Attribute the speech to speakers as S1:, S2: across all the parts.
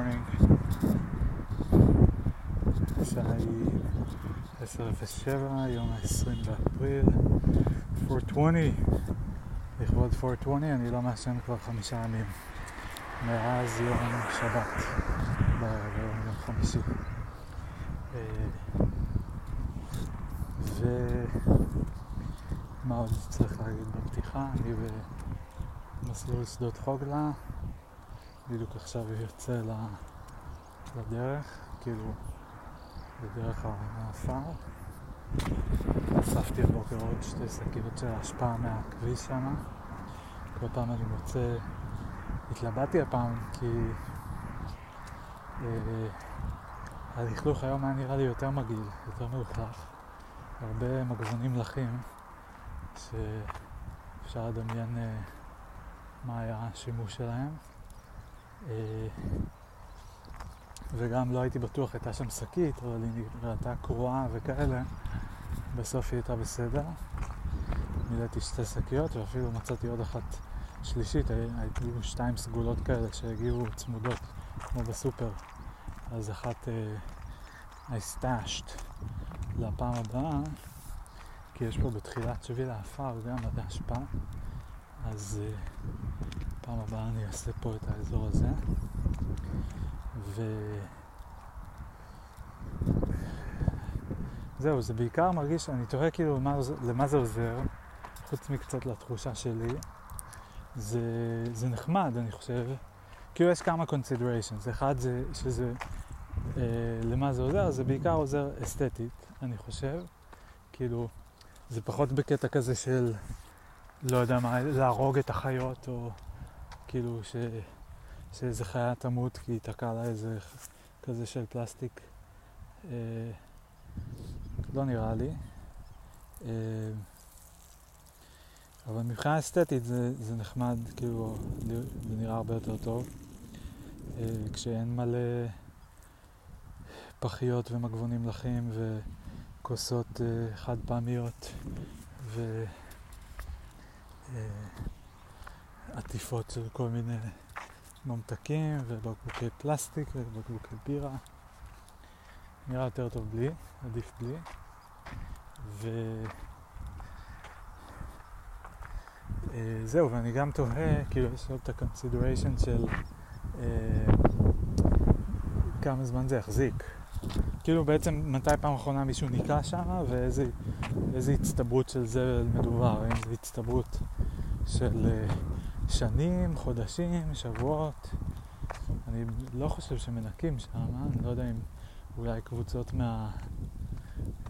S1: morning. השעה היא 10:07, יום ה-20 באפריל, 420. לכבוד 420 אני לא מעשן כבר חמישה ימים. מאז יום שבת, ביום חמישי. אה, ומה עוד צריך להגיד בפתיחה? אני במסלול שדות חוגלה. בדיוק עכשיו יוצא לדרך, כאילו בדרך העפר. אספתי הבוקר עוד שתי שקיות של השפעה מהכביש שם. כל פעם אני מוצא, התלבטתי הפעם כי אה, הלכלוך היום היה נראה לי יותר מגעיל, יותר מלוכלך. הרבה מגבונים לחים שאפשר לדמיין אה, מה היה השימוש שלהם. אה, וגם לא הייתי בטוח, הייתה שם שקית, אבל היא נראתה קרועה וכאלה. בסוף היא הייתה בסדר. מילאתי שתי שקיות ואפילו מצאתי עוד אחת שלישית, היו שתיים סגולות כאלה שהגיעו צמודות, כמו בסופר. אז אחת I stashed לפעם הבאה, כי יש פה בתחילת שביל האפר גם עד ההשפעה, אז פעם הבאה אני אעשה פה את האזור הזה. ו... זהו, זה בעיקר מרגיש, אני תוהה כאילו למה, למה זה עוזר, חוץ מקצת לתחושה שלי. זה, זה נחמד, אני חושב. כאילו יש כמה considerations. אחד זה שזה, אה, למה זה עוזר? זה בעיקר עוזר אסתטית, אני חושב. כאילו, זה פחות בקטע כזה של, לא יודע מה, להרוג את החיות, או כאילו ש, שאיזה חיה תמות כי תקע לה איזה כזה של פלסטיק. אה, לא נראה לי. אה, אבל מבחינה אסתטית זה, זה נחמד, כאילו, זה נראה הרבה יותר טוב. אה, כשאין מלא פחיות ומגבונים לחים וכוסות אה, חד פעמיות ו... אה, עטיפות של כל מיני ממתקים ובקבוקי פלסטיק ובקבוקי בירה. נראה יותר טוב בלי, עדיף בלי. ו... אה, ואני גם תוהה, כאילו יש עוד את ה-consideration של אה, כמה זמן זה יחזיק. כאילו בעצם מתי פעם אחרונה מישהו ניקה שם ואיזה הצטברות של זבל מדובר, האם זו הצטברות של אה, שנים, חודשים, שבועות. אני לא חושב שמנקים שם, אני לא יודע אם אולי קבוצות מה...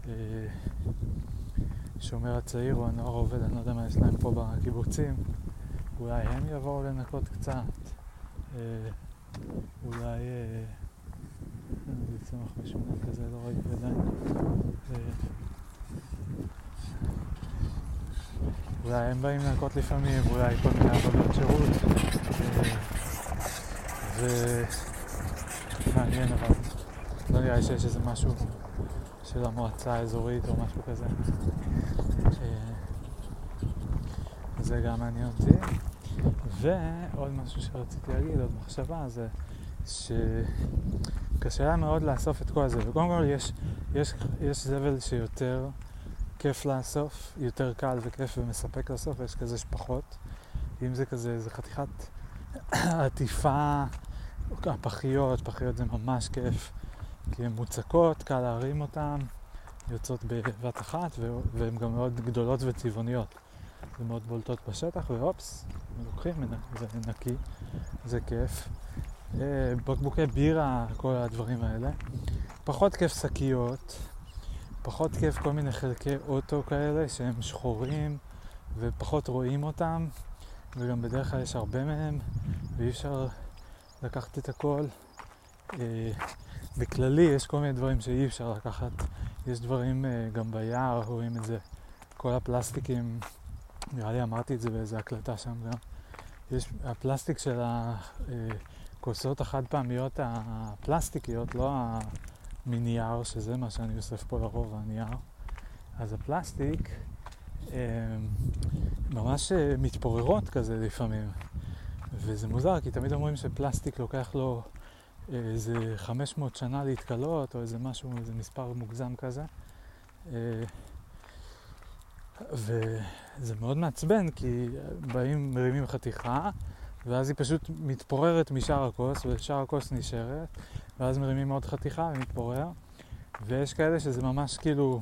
S1: אה, שומר הצעיר או הנוער עובד, אני לא יודע מה יש להם פה בקיבוצים. אולי הם יבואו לנקות קצת. אה, אולי... אה, זה צמח משונה כזה, לא ראיתי עדיין. אולי הם באים לנקות לפעמים, אולי כל מיני עבודות שירות. ומעניין אבל לא נראה לי שיש איזה משהו של המועצה האזורית או משהו כזה. אה, זה גם מעניין אותי. ועוד משהו שרציתי להגיד, עוד מחשבה, זה שקשה היה מאוד לאסוף את כל הזה. וקודם כל יש, יש, יש זבל שיותר כיף לאסוף, יותר קל וכיף ומספק לאסוף, ויש כזה שפחות. אם זה כזה, זה חתיכת עטיפה, הפחיות, פחיות זה ממש כיף, כי הן מוצקות, קל להרים אותן, יוצאות בבת אחת, והן גם מאוד גדולות וצבעוניות. זה מאוד בולטות בשטח, והופס, לוקחים, זה נקי, זה כיף. אה, בקבוקי בירה, כל הדברים האלה. פחות כיף שקיות, פחות כיף כל מיני חלקי אוטו כאלה שהם שחורים ופחות רואים אותם, וגם בדרך כלל יש הרבה מהם, ואי אפשר לקחת את הכל. אה, בכללי יש כל מיני דברים שאי אפשר לקחת. יש דברים אה, גם ביער, רואים את זה. כל הפלסטיקים, נראה לי אמרתי את זה באיזה הקלטה שם גם. יש הפלסטיק של הכוסות החד פעמיות הפלסטיקיות, לא מנייר, שזה מה שאני אוסף פה לרוב, הנייר. אז הפלסטיק אה, ממש אה, מתפוררות כזה לפעמים. וזה מוזר, כי תמיד אומרים שפלסטיק לוקח לו איזה 500 שנה להתקלות, או איזה משהו, איזה מספר מוגזם כזה. אה, וזה מאוד מעצבן, כי באים, מרימים חתיכה, ואז היא פשוט מתפוררת משאר הכוס, ושאר הכוס נשארת, ואז מרימים עוד חתיכה ומתפורר. ויש כאלה שזה ממש כאילו,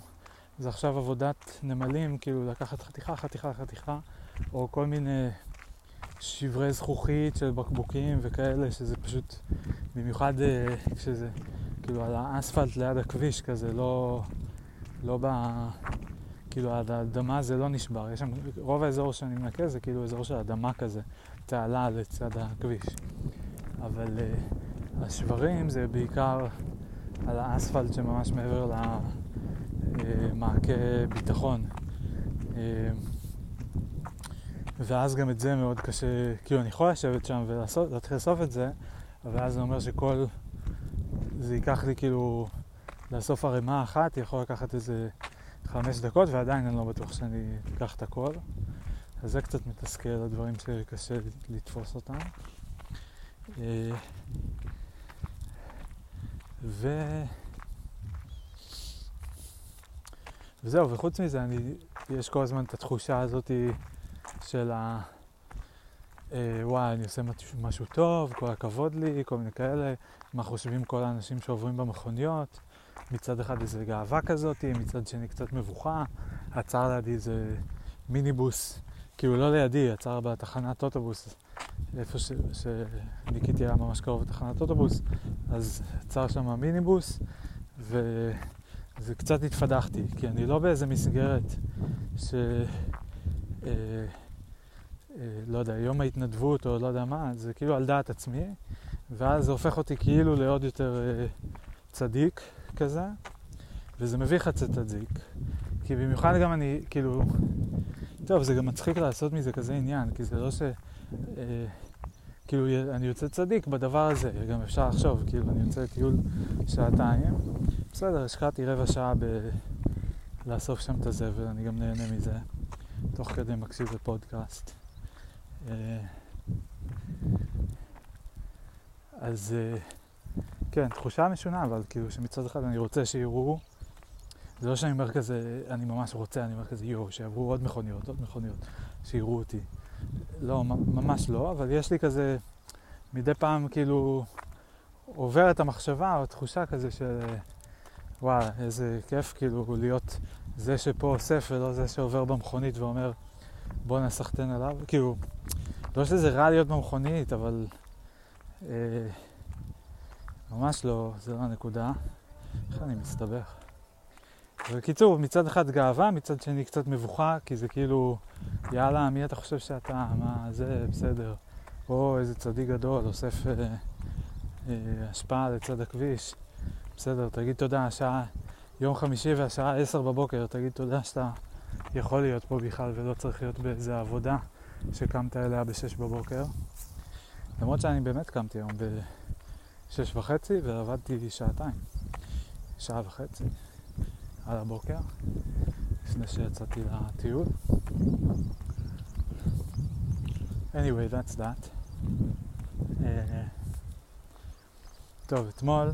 S1: זה עכשיו עבודת נמלים, כאילו לקחת חתיכה, חתיכה, חתיכה, או כל מיני שברי זכוכית של בקבוקים וכאלה, שזה פשוט, במיוחד אה, כשזה כאילו על האספלט ליד הכביש כזה, לא, לא ב... כאילו האדמה זה לא נשבר, יש שם, רוב האזור שאני מנקה זה כאילו אזור של אדמה כזה, תעלה לצד הכביש. אבל uh, השברים זה בעיקר על האספלט שממש מעבר למעקה ביטחון. Uh, ואז גם את זה מאוד קשה, כאילו אני יכול לשבת שם ולהתחיל לאסוף את זה, אבל אז זה אומר שכל, זה ייקח לי כאילו, לאסוף ערימה אחת, יכול לקחת איזה חמש דקות, ועדיין אני לא בטוח שאני אקח את הכל. אז זה קצת מתסכל, הדברים שקשה לתפוס אותם. ו... וזהו, וחוץ מזה, אני, יש כל הזמן את התחושה הזאתי של ה... אה, וואי, אני עושה משהו טוב, כל הכבוד לי, כל מיני כאלה, מה חושבים כל האנשים שעוברים במכוניות. מצד אחד איזה גאווה כזאת, מצד שני קצת מבוכה. עצר לידי איזה מיניבוס, כאילו לא לידי, עצר בתחנת אוטובוס, איפה שניקיתי היה ממש קרוב לתחנת אוטובוס, אז עצר שם מיניבוס, וזה קצת התפדחתי, כי אני לא באיזה מסגרת ש... אה, אה, לא יודע, יום ההתנדבות או לא יודע מה, זה כאילו על דעת עצמי, ואז זה הופך אותי כאילו לעוד יותר אה, צדיק כזה, וזה מביך לצאת צדיק. כי במיוחד גם אני, כאילו, טוב, זה גם מצחיק לעשות מזה כזה עניין, כי זה לא ש... אה, כאילו, אני יוצא צדיק בדבר הזה, גם אפשר לחשוב, כאילו, אני יוצא לטיול שעתיים, בסדר, השקעתי רבע שעה ב... לאסוף שם את הזבל, אני גם נהנה מזה, תוך כדי מקשיב לפודקאסט. אה, אז אה, כן, תחושה משונה, אבל כאילו שמצד אחד אני רוצה שיראו, זה לא שאני אומר כזה, אני ממש רוצה, אני אומר כזה יואו, שיעברו עוד מכוניות, עוד מכוניות, שיראו אותי. לא, ממש לא, אבל יש לי כזה, מדי פעם כאילו עוברת המחשבה או תחושה כזה של וואי, איזה כיף כאילו להיות זה שפה אוסף ולא זה שעובר במכונית ואומר בוא נסחטן עליו, כאילו, לא שזה רע להיות במכונית, אבל אה, ממש לא, זה לא הנקודה. איך אני מסתבך? בקיצור, מצד אחד גאווה, מצד שני קצת מבוכה, כי זה כאילו, יאללה, מי אתה חושב שאתה? מה, זה, בסדר. או איזה צדיק גדול, אוסף אה, אה, השפעה לצד הכביש. בסדר, תגיד תודה, השעה יום חמישי והשעה עשר בבוקר, תגיד תודה שאתה יכול להיות פה בכלל ולא צריך להיות באיזה עבודה שקמת אליה בשש בבוקר. למרות שאני באמת קמתי היום בשש וחצי ועבדתי שעתיים, שעה וחצי על הבוקר, לפני שיצאתי לטיול. anyway, that's that. Uh, טוב, אתמול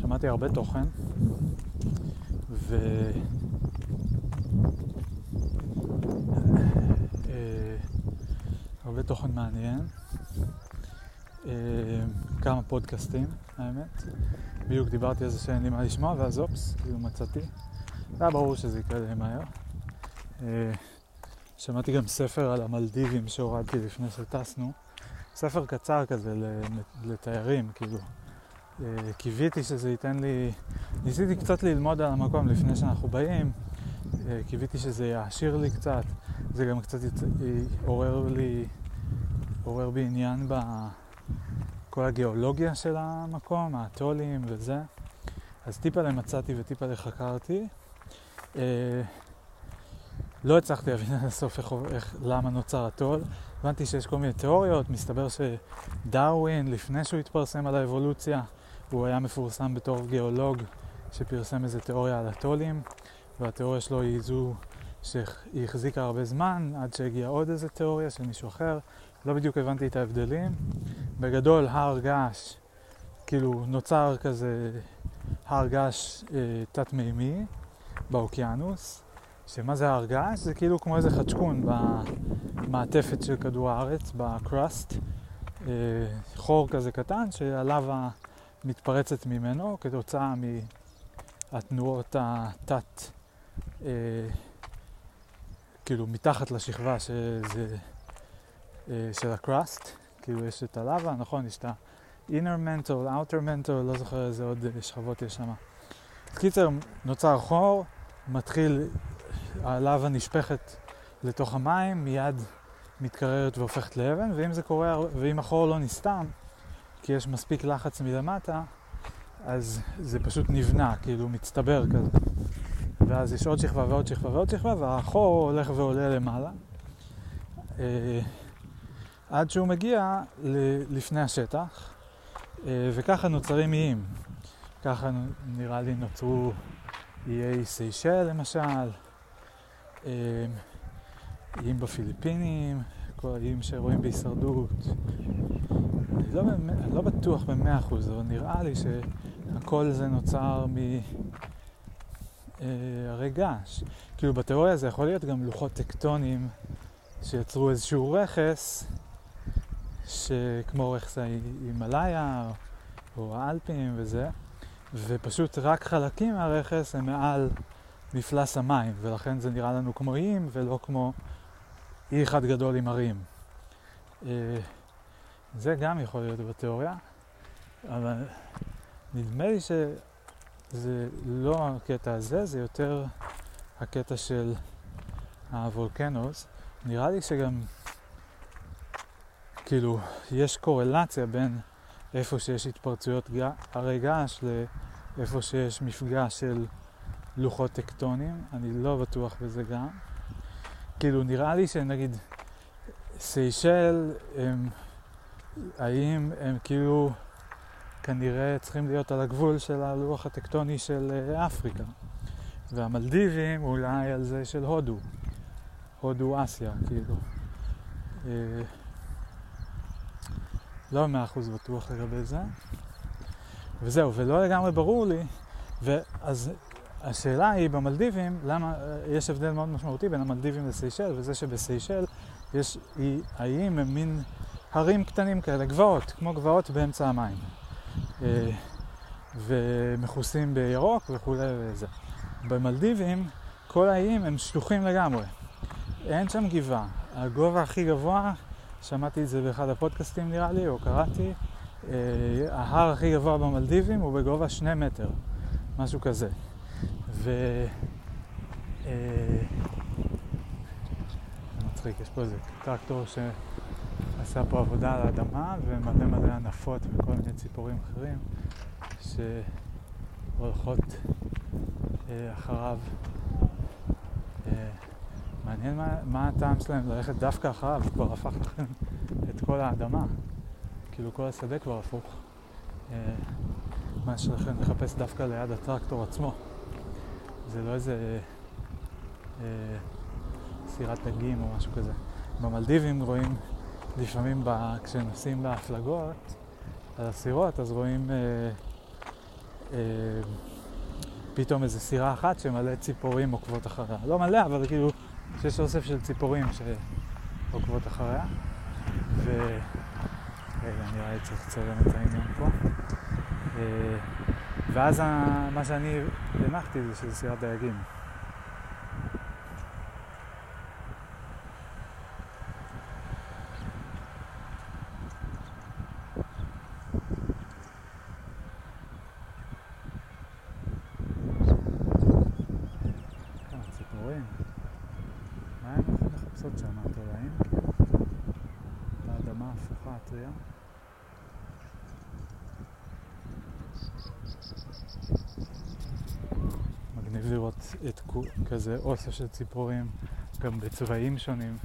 S1: שמעתי הרבה תוכן, ו... הרבה תוכן מעניין, אה, כמה פודקאסטים, האמת. בדיוק דיברתי על זה שאין לי מה לשמוע, ואז אופס, כאילו מצאתי. היה ברור שזה יקרה לי מהר. אה, שמעתי גם ספר על המלדיבים שהורדתי לפני שטסנו. ספר קצר כזה לתיירים, כאילו. אה, קיוויתי שזה ייתן לי... ניסיתי קצת ללמוד על המקום לפני שאנחנו באים. קיוויתי שזה יעשיר לי קצת. זה גם קצת עורר לי, עורר בי עניין בכל הגיאולוגיה של המקום, האטולים וזה. אז טיפה למצאתי וטיפה לחקרתי. אה, לא הצלחתי להבין עד הסוף איך, איך, למה נוצר הטול. הבנתי שיש כל מיני תיאוריות, מסתבר שדרווין, לפני שהוא התפרסם על האבולוציה, הוא היה מפורסם בתור גיאולוג שפרסם איזה תיאוריה על הטולים, והתיאוריה שלו היא זו שהיא החזיקה הרבה זמן, עד שהגיעה עוד איזה תיאוריה של מישהו אחר. לא בדיוק הבנתי את ההבדלים, בגדול הר געש, כאילו נוצר כזה הר געש אה, תת-מימי באוקיינוס, שמה זה הר געש? זה כאילו כמו איזה חדשקון במעטפת של כדור הארץ, בקראסט, אה, חור כזה קטן שהלאווה מתפרצת ממנו כתוצאה מהתנועות התת, אה, כאילו מתחת לשכבה שזה, של הקראסט, כאילו יש את הלאווה, נכון, יש את ה-inner mental, outer mental, לא זוכר איזה עוד שכבות יש שם. קיצר, נוצר חור, מתחיל, הלאווה נשפכת לתוך המים, מיד מתקררת והופכת לאבן, ואם זה קורה, ואם החור לא נסתם, כי יש מספיק לחץ מלמטה, אז זה פשוט נבנה, כאילו מצטבר כזה. ואז יש עוד שכבה ועוד שכבה ועוד שכבה, והחור הולך ועולה למעלה. עד שהוא מגיע לפני השטח, אה, וככה נוצרים איים. ככה נראה לי נוצרו איי סיישל למשל, אה, איים בפיליפינים, כל האיים שרואים בהישרדות. אני לא, אני לא בטוח במאה אחוז, אבל נראה לי שהכל זה נוצר מ... אה, געש. כאילו בתיאוריה זה יכול להיות גם לוחות טקטוניים שיצרו איזשהו רכס, שכמו רכס ההימאליה או האלפים וזה, ופשוט רק חלקים מהרכס הם מעל מפלס המים, ולכן זה נראה לנו כמו איים ולא כמו אי אחד גדול עם הרים. אה, זה גם יכול להיות בתיאוריה, אבל נדמה לי שזה לא הקטע הזה, זה יותר הקטע של הוולקנוס. נראה לי שגם, כאילו, יש קורלציה בין איפה שיש התפרצויות הרי געש לאיפה שיש מפגש של לוחות טקטונים. אני לא בטוח בזה גם. כאילו, נראה לי שנגיד סיישל הם... האם הם כאילו כנראה צריכים להיות על הגבול של הלוח הטקטוני של אה, אפריקה. והמלדיבים אולי על זה של הודו, הודו אסיה, כאילו. לא מאה אחוז בטוח לגבי זה. וזהו, ולא לגמרי ברור לי, ואז השאלה היא במלדיבים, למה, יש הבדל מאוד משמעותי בין המלדיבים לסיישל, וזה שבסיישל יש האיים הם מין הרים קטנים כאלה, גבעות, כמו גבעות באמצע המים. אה, ומכוסים בירוק וכולי וזה. במלדיבים כל האיים הם שלוחים לגמרי. אין שם גבעה. הגובה הכי גבוה, שמעתי את זה באחד הפודקאסטים נראה לי, או קראתי, אה, ההר הכי גבוה במלדיבים הוא בגובה שני מטר, משהו כזה. ו... אה, מצחיק, יש פה איזה טרקטור ש... עשה פה עבודה על האדמה ומלא מלא ענפות וכל מיני ציפורים אחרים שהולכות אה, אחריו. מעניין מה, מה הטעם שלהם ללכת דווקא אחריו, כבר הפך לכם את כל האדמה, כאילו כל השדה כבר הפוך. אה, מה שלכם לחפש דווקא ליד הטרקטור עצמו. זה לא איזה אה, סירת דגים או משהו כזה. במלדיבים רואים לפעמים ב... כשנוסעים בהפלגות, על הסירות, אז רואים אה, אה, פתאום איזו סירה אחת שמלא ציפורים עוקבות אחריה. לא מלא, אבל כאילו שיש אוסף של ציפורים שעוקבות אחריה. ו... רגע, נראה לי צריך לצלם את העניין פה. אה, ואז מה שאני הנחתי זה שזה סירת דייגים. כזה אוסף של ציפורים, גם בצבעים שונים,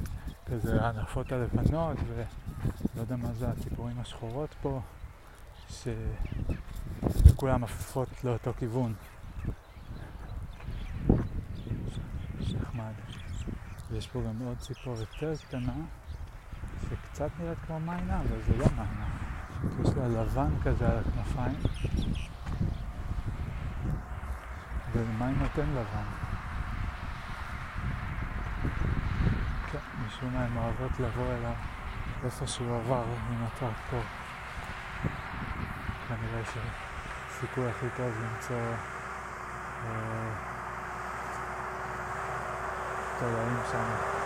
S1: כזה הענפות הלבנות, ולא יודע מה זה הציפורים השחורות פה, ש... וכולם עפות לאותו כיוון. שחמד. ויש פה גם עוד ציפור יותר קטנה, שקצת נראית כמו מיינה, אבל זה לא מיינה. יש לה לבן כזה על הכנפיים. ומה היא נותן לבן? כן, משום מה הן אוהבות לבוא אליו איפה שהוא עבר עם הטרקטור. כנראה שהסיכוי הכי טוב למצוא אה, תולעים שם.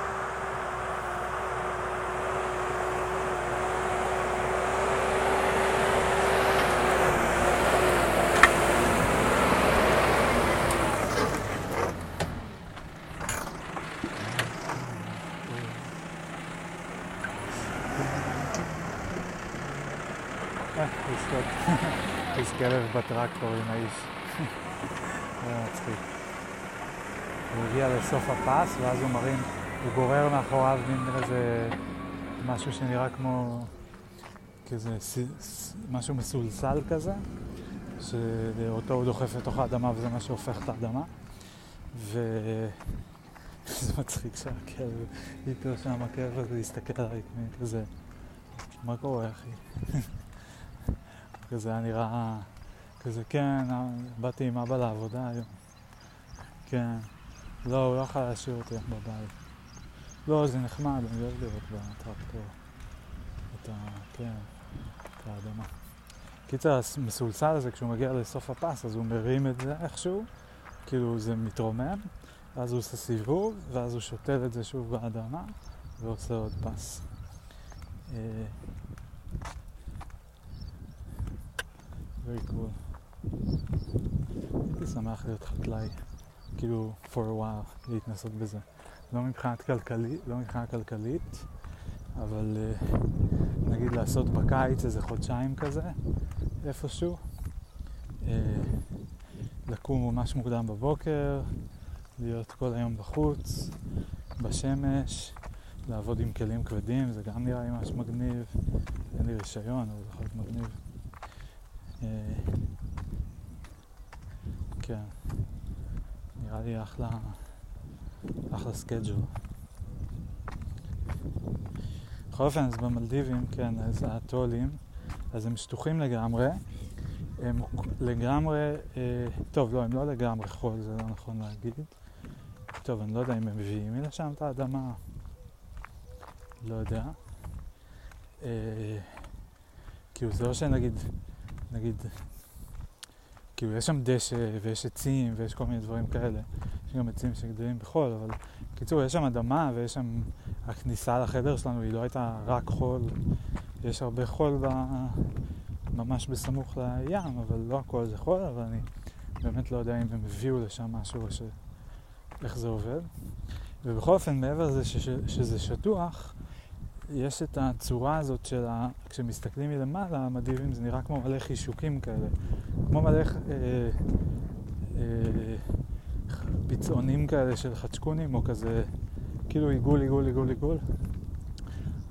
S1: יש כלב בטרקטור עם האיש. זה מצחיק. הוא הגיע לסוף הפס, ואז הוא מרים, הוא גורר מאחוריו מין איזה משהו שנראה כמו כזה משהו מסולסל כזה, שאותו הוא דוחף לתוך האדמה וזה מה שהופך את האדמה. וזה מצחיק שהכלב איתו שם, הכלב הזה הסתכל עליי כזה, מה קורה אחי? כזה היה נראה, כזה כן, באתי עם אבא לעבודה היום. כן. לא, הוא לא יכול להשאיר אותי בבית. לא, זה נחמד, אני אוהב לראות בטרקטור את ה... כן, את האדמה. קיצר, המסולסל הזה, כשהוא מגיע לסוף הפס, אז הוא מרים את זה איכשהו, כאילו זה מתרומם, ואז הוא עושה סיבוב, ואז הוא שותל את זה שוב באדמה, ועושה עוד פס. אה, very cool. הייתי שמח להיות חקלאי, כאילו for a while, להתנסות בזה. לא מבחינת כלכלית, לא מבחינה כלכלית, אבל uh, נגיד לעשות בקיץ איזה חודשיים כזה, איפשהו. Uh, לקום ממש מוקדם בבוקר, להיות כל היום בחוץ, בשמש, לעבוד עם כלים כבדים, זה גם נראה לי ממש מגניב. אין לי רישיון, אבל זה יכול להיות מגניב. כן, נראה לי אחלה, אחלה schedule. בכל אופן, אז במלדיבים, כן, אז הטולים, אז הם שטוחים לגמרי. הם לגמרי, אה, טוב, לא, הם לא לגמרי חול, זה לא נכון להגיד. טוב, אני לא יודע אם הם מביאים מלשם את האדמה, לא יודע. אה, כאילו זה לא שנגיד נגיד, כאילו יש שם דשא ויש עצים ויש כל מיני דברים כאלה. יש גם עצים שגדלים בחול, אבל בקיצור, יש שם אדמה ויש שם, הכניסה לחדר שלנו היא לא הייתה רק חול, יש הרבה חול ב... ממש בסמוך לים, אבל לא הכל זה חול, אבל אני באמת לא יודע אם הם הביאו לשם משהו או ש... איך זה עובד. ובכל אופן, מעבר לזה ש... שזה שטוח, יש את הצורה הזאת של ה... כשמסתכלים מלמעלה, המדהימים זה נראה כמו מלא חישוקים כאלה. כמו מלא אה, אה, פצעונים כאלה של חצ'קונים, או כזה, כאילו עיגול, עיגול, עיגול, עיגול.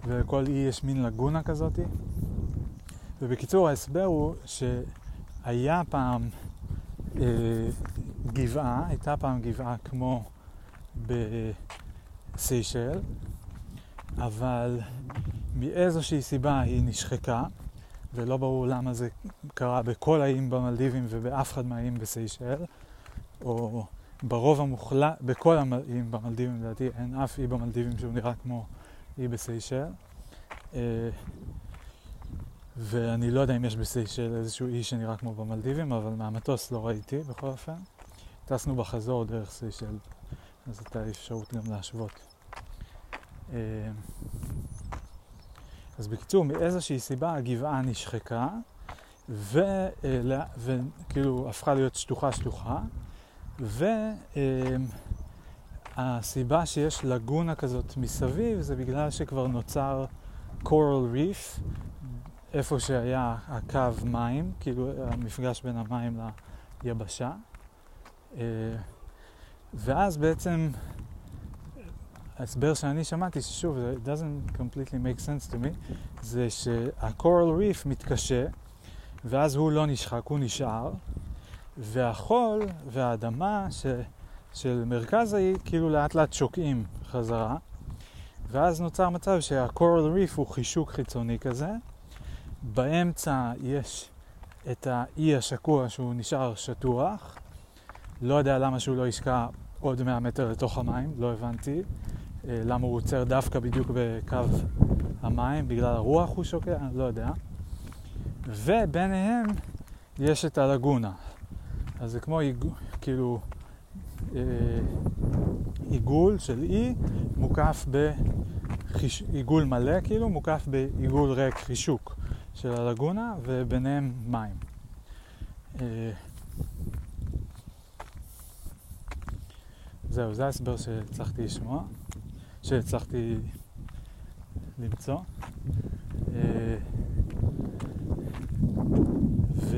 S1: ולכל אי יש מין לגונה כזאתי. ובקיצור, ההסבר הוא שהיה פעם אה, גבעה, הייתה פעם גבעה כמו בסיישל, אבל מאיזושהי סיבה היא נשחקה, ולא ברור למה זה קרה בכל האיים במלדיבים ובאף אחד מהאיים בסיישל, או ברוב המוחלט, בכל האיים במלדיבים לדעתי אין אף אי במלדיבים שהוא נראה כמו אי בסיישל. אה, ואני לא יודע אם יש בסיישל איזשהו אי שנראה כמו במלדיבים, אבל מהמטוס לא ראיתי בכל אופן. טסנו בחזור דרך סיישל, אז הייתה אפשרות גם להשוות. אה, אז בקיצור, מאיזושהי סיבה הגבעה נשחקה, וכאילו הפכה להיות שטוחה שטוחה, והסיבה שיש לגונה כזאת מסביב זה בגלל שכבר נוצר קורל ריף, איפה שהיה הקו מים, כאילו המפגש בין המים ליבשה. אה, ואז בעצם ההסבר שאני שמעתי, ששוב, זה doesn't completely make sense to me, זה שהקורל ריף מתקשה, ואז הוא לא נשחק, הוא נשאר, והחול והאדמה ש, של מרכז האי כאילו לאט לאט שוקעים חזרה, ואז נוצר מצב שהקורל ריף הוא חישוק חיצוני כזה, באמצע יש את האי השקוע שהוא נשאר שטוח. לא יודע למה שהוא לא ישקע עוד 100 מטר לתוך המים, לא הבנתי. אה, למה הוא עוצר דווקא בדיוק בקו המים, בגלל הרוח הוא שוקע, לא יודע. וביניהם יש את הלגונה. אז זה כמו כאילו אה, עיגול של אי מוקף בעיגול מלא, כאילו מוקף בעיגול ריק חישוק של הלגונה וביניהם מים. אה, זהו, זה ההסבר שהצלחתי לשמוע, שהצלחתי למצוא. אה, ו...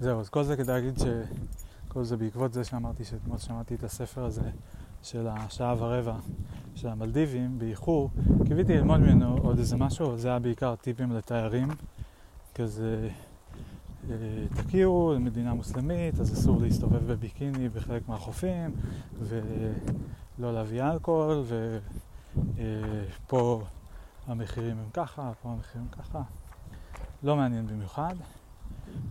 S1: זהו, אז כל זה כדי להגיד שכל זה בעקבות זה שאמרתי שאתמול שמעתי את הספר הזה של השעה ורבע של המלדיבים באיחור, קיוויתי ללמוד ממנו עוד איזה משהו, זה היה בעיקר טיפים לתיירים, כזה תכירו, מדינה מוסלמית, אז אסור להסתובב בביקיני בחלק מהחופים, ולא להביא אלכוהול, ופה אה, המחירים הם ככה, פה המחירים ככה. לא מעניין במיוחד,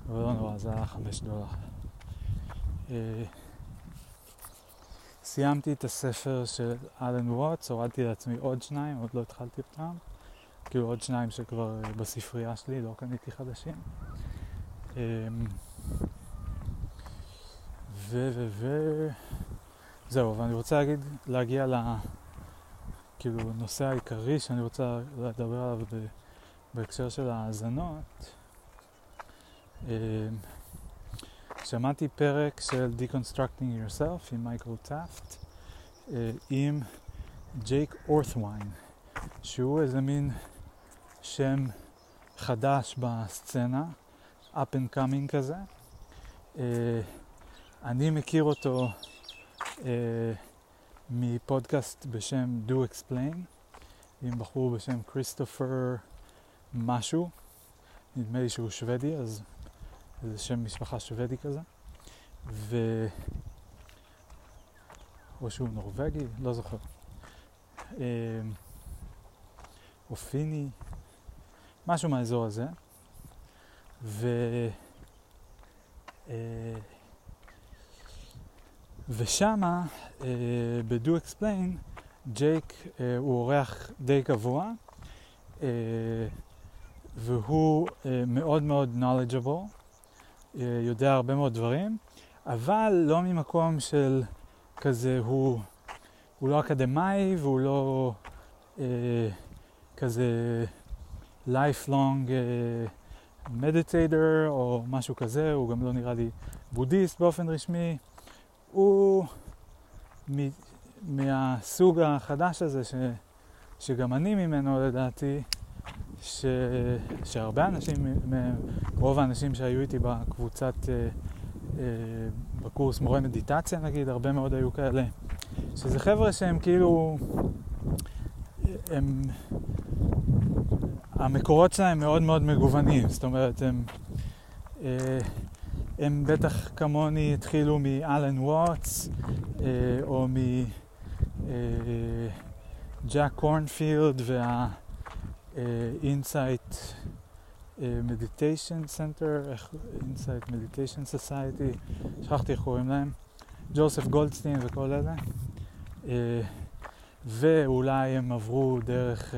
S1: אבל לא נורא, זה היה חמש דולר. אה, סיימתי את הספר של אלן ווטס, הורדתי לעצמי עוד שניים, עוד לא התחלתי אותם. כאילו עוד שניים שכבר בספרייה שלי, לא קניתי חדשים. אמ, ו... ו... ו... זהו, ואני רוצה להגיד, להגיע ל... כאילו, נושא העיקרי שאני רוצה לדבר עליו ב... בהקשר של האזנות. אמ, שמעתי פרק של Deconstructing Yourself עם מייקל טאפט אה, עם ג'ייק אורת'ווין, שהוא איזה מין שם חדש בסצנה, up and coming כזה. Uh, אני מכיר אותו uh, מפודקאסט בשם Do Explain, עם בחור בשם כריסטופר משהו, נדמה לי שהוא שוודי, אז זה שם משפחה שוודי כזה. ו... או שהוא נורבגי, לא זוכר. Uh, או פיני, משהו מהאזור הזה. ו... אה, ושמה, אה, ב-Do Explain, ג'ייק אה, הוא אורח די קבוע, והוא מאוד מאוד knowledgeable, יודע הרבה מאוד דברים, אבל לא ממקום של כזה, הוא, הוא לא אקדמאי והוא לא כזה lifelong מדיטיידר או משהו כזה, הוא גם לא נראה לי בודהיסט באופן רשמי. הוא מ, מהסוג החדש הזה, ש, שגם אני ממנו לדעתי, ש, שהרבה אנשים, רוב האנשים שהיו איתי בקבוצת, uh, uh, בקורס מורה מדיטציה נגיד, הרבה מאוד היו כאלה, שזה חבר'ה שהם כאילו, הם המקורות שלהם מאוד מאוד מגוונים, זאת אומרת, הם, אה, הם בטח כמוני התחילו מאלן ווטס, אה, או מג'ק קורנפילד וה-Insight Meditation Center, Insight Meditation Society, שכחתי איך קוראים להם, ג'וסף גולדסטין וכל אלה. אה, ואולי הם עברו דרך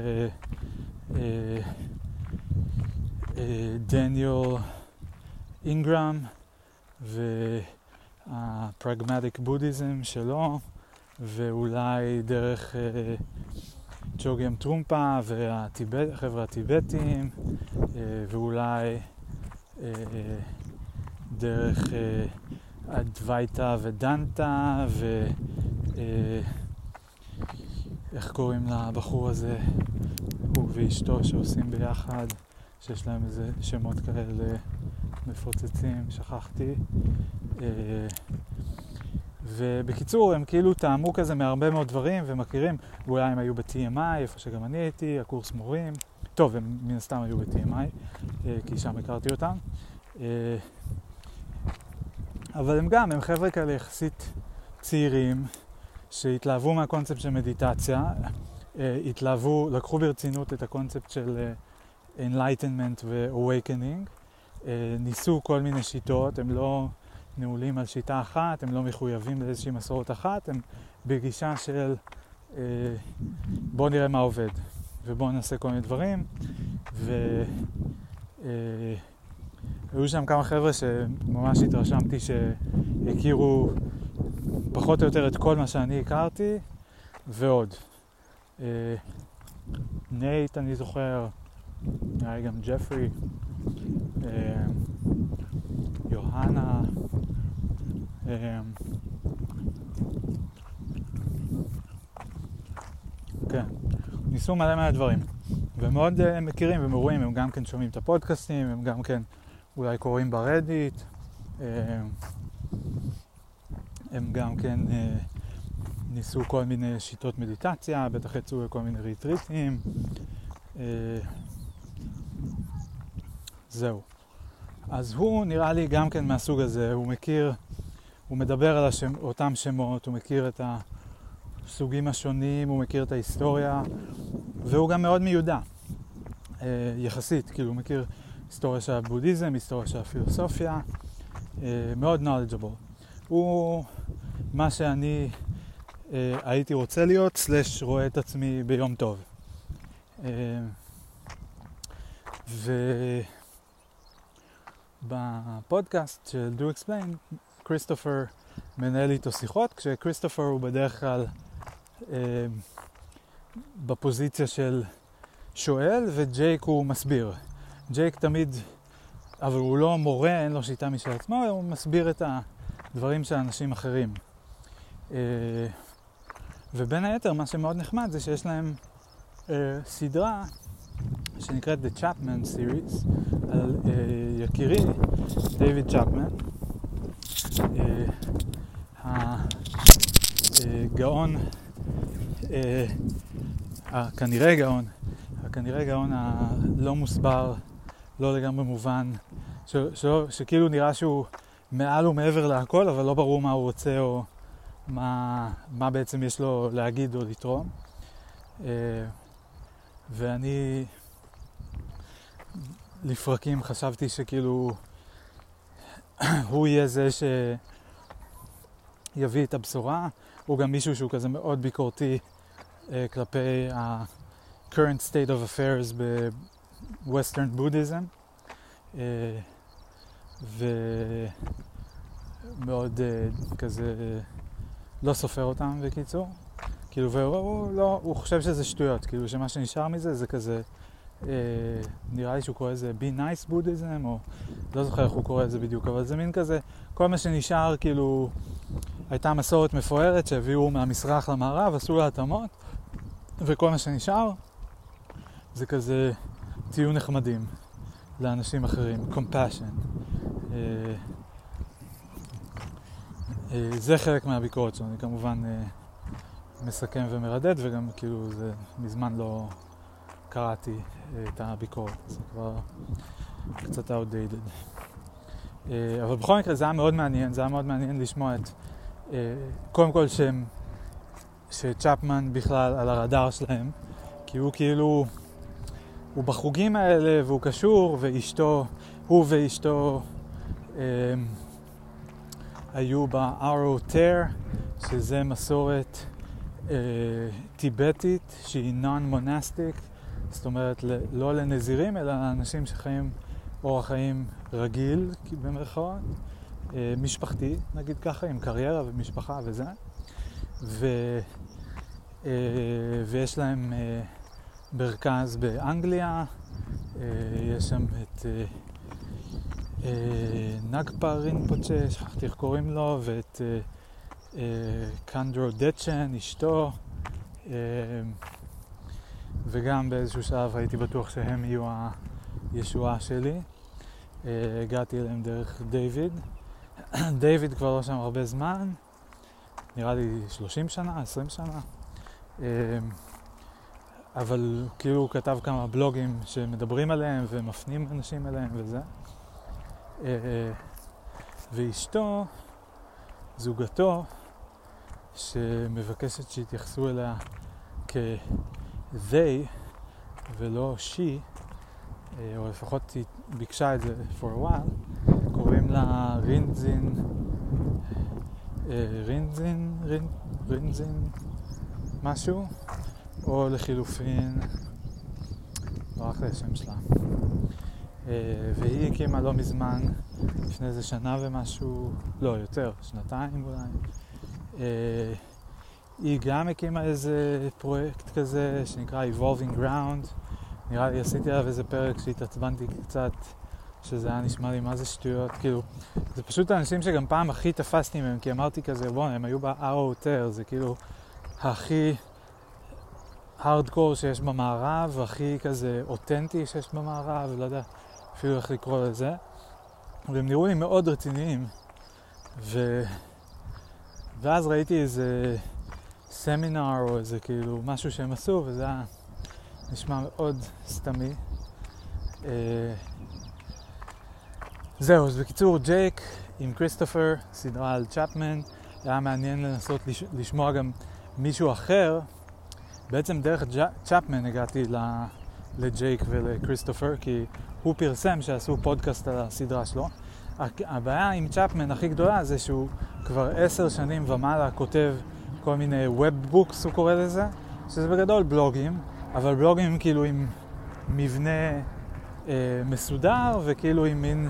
S1: דניאל אינגרם והפרגמטיק בודהיזם שלו ואולי דרך ג'וגיאם טרומפה והחבר'ה הטיבטים ואולי דרך אדווייתא ודנטה ו... איך קוראים לבחור הזה? הוא ואשתו שעושים ביחד, שיש להם איזה שמות כאלה מפוצצים, שכחתי. אה, ובקיצור, הם כאילו טעמו כזה מהרבה מאוד דברים ומכירים, ואולי הם היו ב-TMI, איפה שגם אני הייתי, הקורס מורים. טוב, הם מן הסתם היו ב-TMI, אה, כי שם הכרתי אותם. אה, אבל הם גם, הם חבר'ה כאלה יחסית צעירים, שהתלהבו מהקונספט של מדיטציה. התלהבו, לקחו ברצינות את הקונספט של Enlightenment ו-Awakening, ניסו כל מיני שיטות, הם לא נעולים על שיטה אחת, הם לא מחויבים לאיזושהי מסורת אחת, הם בגישה של בואו נראה מה עובד ובואו נעשה כל מיני דברים. ו... היו שם כמה חבר'ה שממש התרשמתי שהכירו פחות או יותר את כל מה שאני הכרתי ועוד. אה, נייט, אני זוכר, לי גם ג'פרי, אה, יוהנה, אה, כן, ניסו מלא מלא דברים. ומאוד uh, מכירים ומרואים, הם גם כן שומעים את הפודקאסטים, הם גם כן אולי קוראים ברדיט, הם גם כן ניסו כל מיני שיטות מדיטציה, בטח יצאו לכל מיני ריטריטים. Uh, זהו. אז הוא נראה לי גם כן מהסוג הזה, הוא מכיר, הוא מדבר על השם, אותם שמות, הוא מכיר את הסוגים השונים, הוא מכיר את ההיסטוריה, והוא גם מאוד מיודע. אה, יחסית, כאילו הוא מכיר היסטוריה של הבודהיזם, היסטוריה של הפילוסופיה, אה, מאוד knowledgeable. הוא מה שאני אה, הייתי רוצה להיות, סלש רואה את עצמי ביום טוב. ובפודקאסט של Do Explain, כריסטופר מנהל איתו שיחות, כשכריסטופר הוא בדרך כלל בפוזיציה של שואל וג'ייק הוא מסביר. ג'ייק תמיד, אבל הוא לא מורה, אין לו שיטה משל עצמו, הוא מסביר את הדברים של אנשים אחרים. אה, ובין היתר, מה שמאוד נחמד זה שיש להם אה, סדרה שנקראת The Chapman Series על אה, יקירי, דייוויד צ'פמן. הגאון, כנראה גאון, כנראה גאון הלא מוסבר, לא לגמרי מובן, ש, ש, שכאילו נראה שהוא מעל ומעבר להכל, אבל לא ברור מה הוא רוצה או מה, מה בעצם יש לו להגיד או לתרום. אה, ואני לפרקים חשבתי שכאילו הוא יהיה זה שיביא את הבשורה. הוא גם מישהו שהוא כזה מאוד ביקורתי אה, כלפי ה... current state of affairs ב-Western Buddhism אה, ומאוד כזה לא סופר אותם בקיצור כאילו והוא לא, הוא חושב שזה שטויות כאילו שמה שנשאר מזה זה כזה אה, נראה לי שהוא קורא לזה be nice Buddhism או לא זוכר איך הוא קורא לזה בדיוק אבל זה מין כזה כל מה שנשאר כאילו הייתה מסורת מפוארת שהביאו מהמזרח למערב עשו לה התאמות וכל מה שנשאר זה כזה, תהיו נחמדים לאנשים אחרים, compassion. אה, זה חלק מהביקורת שלו, אני כמובן אה, מסכם ומרדד וגם כאילו זה מזמן לא קראתי את הביקורת, זה כבר קצת outdated. אבל בכל מקרה זה היה מאוד מעניין, זה היה מאוד מעניין לשמוע את, קודם כל שהם, שצ'פמן בכלל על הרדאר שלהם, כי הוא כאילו הוא בחוגים האלה והוא קשור, ואשתו, הוא ואשתו אה, היו ב-Aro Ter, שזה מסורת אה, טיבטית שהיא non-monastic, זאת אומרת לא לנזירים, אלא לאנשים שחיים אורח חיים רגיל, במרכאות, אה, משפחתי, נגיד ככה, עם קריירה ומשפחה וזה. ו, אה, ויש להם... אה, מרכז באנגליה, אה, יש שם את אה, נגפה רינפוצ'ה, שכחתי איך קוראים לו, ואת קנדרו דצ'ן, אשתו, וגם באיזשהו שלב הייתי בטוח שהם יהיו הישועה שלי. הגעתי אליהם דרך דיוויד. דיוויד כבר לא שם הרבה זמן, נראה לי 30 שנה, 20 שנה. אבל כאילו הוא כתב כמה בלוגים שמדברים עליהם ומפנים אנשים אליהם וזה. אה, ואשתו, זוגתו, שמבקשת שיתייחסו אליה they ולא she, אה, או לפחות היא ביקשה את זה for a while, קוראים לה רינזין, אה, רינזין, רינ, רינזין, משהו, או לחילופין, ברח לי השם שלה. אה, והיא הקימה לא מזמן, לפני איזה שנה ומשהו, לא, יותר, שנתיים אולי. אה, היא גם הקימה איזה פרויקט כזה שנקרא Evolving Ground. נראה לי עשיתי עליו איזה פרק שהתעצבנתי קצת, שזה היה נשמע לי מה זה שטויות, כאילו, זה פשוט האנשים שגם פעם הכי תפסתי מהם, כי אמרתי כזה, בוא'נה, הם היו ב-ROTR, זה כאילו הכי הארדקור שיש במערב, הכי כזה אותנטי שיש במערב, לא יודע אפילו איך לקרוא לזה. והם נראו לי מאוד רציניים. ו... ואז ראיתי איזה סמינר או איזה כאילו משהו שהם עשו, וזה היה נשמע מאוד סתמי. אה, זהו, אז בקיצור, ג'ייק עם כריסטופר, סדרה על צ'פמן, היה מעניין לנסות לש... לשמוע גם מישהו אחר. בעצם דרך צ'פמן הגעתי לג'ייק ולכריסטופר, כי הוא פרסם שעשו פודקאסט על הסדרה שלו. הבעיה עם צ'פמן הכי גדולה זה שהוא כבר עשר שנים ומעלה כותב כל מיני Web Books, הוא קורא לזה, שזה בגדול בלוגים, אבל בלוגים כאילו עם מבנה אה, מסודר וכאילו עם מין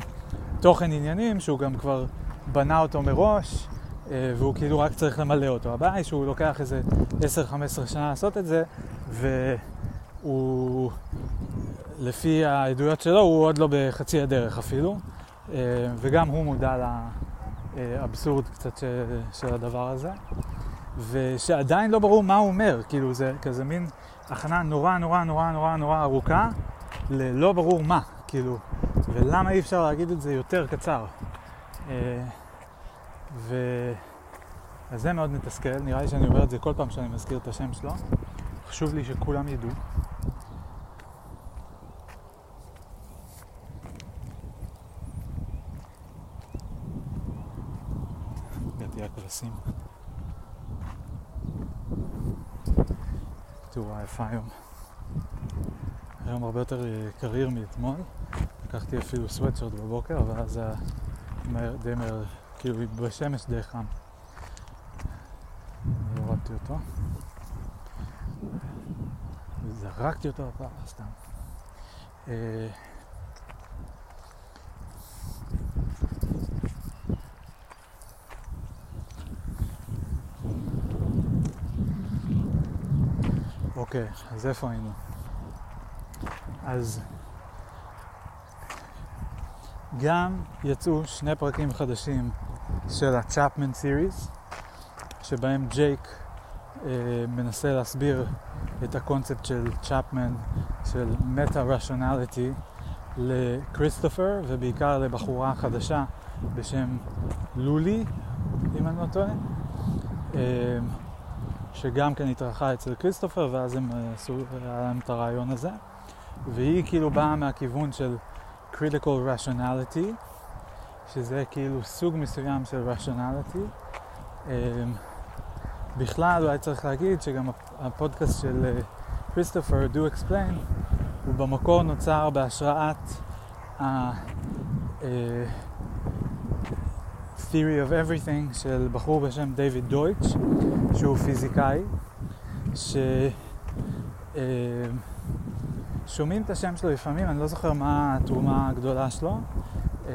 S1: תוכן עניינים שהוא גם כבר בנה אותו מראש אה, והוא כאילו רק צריך למלא אותו. הבעיה היא שהוא לוקח איזה 10-15 שנה לעשות את זה והוא, לפי העדויות שלו, הוא עוד לא בחצי הדרך אפילו אה, וגם הוא מודע לאבסורד קצת של הדבר הזה ושעדיין לא ברור מה הוא אומר, כאילו זה כזה מין הכנה נורא נורא נורא נורא נורא ארוכה ללא ברור מה, כאילו, ולמה אי אפשר להגיד את זה יותר קצר. אה, ו... אז זה מאוד מתסכל, נראה לי שאני אומר את זה כל פעם שאני מזכיר את השם שלו. חשוב לי שכולם ידעו. הכבשים. תראו היפה היום. היום הרבה יותר קריר מאתמול. לקחתי אפילו סוואטשרט בבוקר, אבל אז זה היה די מהר, כאילו בשמש די חם. הורדתי אותו. זרקתי אותו לפעם, סתם. אוקיי, אז איפה היינו? אז גם יצאו שני פרקים חדשים של ה-Chapman Series, שבהם ג'ייק אה, מנסה להסביר את הקונספט של צ'פמן, של מטה-רשיונליטי, לכריסטופר, ובעיקר לבחורה חדשה בשם לולי, אם אני לא טועה. אה, שגם כן התארחה אצל כריסטופר, ואז הם אה, עשו, היה להם את הרעיון הזה. והיא כאילו באה מהכיוון של critical rationality, שזה כאילו סוג מסוים של rationality. אמ, בכלל אולי צריך להגיד שגם הפודקאסט של כריסטופר, uh, Do Explain, הוא במקור נוצר בהשראת Theory of Everything של בחור בשם דיוויד דויטש, שהוא פיזיקאי, ששומעים אה, את השם שלו לפעמים, אני לא זוכר מה התרומה הגדולה שלו, אה,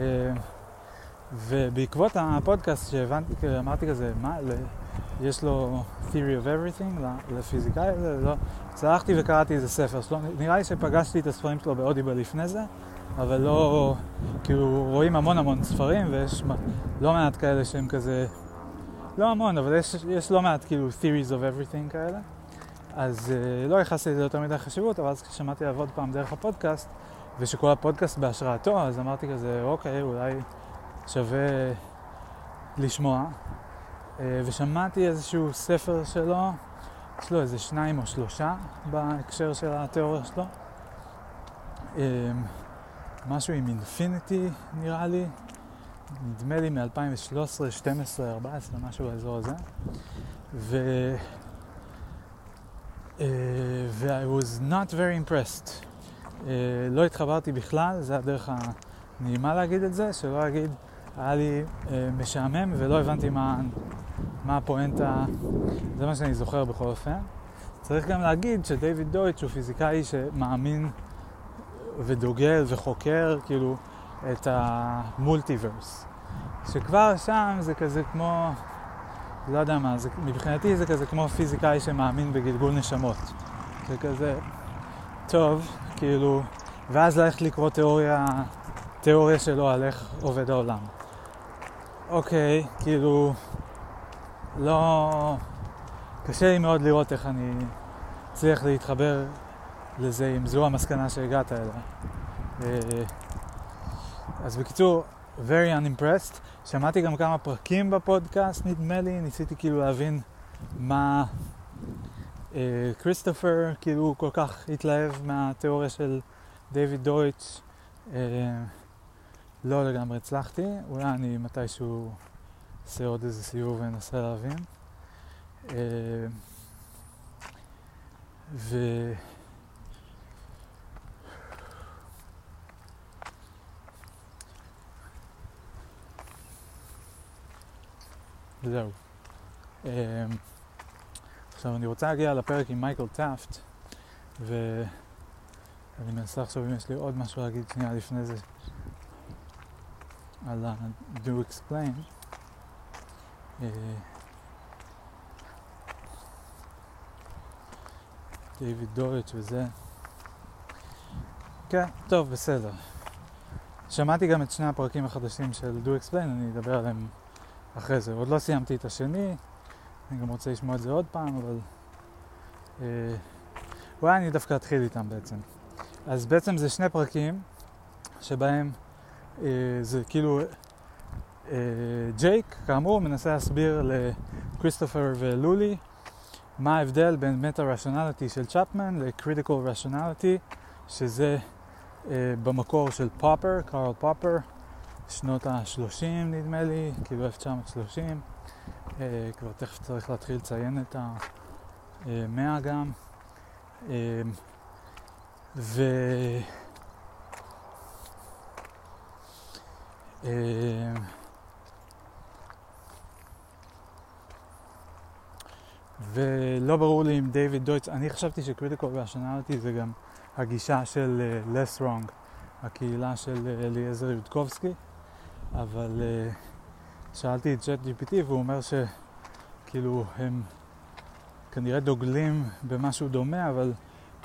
S1: ובעקבות הפודקאסט שהבנתי, אמרתי כזה, מה, יש לו Theory of Everything לפיזיקאי? הזה, לא, צלחתי וקראתי איזה ספר שלו, נראה לי שפגשתי את הספרים שלו באודיבל לפני זה, אבל לא, כאילו רואים המון המון ספרים ויש לא מעט כאלה שהם כזה, לא המון, אבל יש, יש לא מעט כאילו theories of everything כאלה. אז uh, לא ייחסתי לזה יותר מדי חשיבות, אבל אז כששמעתי עליו עוד פעם דרך הפודקאסט, ושכל הפודקאסט בהשראתו, אז אמרתי כזה, אוקיי, אולי שווה לשמוע. Uh, ושמעתי איזשהו ספר שלו, יש לו איזה שניים או שלושה בהקשר של התיאוריה שלו. Uh, משהו עם אינפיניטי נראה לי, נדמה לי מ-2013, 12, 14, משהו באזור הזה. ו... ו- I was not very impressed. Uh, לא התחברתי בכלל, זה הדרך הנעימה להגיד את זה, שלא להגיד, היה לי uh, משעמם ולא הבנתי מה, מה הפואנטה, זה מה שאני זוכר בכל אופן. צריך גם להגיד שדייוויד דויטש הוא פיזיקאי שמאמין ודוגל וחוקר כאילו את המולטיברס. שכבר שם זה כזה כמו, לא יודע מה, זה, מבחינתי זה כזה כמו פיזיקאי שמאמין בגלגול נשמות. זה כזה, טוב, כאילו, ואז ללכת לקרוא תיאוריה, תיאוריה שלו על איך עובד העולם. אוקיי, כאילו, לא... קשה לי מאוד לראות איך אני אצליח להתחבר לזה, אם זו המסקנה שהגעת אליה. אה, אז בקיצור, very unimpressed. שמעתי גם כמה פרקים בפודקאסט, נדמה לי, ניסיתי כאילו להבין מה כריסטופר כאילו כל כך התלהב מהתיאוריה של דיוויד דויטש. אה, לא לגמרי הצלחתי, אולי אני מתישהו אעשה עוד איזה סיור ואנסה להבין. אה, ו... וזהו. אמ, עכשיו אני רוצה להגיע לפרק עם מייקל טאפט, ואני מנסה עכשיו אם יש לי עוד משהו להגיד שנייה לפני זה על ה-do explain. דיוויד דוריץ' וזה. כן, טוב, בסדר. שמעתי גם את שני הפרקים החדשים של do explain, אני אדבר עליהם אחרי זה. עוד לא סיימתי את השני, אני גם רוצה לשמוע את זה עוד פעם, אבל... אה, אולי אני דווקא אתחיל איתם בעצם. אז בעצם זה שני פרקים שבהם אה, זה כאילו אה, ג'ייק, כאמור, מנסה להסביר לכריסטופר ולולי מה ההבדל בין meta-rationality של צ'פמן ל critical rationality, שזה אה, במקור של פופר, קארל פופר, שנות ה-30 נדמה לי, כאילו 1930. אה, כבר תכף צריך להתחיל לציין את המאה גם. אה, ו... אה, ולא ברור לי אם דיוויד דויטס, אני חשבתי שקריטיקל רשיונליטי זה גם הגישה של uh, less wrong, הקהילה של אליעזר יודקובסקי, אבל uh, שאלתי את צ'אט GPT והוא אומר שכאילו הם כנראה דוגלים במשהו דומה, אבל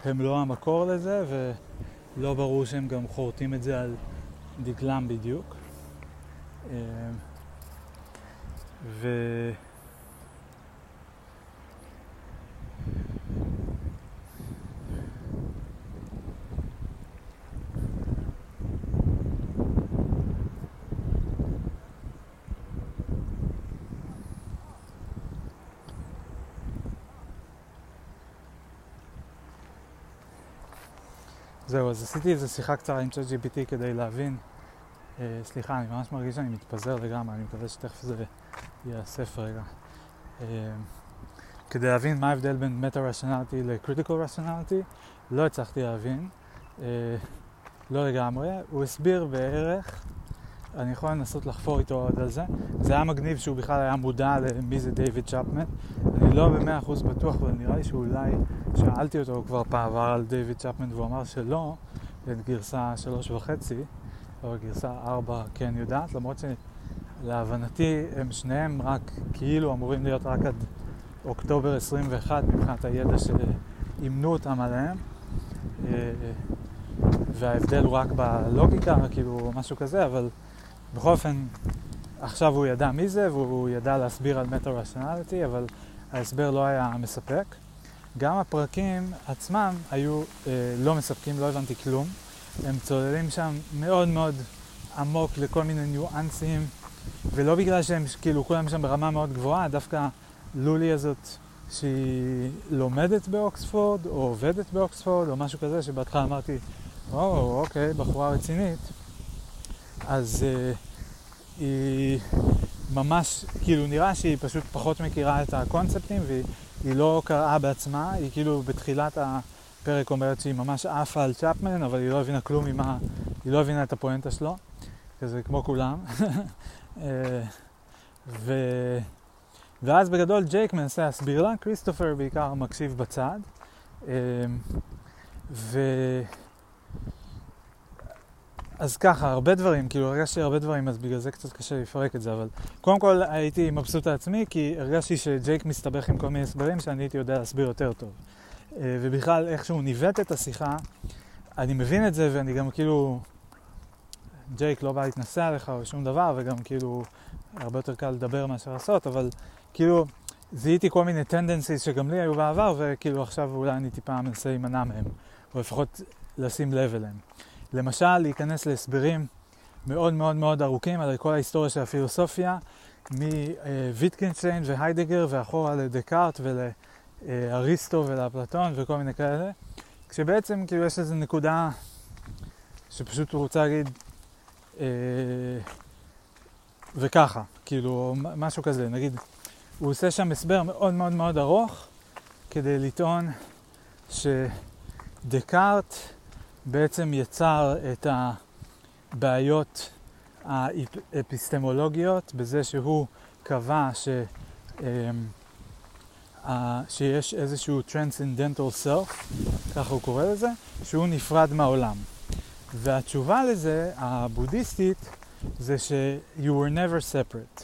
S1: הם לא המקור לזה, ולא ברור שהם גם חורטים את זה על דגלם בדיוק. אה, ו... זהו, אז עשיתי איזו שיחה קצרה עם צ'אט GPT כדי להבין. אה, סליחה, אני ממש מרגיש שאני מתפזר לגמרי, אני מקווה שתכף זה ייאסף רגע. אה, כדי להבין מה ההבדל בין מטה-רשיונליטי לקריטיקל רשיונליטי, לא הצלחתי להבין, אה, לא לגמרי. הוא הסביר בערך, אני יכול לנסות לחפור איתו עוד על זה. זה היה מגניב שהוא בכלל היה מודע למי זה דיוויד צ'פמן. אני לא במאה אחוז בטוח, אבל נראה לי שאולי שאלתי אותו כבר בעבר על דיוויד צ'פמן והוא אמר שלא, את גרסה שלוש וחצי, או גרסה ארבע כן יודעת, למרות שלהבנתי הם שניהם רק כאילו אמורים להיות רק עד אוקטובר 21 מבחינת הידע שאימנו אותם עליהם. אה, וההבדל הוא רק בלוגיקה, כאילו משהו כזה, אבל בכל אופן, עכשיו הוא ידע מי זה והוא ידע להסביר על מטה-רשיונליטי, אבל ההסבר לא היה מספק. גם הפרקים עצמם היו אה, לא מספקים, לא הבנתי כלום. הם צוללים שם מאוד מאוד עמוק לכל מיני ניואנסים, ולא בגלל שהם כאילו כולם שם ברמה מאוד גבוהה, דווקא לולי הזאת שהיא לומדת באוקספורד, או עובדת באוקספורד, או משהו כזה, שבהתחלה אמרתי, או, אוקיי, בחורה רצינית. אז אה, היא ממש, כאילו נראה שהיא פשוט פחות מכירה את הקונספטים, והיא היא לא קראה בעצמה, היא כאילו בתחילת הפרק אומרת שהיא ממש עפה על צ'פמן, אבל היא לא הבינה כלום ממה, היא לא הבינה את הפואנטה שלו, כזה כמו כולם. אה, ו... ואז בגדול ג'ייק מנסה להסביר לה, כריסטופר בעיקר מקשיב בצד. אה, ו... אז ככה, הרבה דברים, כאילו הרגשתי הרבה דברים, אז בגלל זה קצת קשה לפרק את זה, אבל קודם כל הייתי מבסוט על עצמי, כי הרגשתי שג'ייק מסתבך עם כל מיני הסברים שאני הייתי יודע להסביר יותר טוב. אה, ובכלל, איך שהוא ניווט את השיחה, אני מבין את זה, ואני גם כאילו, ג'ייק לא בא להתנשא עליך או שום דבר, וגם כאילו, הרבה יותר קל לדבר מאשר לעשות, אבל כאילו, זיהיתי כל מיני tendencies שגם לי היו בעבר, וכאילו עכשיו אולי אני טיפה מנסה להימנע מהם, או לפחות לשים לב אליהם. למשל, להיכנס להסברים מאוד מאוד מאוד ארוכים על כל ההיסטוריה של הפילוסופיה, מוויטקינשטיין והיידגר ואחורה לדקארט ולאריסטו ולאפלטון וכל מיני כאלה, כשבעצם כאילו יש איזו נקודה שפשוט הוא רוצה להגיד אה, וככה, כאילו משהו כזה, נגיד, הוא עושה שם הסבר מאוד מאוד מאוד ארוך כדי לטעון שדקארט בעצם יצר את הבעיות האפיסטמולוגיות בזה שהוא קבע ש, uh, שיש איזשהו Transcendental Self, ככה הוא קורא לזה, שהוא נפרד מהעולם. והתשובה לזה, הבודהיסטית, זה ש- you were never separate.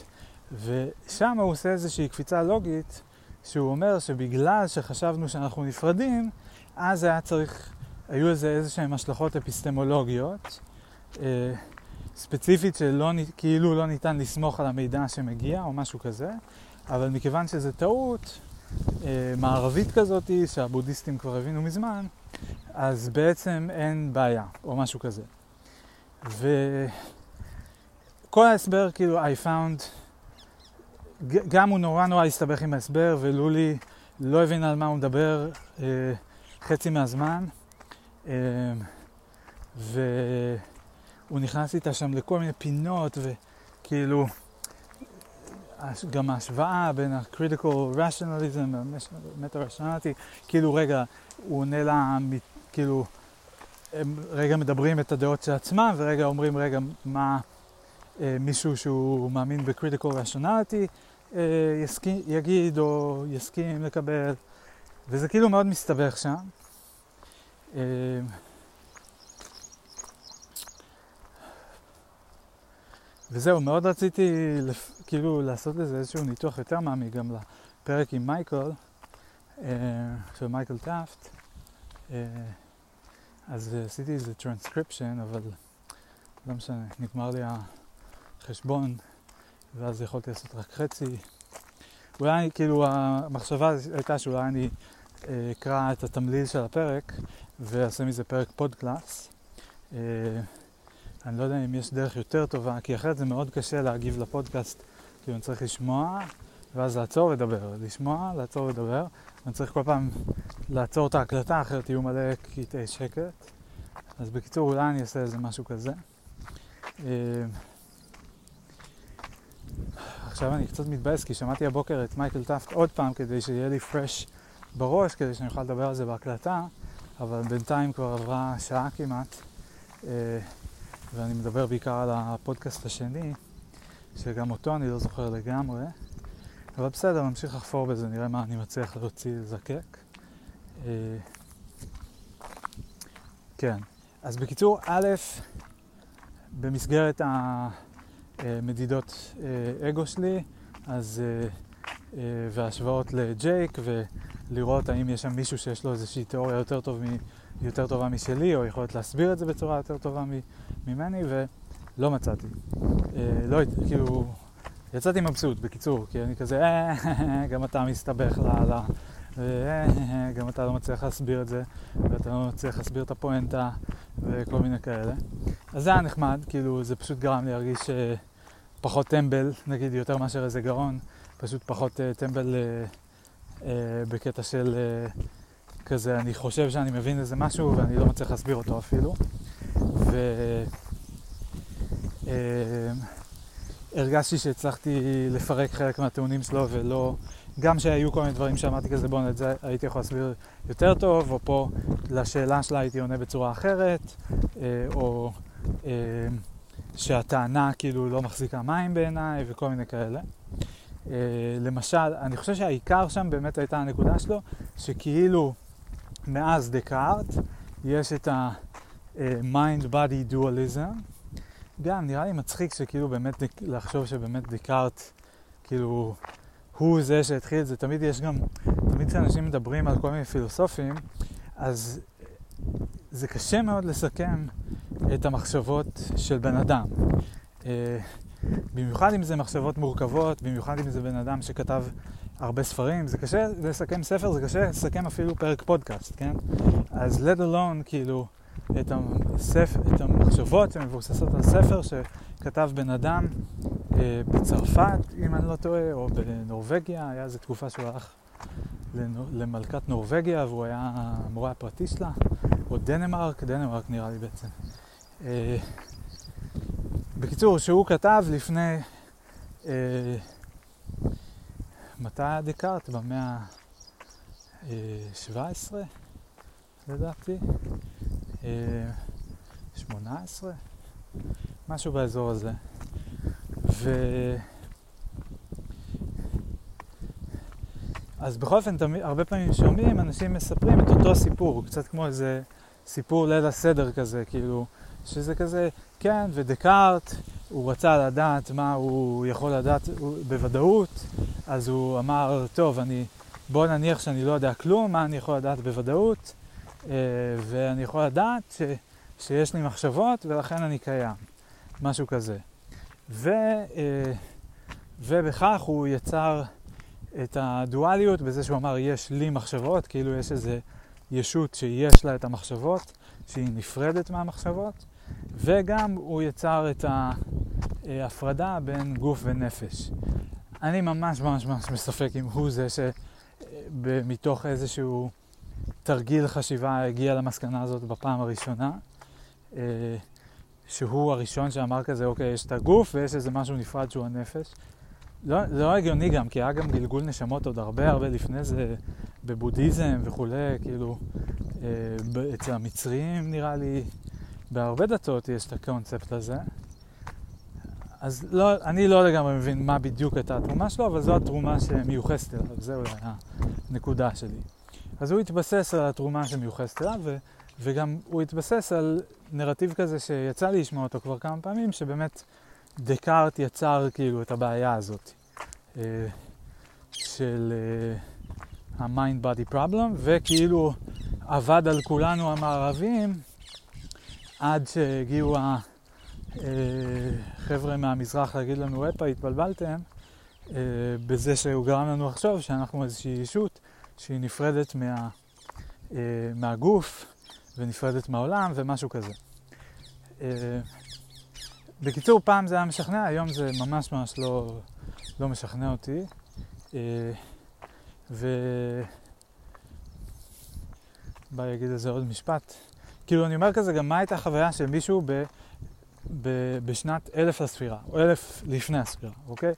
S1: ושם הוא עושה איזושהי קפיצה לוגית, שהוא אומר שבגלל שחשבנו שאנחנו נפרדים, אז היה צריך היו לזה איזה שהן השלכות אפיסטמולוגיות, אה, ספציפית שלא, כאילו לא ניתן לסמוך על המידע שמגיע או משהו כזה, אבל מכיוון שזו טעות אה, מערבית כזאת, שהבודהיסטים כבר הבינו מזמן, אז בעצם אין בעיה, או משהו כזה. וכל ההסבר, כאילו, I found, גם הוא נורא נורא הסתבך עם ההסבר, ולולי לא הבין על מה הוא מדבר אה, חצי מהזמן. אמ, והוא נכנס איתה שם לכל מיני פינות, וכאילו, גם ההשוואה בין ה-critical rationalism וה-meta-rationality, כאילו רגע, הוא עונה לה, כאילו, הם רגע מדברים את הדעות של עצמם, ורגע אומרים, רגע, מה אה, מישהו שהוא מאמין ב-critical rationality אה, יסכים, יגיד או יסכים לקבל, וזה כאילו מאוד מסתבך שם. אמ, וזהו, מאוד רציתי. כאילו לעשות לזה איזשהו ניתוח יותר מעמיק גם לפרק עם מייקל, אה, של מייקל טאפט. אה, אז עשיתי איזה טרנסקריפשן, אבל לא משנה, נגמר לי החשבון, ואז יכולתי לעשות רק חצי. אולי כאילו המחשבה הייתה שאולי אני אה, אקרא את התמליל של הפרק, ואעשה מזה פרק פודקאסט. Uh, אני לא יודע אם יש דרך יותר טובה, כי אחרת זה מאוד קשה להגיב לפודקאסט, כי אני צריך לשמוע, ואז לעצור ולדבר. לשמוע, לעצור ולדבר. אני צריך כל פעם לעצור את ההקלטה, אחרת יהיו מלא קטעי שקט. אז בקיצור, אולי אני אעשה איזה משהו כזה. Uh, עכשיו אני קצת מתבאס, כי שמעתי הבוקר את מייקל טאפט עוד פעם, כדי שיהיה לי פרש בראש, כדי שאני אוכל לדבר על זה בהקלטה. אבל בינתיים כבר עברה שעה כמעט, אה, ואני מדבר בעיקר על הפודקאסט השני, שגם אותו אני לא זוכר לגמרי, אבל בסדר, נמשיך לחפור בזה, נראה מה אני מצליח להוציא לזקק. אה, כן, אז בקיצור, א', במסגרת המדידות אה, אגו שלי, אז, וההשוואות לג'ייק, ו... לראות האם יש שם מישהו שיש לו איזושהי תיאוריה יותר, טוב מ, יותר טובה משלי, או יכולת להסביר את זה בצורה יותר טובה ממני, ולא מצאתי. אה, לא, כאילו, יצאתי מבסוט, בקיצור, כי אני כזה, אה, גם אתה מסתבך לאללה, אה, גם אתה לא מצליח להסביר את זה, ואתה לא מצליח להסביר את הפואנטה, וכל מיני כאלה. אז זה היה נחמד, כאילו, זה פשוט גרם לי להרגיש אה, פחות טמבל, נגיד, יותר מאשר איזה גאון, פשוט פחות אה, טמבל. אה, בקטע של אה, כזה, אני חושב שאני מבין איזה משהו ואני לא מצליח להסביר אותו אפילו. והרגשתי אה, שהצלחתי לפרק חלק מהטיעונים שלו ולא גם שהיו כל מיני דברים שאמרתי כזה, בואו, את זה הייתי יכול להסביר יותר טוב, או פה לשאלה שלה הייתי עונה בצורה אחרת, אה, או אה, שהטענה כאילו לא מחזיקה מים בעיניי, וכל מיני כאלה. אה, למשל, אני חושב שהעיקר שם באמת הייתה הנקודה שלו, שכאילו מאז דקארט יש את ה-mind-body dualism. גם נראה לי מצחיק שכאילו באמת לחשוב שבאמת דקארט כאילו הוא זה שהתחיל את זה. תמיד יש גם, תמיד כשאנשים מדברים על כל מיני פילוסופים, אז זה קשה מאוד לסכם את המחשבות של בן אדם. במיוחד אם זה מחשבות מורכבות, במיוחד אם זה בן אדם שכתב הרבה ספרים, זה קשה לסכם ספר, זה קשה לסכם אפילו פרק פודקאסט, כן? אז let alone, כאילו, את, הספ... את המחשבות שמבוססות על ספר שכתב בן אדם אה, בצרפת, אם אני לא טועה, או בנורבגיה, היה איזו תקופה שהוא הלך למלכת נורבגיה והוא היה המורה הפרטי שלה, או דנמרק, דנמרק נראה לי בעצם. אה, בקיצור, שהוא כתב לפני, אה, מתי דקארט? במאה ה-17 לדעתי, 18, משהו באזור הזה. ו... אז בכל אופן, הרבה פעמים שומעים, אנשים מספרים את אותו סיפור, קצת כמו איזה סיפור ליל הסדר כזה, כאילו, שזה כזה, כן, ודקארט, הוא רצה לדעת מה הוא יכול לדעת בוודאות, אז הוא אמר, טוב, אני, בוא נניח שאני לא יודע כלום, מה אני יכול לדעת בוודאות, אה, ואני יכול לדעת ש, שיש לי מחשבות ולכן אני קיים, משהו כזה. ו, אה, ובכך הוא יצר את הדואליות בזה שהוא אמר יש לי מחשבות, כאילו יש איזו ישות שיש לה את המחשבות, שהיא נפרדת מהמחשבות, וגם הוא יצר את ההפרדה בין גוף ונפש. אני ממש ממש ממש מספק אם הוא זה שמתוך איזשהו תרגיל חשיבה הגיע למסקנה הזאת בפעם הראשונה. אה, שהוא הראשון שאמר כזה, אוקיי, יש את הגוף ויש איזה משהו נפרד שהוא הנפש. לא, לא הגיוני גם, כי היה גם גלגול נשמות עוד הרבה הרבה לפני זה בבודהיזם וכולי, כאילו, אה, אצל המצרים נראה לי, בהרבה דתות יש את הקונספט הזה. אז לא, אני לא לגמרי מבין מה בדיוק הייתה התרומה שלו, אבל זו התרומה שמיוחסת אליו, זה אולי הנקודה שלי. אז הוא התבסס על התרומה שמיוחסת אליו, וגם הוא התבסס על נרטיב כזה שיצא לי לשמוע אותו כבר כמה פעמים, שבאמת דקארט יצר כאילו את הבעיה הזאת אה, של אה, ה-mind body problem, וכאילו עבד על כולנו המערבים עד שהגיעו החבר'ה אה, מהמזרח להגיד לנו, הפה, התבלבלתם, בזה שהוא גרם לנו לחשוב שאנחנו איזושהי ישות שהיא נפרדת מה, מהגוף ונפרדת מהעולם ומשהו כזה. בקיצור, פעם זה היה משכנע, היום זה ממש ממש לא, לא משכנע אותי. אה, ו... בא להגיד איזה עוד משפט. כאילו, אני אומר כזה, גם מה הייתה החוויה של מישהו ב... ב... בשנת אלף לספירה, או אלף לפני הספירה, אוקיי?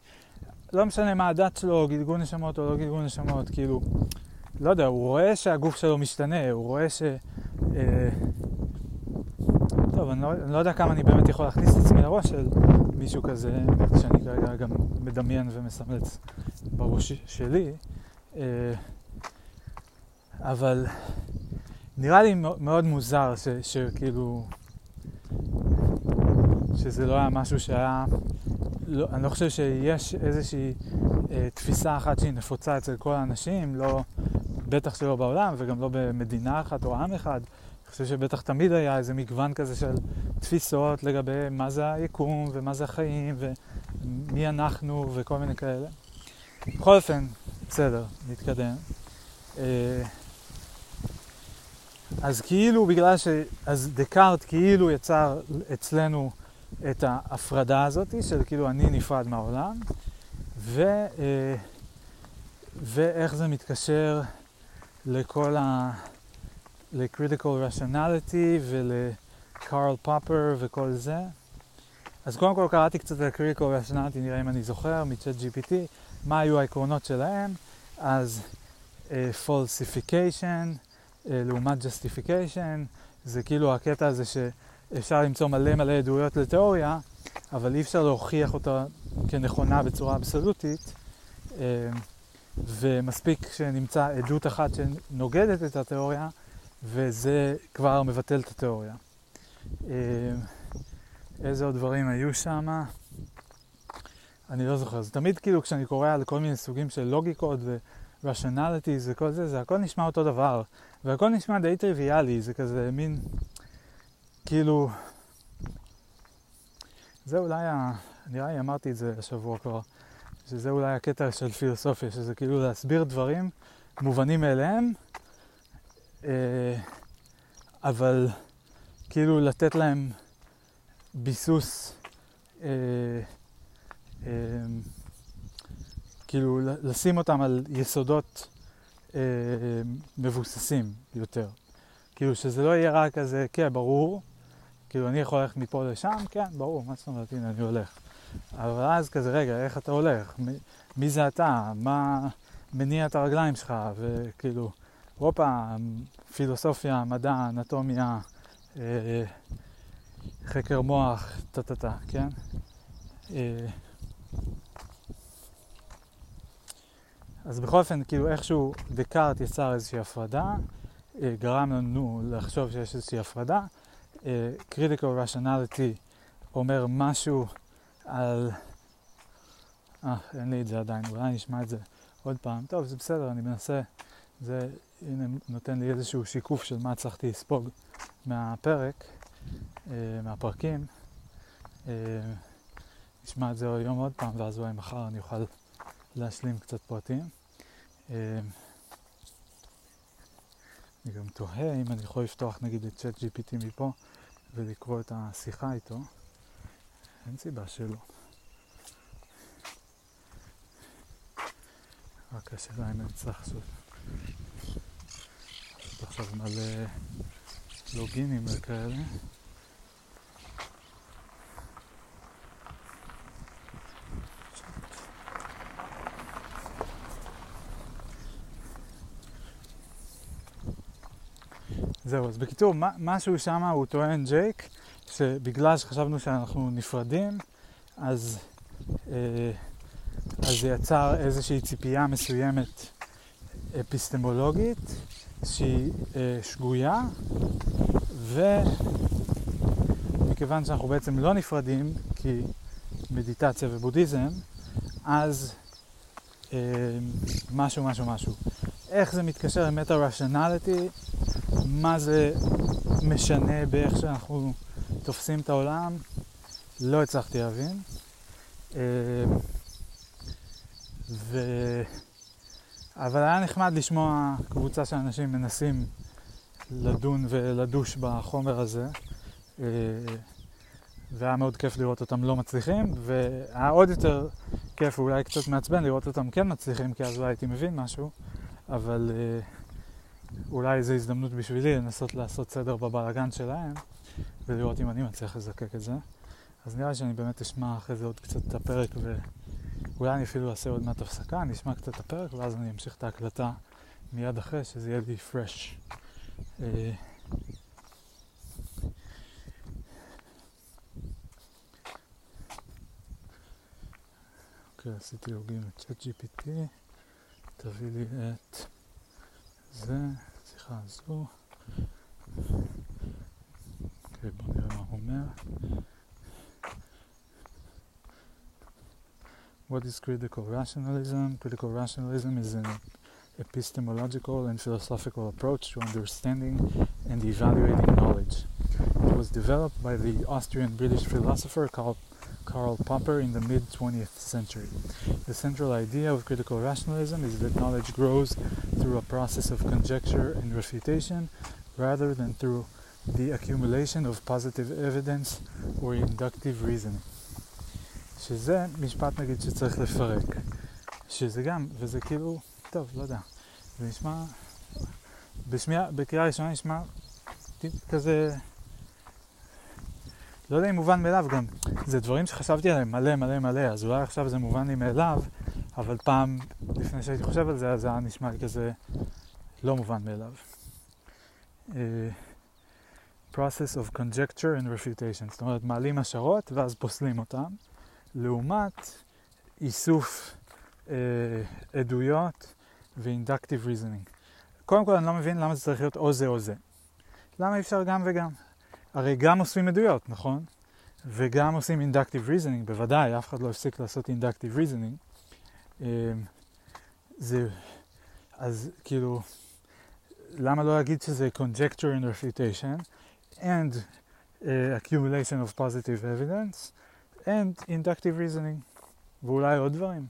S1: לא משנה מה הדת שלו, גלגול נשמות או לא גלגול נשמות, כאילו, לא יודע, הוא רואה שהגוף שלו משתנה, הוא רואה ש... אה, טוב, אני לא, אני לא יודע כמה אני באמת יכול להכניס את עצמי לראש של מישהו כזה, שאני כרגע גם מדמיין ומסמלץ בראש שלי, אה, אבל נראה לי מאוד מוזר ש, שכאילו, שזה לא היה משהו שהיה, לא, אני לא חושב שיש איזושהי אה, תפיסה אחת שהיא נפוצה אצל כל האנשים, לא, בטח שלא בעולם וגם לא במדינה אחת או עם אחד. חושב שבטח תמיד היה איזה מגוון כזה של תפיסות לגבי מה זה היקום ומה זה החיים ומי אנחנו וכל מיני כאלה. בכל אופן, בסדר, נתקדם. אה, אז כאילו בגלל ש... אז דקארט כאילו יצר אצלנו את ההפרדה הזאת של כאילו אני נפרד מהעולם ו... אה, ואיך זה מתקשר לכל ה... ל-critical rationality ול-Karl Popper וכל זה. אז קודם כל קראתי קצת על critical rationality, נראה אם אני זוכר, מ-chat GPT, מה היו העקרונות שלהם. אז uh, falsification uh, לעומת justification, זה כאילו הקטע הזה שאפשר למצוא מלא מלא עדויות לתיאוריה, אבל אי אפשר להוכיח אותה כנכונה בצורה אבסולוטית, uh, ומספיק שנמצא עדות אחת שנוגדת את התיאוריה, וזה כבר מבטל את התיאוריה. Uh, איזה עוד דברים היו שם? אני לא זוכר. זה תמיד כאילו כשאני קורא על כל מיני סוגים של לוגיקות ו-rationalities וכל זה, זה הכל נשמע אותו דבר. והכל נשמע די טריוויאלי, זה כזה מין, כאילו... זה אולי, ה... נראה לי אמרתי את זה השבוע כבר, שזה אולי הקטע של פילוסופיה, שזה כאילו להסביר דברים מובנים מאליהם, אה, אבל כאילו לתת להם ביסוס, אה, אה, כאילו לשים אותם על יסודות אה, מבוססים יותר. כאילו שזה לא יהיה רק כזה, כן, ברור, כאילו אני יכול ללכת מפה לשם, כן, ברור, מה זאת אומרת, הנה אני הולך. אבל אז כזה, רגע, איך אתה הולך? מי, מי זה אתה? מה מניע את הרגליים שלך? וכאילו, הופה, פילוסופיה, מדע, אנטומיה, אה, חקר מוח, טה-טה-טה, כן? אה, אז בכל אופן, כאילו איכשהו דקארט יצר איזושהי הפרדה, אה, גרם לנו לחשוב שיש איזושהי הפרדה. אה, critical rationality אומר משהו על... אה, אין לי את זה עדיין, אולי אני אשמע את זה עוד פעם. טוב, זה בסדר, אני מנסה. זה, הנה, נותן לי איזשהו שיקוף של מה הצלחתי לספוג מהפרק, מהפרקים. נשמע את זה היום עוד פעם, ואז אולי מחר אני אוכל להשלים קצת פרטים. אמ, אני גם תוהה אם אני יכול לפתוח נגיד את צ'אט GPT מפה ולקרוא את השיחה איתו. אין סיבה שלא. רק השאלה אם אני צריך לעשות עכשיו מלא לוגינים וכאלה. זהו, אז בקיצור, משהו שם הוא טוען ג'ייק, שבגלל שחשבנו שאנחנו נפרדים, אז, אה, אז זה יצר איזושהי ציפייה מסוימת אפיסטמולוגית שהיא אה, שגויה, ומכיוון שאנחנו בעצם לא נפרדים, כי מדיטציה ובודהיזם, אז אה, משהו משהו משהו. איך זה מתקשר עם מטה-רשנליטי, מה זה משנה באיך שאנחנו תופסים את העולם, לא הצלחתי להבין. אה, ו... אבל היה נחמד לשמוע קבוצה של אנשים מנסים לדון ולדוש בחומר הזה. אה, והיה מאוד כיף לראות אותם לא מצליחים, והיה עוד יותר כיף, ואולי קצת מעצבן, לראות אותם כן מצליחים, כי אז אולי הייתי מבין משהו, אבל uh, אולי זו הזדמנות בשבילי לנסות לעשות סדר בבלאגן שלהם, ולראות אם אני מצליח לזקק את זה. אז נראה לי שאני באמת אשמע אחרי זה עוד קצת את הפרק, ואולי אני אפילו אעשה עוד מעט הפסקה, אני אשמע קצת את הפרק, ואז אני אמשיך את ההקלטה מיד אחרי, שזה יהיה לי פרש. Uh, אוקיי, עשיתי לוגין לצ'אט GPT, תביא לי את זה, שיחה הזו. אוקיי, בוא נראה מה הוא אומר. What is critical rationalism? Critical rationalism is an epistemological and philosophical approach to understanding and evaluating knowledge. It was developed by the Austrian British philosopher Karl Karl Popper in the mid 20th century. The central idea of critical rationalism is that knowledge grows through a process of conjecture and refutation rather than through the accumulation of positive evidence or inductive reasoning. שזה משפט נגיד שצריך לפרק. שזה גם, וזה כאילו, טוב, לא יודע, זה נשמע, בשמיע, בקריאה ראשונה נשמע כזה לא יודע אם מובן מאליו גם. זה דברים שחשבתי עליהם מלא מלא מלא, אז אולי עכשיו זה מובן לי מאליו, אבל פעם, לפני שהייתי חושב על זה, אז זה היה נשמע לי כזה לא מובן מאליו. Uh, process of conjecture and refutation, זאת אומרת מעלים השערות ואז פוסלים אותם, לעומת איסוף uh, עדויות ו-inductive reasoning. קודם כל אני לא מבין למה זה צריך להיות או זה או זה. למה אי אפשר גם וגם? הרי גם אוספים עדויות, נכון? וגם עושים inductive reasoning, בוודאי, אף אחד לא הפסיק לעשות reasoning. אמ, זה, אז כאילו, למה לא להגיד שזה conjecture and refutation and uh, accumulation of positive evidence and inductive reasoning, ואולי עוד דברים.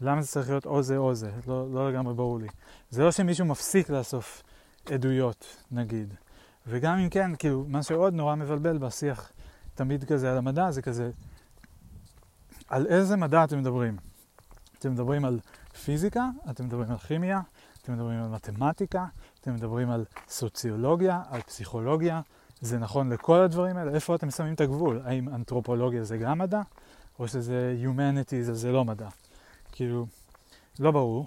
S1: למה זה צריך להיות או זה או זה? לא, לא לגמרי ברור לי. זה לא שמישהו מפסיק לאסוף עדויות, נגיד. וגם אם כן, כאילו, מה שעוד נורא מבלבל בשיח תמיד כזה על המדע, זה כזה, על איזה מדע אתם מדברים? אתם מדברים על פיזיקה, אתם מדברים על כימיה, אתם מדברים על מתמטיקה, אתם מדברים על סוציולוגיה, על פסיכולוגיה, זה נכון לכל הדברים האלה? איפה אתם שמים את הגבול? האם אנתרופולוגיה זה גם מדע, או שזה Humanities אז זה לא מדע? כאילו, לא ברור.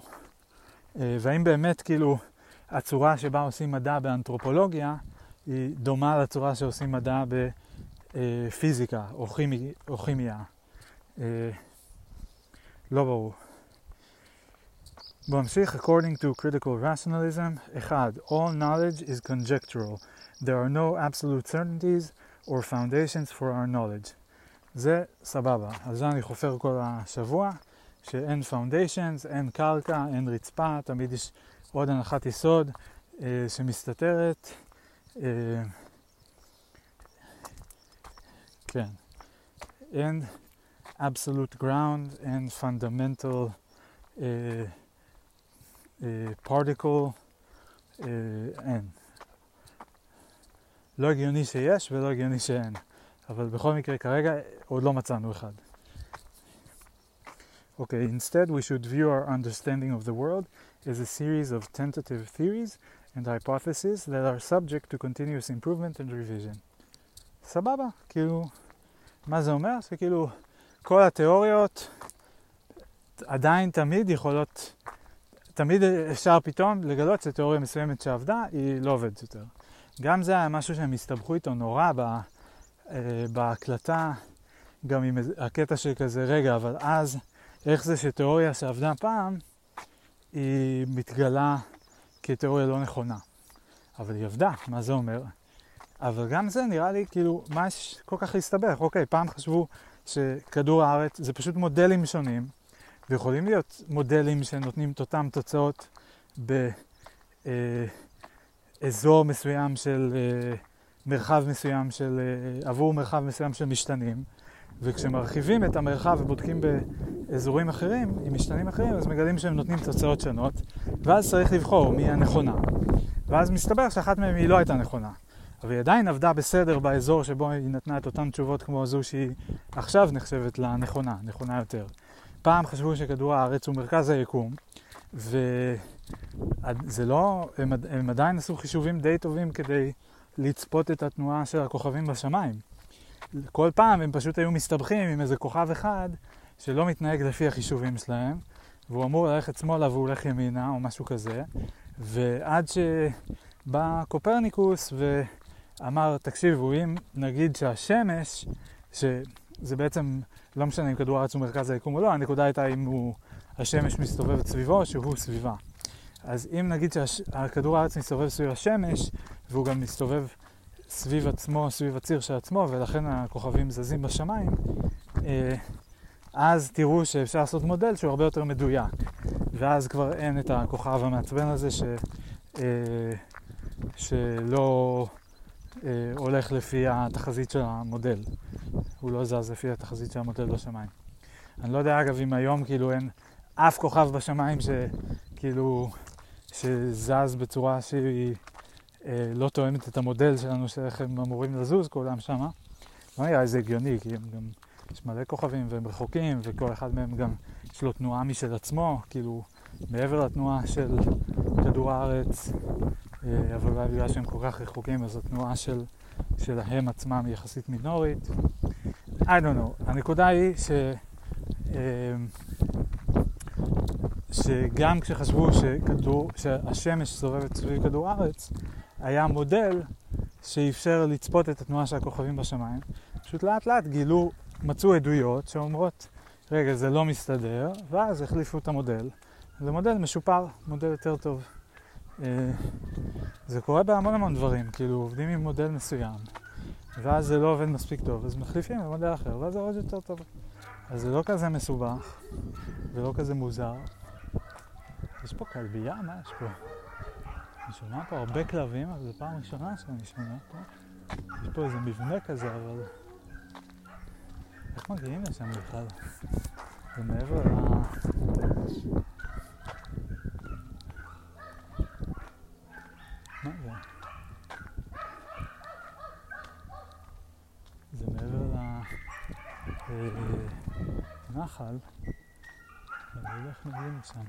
S1: אה, והאם באמת, כאילו, הצורה שבה עושים מדע באנתרופולוגיה היא דומה לצורה שעושים מדע בפיזיקה או, כימי, או כימיה. אה, לא ברור. בואו נמשיך. According to critical rationalism, אחד, all knowledge is conjectural. There are no absolute certainties or foundations for our knowledge. זה סבבה. על זה אני חופר כל השבוע, שאין foundations, אין קרקע, אין רצפה, תמיד יש עוד הנחת יסוד אה, שמסתתרת. אה, כן. אין absolute ground, אין fundamental uh, uh, particle, uh, אין. לא הגיוני שיש ולא הגיוני שאין, אבל בכל מקרה כרגע עוד לא מצאנו אחד. Okay, instead we should view our understanding of the world as a series of tentative theories and hypotheses that are subject to continuous improvement and revision. סבבה, כאילו, מה זה אומר? שכאילו כל התיאוריות עדיין תמיד יכולות, תמיד אפשר פתאום לגלות שתיאוריה מסוימת שעבדה היא לא עובדת יותר. גם זה היה משהו שהם הסתבכו איתו נורא ב, אה, בהקלטה, גם עם הקטע של כזה, רגע, אבל אז איך זה שתיאוריה שעבדה פעם היא מתגלה כתיאוריה לא נכונה. אבל היא עבדה, מה זה אומר? אבל גם זה נראה לי כאילו, מה יש כל כך להסתבך? אוקיי, פעם חשבו שכדור הארץ זה פשוט מודלים שונים, ויכולים להיות מודלים שנותנים את אותן תוצאות באזור מסוים של, אה, מרחב מסוים של, אה, עבור מרחב מסוים של משתנים, וכשמרחיבים את המרחב ובודקים באזורים אחרים, עם משתנים אחרים, אז מגלים שהם נותנים תוצאות שונות, ואז צריך לבחור מי הנכונה. ואז מסתבר שאחת מהן היא לא הייתה נכונה. אבל היא עדיין עבדה בסדר באזור שבו היא נתנה את אותן תשובות כמו זו שהיא עכשיו נחשבת לנכונה, נכונה יותר. פעם חשבו שכדור הארץ הוא מרכז היקום, וזה לא, הם, הם עדיין עשו חישובים די טובים כדי לצפות את התנועה של הכוכבים בשמיים. כל פעם הם פשוט היו מסתבכים עם איזה כוכב אחד שלא מתנהג לפי החישובים שלהם, והוא אמור ללכת שמאלה והוא הולך ימינה או משהו כזה, ועד שבא קופרניקוס ואמר, תקשיבו, אם נגיד שהשמש, שזה בעצם לא משנה אם כדור הארץ הוא מרכז היקום או לא, הנקודה הייתה אם הוא, השמש מסתובבת סביבו או שהוא סביבה. אז אם נגיד שכדור הארץ מסתובב סביב השמש, והוא גם מסתובב סביב עצמו, סביב הציר של עצמו, ולכן הכוכבים זזים בשמיים, אה, אז תראו שאפשר לעשות מודל שהוא הרבה יותר מדויק. ואז כבר אין את הכוכב המעצבן הזה ש, אה, שלא הולך לפי התחזית של המודל. הוא לא זז לפי התחזית של המודל בשמיים. אני לא יודע אגב אם היום כאילו אין אף כוכב בשמיים שכאילו שזז בצורה שהיא אה, לא תואמת את המודל שלנו שאיך הם אמורים לזוז כולם שמה. לא נראה לי זה הגיוני, כי הם גם, יש מלא כוכבים והם רחוקים, וכל אחד מהם גם יש לו תנועה משל עצמו, כאילו מעבר לתנועה של כדור הארץ, אה, אבל אולי בגלל שהם כל כך רחוקים אז התנועה של, שלהם עצמם היא יחסית מינורית. I don't know. הנקודה היא ש... אה, שגם כשחשבו שכדור, שהשמש סובבת סביב כדור הארץ, היה מודל שאפשר לצפות את התנועה של הכוכבים בשמיים. פשוט לאט לאט גילו, מצאו עדויות שאומרות, רגע, זה לא מסתדר, ואז החליפו את המודל. זה מודל משופר, מודל יותר טוב. זה קורה בהמון המון דברים, כאילו עובדים עם מודל מסוים, ואז זה לא עובד מספיק טוב, אז מחליפים למודל אחר, ואז זה עובד יותר טוב. אז זה לא כזה מסובך, ולא כזה מוזר. יש פה כלבייה? מה יש פה? אני שומע פה הרבה כלבים, אבל זו פעם ראשונה שאני שומע פה. יש פה איזה מבנה כזה, אבל... איך מגיעים לשם בכלל? זה מעבר ל... מה זה? זה מעבר לנחל. אני לא איך מגיעים לשם.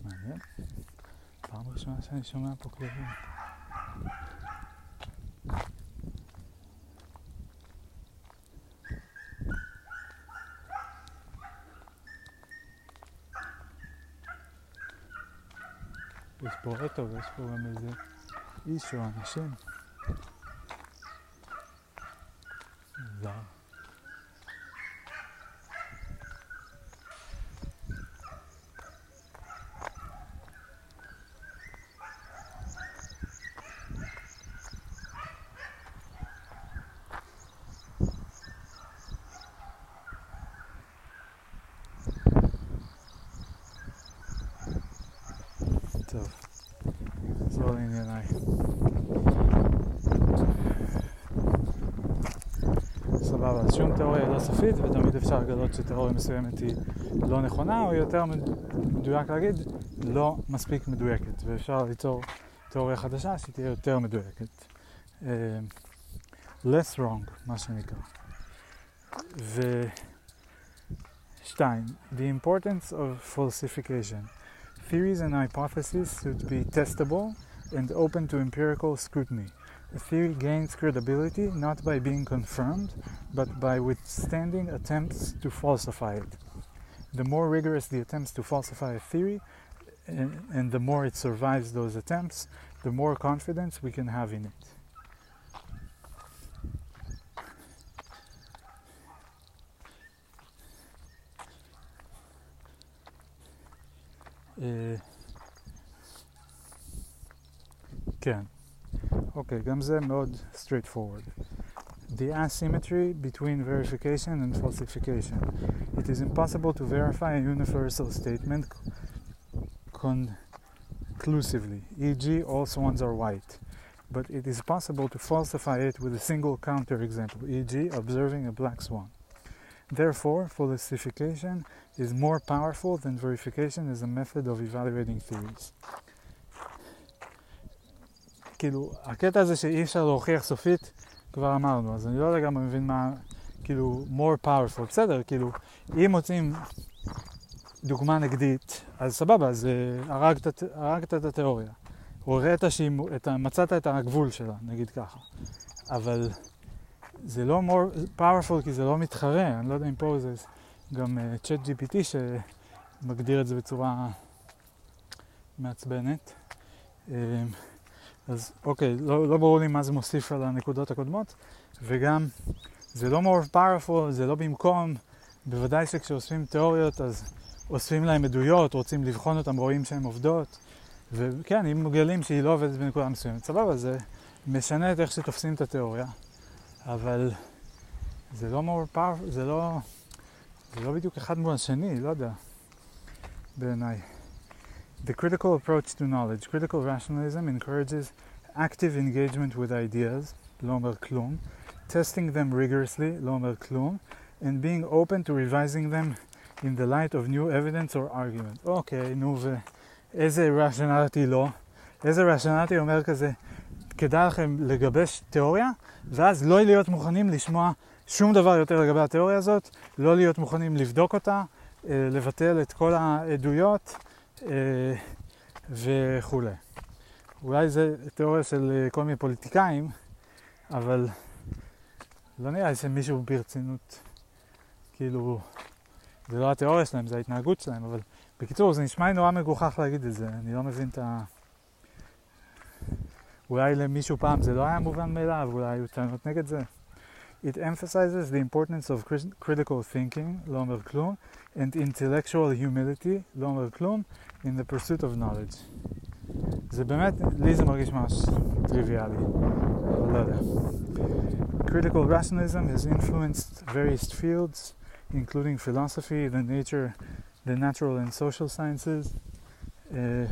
S1: מעניין. פעם ראשונה שאני שומע פה כלבים. יש פה אוטו ויש פה גם איזה איש או אנשים. זר. טוב, נחזור לענייניי. סבבה, אז שום תיאוריה לא סופית ותמיד אפשר לגלות שתיאוריה מסוימת היא לא נכונה או יותר מדויק להגיד לא מספיק מדויקת ואפשר ליצור תיאוריה חדשה שתהיה יותר מדויקת. Uh, less wrong, מה שנקרא. ושתיים, the importance of falsification. Theories and hypotheses should be testable and open to empirical scrutiny. A theory gains credibility not by being confirmed, but by withstanding attempts to falsify it. The more rigorous the attempts to falsify a theory, and, and the more it survives those attempts, the more confidence we can have in it. Uh, אוקיי, גם זה מאוד straightforward. The asymmetry between verification and falsification. It is impossible to verify a universal statement conclusively, e.g., all swans are white. But it is possible to falsify it with a single counterexample, e.g., observing a black swan. Therefore, falsification is more powerful than verification as a method of evaluating theories. כאילו, הקטע הזה שאי אפשר להוכיח סופית, כבר אמרנו, אז אני לא לגמרי מבין מה, כאילו, more powerful, בסדר, כאילו, אם מוצאים דוגמה נגדית, אז סבבה, אז הרגת, הרגת את התיאוריה. או הראית את, מצאת את הגבול שלה, נגיד ככה. אבל זה לא more powerful כי זה לא מתחרה, אני לא יודע אם פה זה גם צ'אט uh, GPT שמגדיר את זה בצורה מעצבנת. Um, אז אוקיי, לא, לא ברור לי מה זה מוסיף על הנקודות הקודמות, וגם זה לא more powerful, זה לא במקום, בוודאי שכשאוספים תיאוריות אז אוספים להם עדויות, רוצים לבחון אותם, רואים שהן עובדות, וכן, אם מגלים שהיא לא עובדת בנקודה מסוימת, סבבה, זה משנה את איך שתופסים את התיאוריה, אבל זה לא more powerful, זה לא, זה לא בדיוק אחד מול השני, לא יודע, בעיניי. The critical approach to knowledge. Critical rationalism encourages active engagement with ideas, לא אומר כלום, testing them rigorously, לא אומר כלום, and being open to revising them in the light of new evidence or argument. אוקיי, נו ואיזה rationality לא? איזה rationality אומר כזה, כדאי לכם לגבש תיאוריה, ואז לא להיות מוכנים לשמוע שום דבר יותר לגבי התיאוריה הזאת, לא להיות מוכנים לבדוק אותה, לבטל את כל העדויות. וכולי. אולי זה תיאוריה של כל מיני פוליטיקאים, אבל לא נראה לי שמישהו ברצינות כאילו, זה לא התיאוריה שלהם, זה ההתנהגות שלהם, אבל בקיצור, זה נשמע לי נורא מגוחך להגיד את זה, אני לא מבין את ה... אולי למישהו פעם זה לא היה מובן מאליו, אולי היו טענות נגד זה. It emphasizes the importance of critical thinking, לא אומר כלום, and intellectual humility, לא אומר כלום, in the pursuit of knowledge. זה באמת, לי זה מרגיש ממש טריוויאלי, אבל לא יודע. Critical rationalism has influenced various fields, including philosophy, the nature, the natural and social sciences, uh,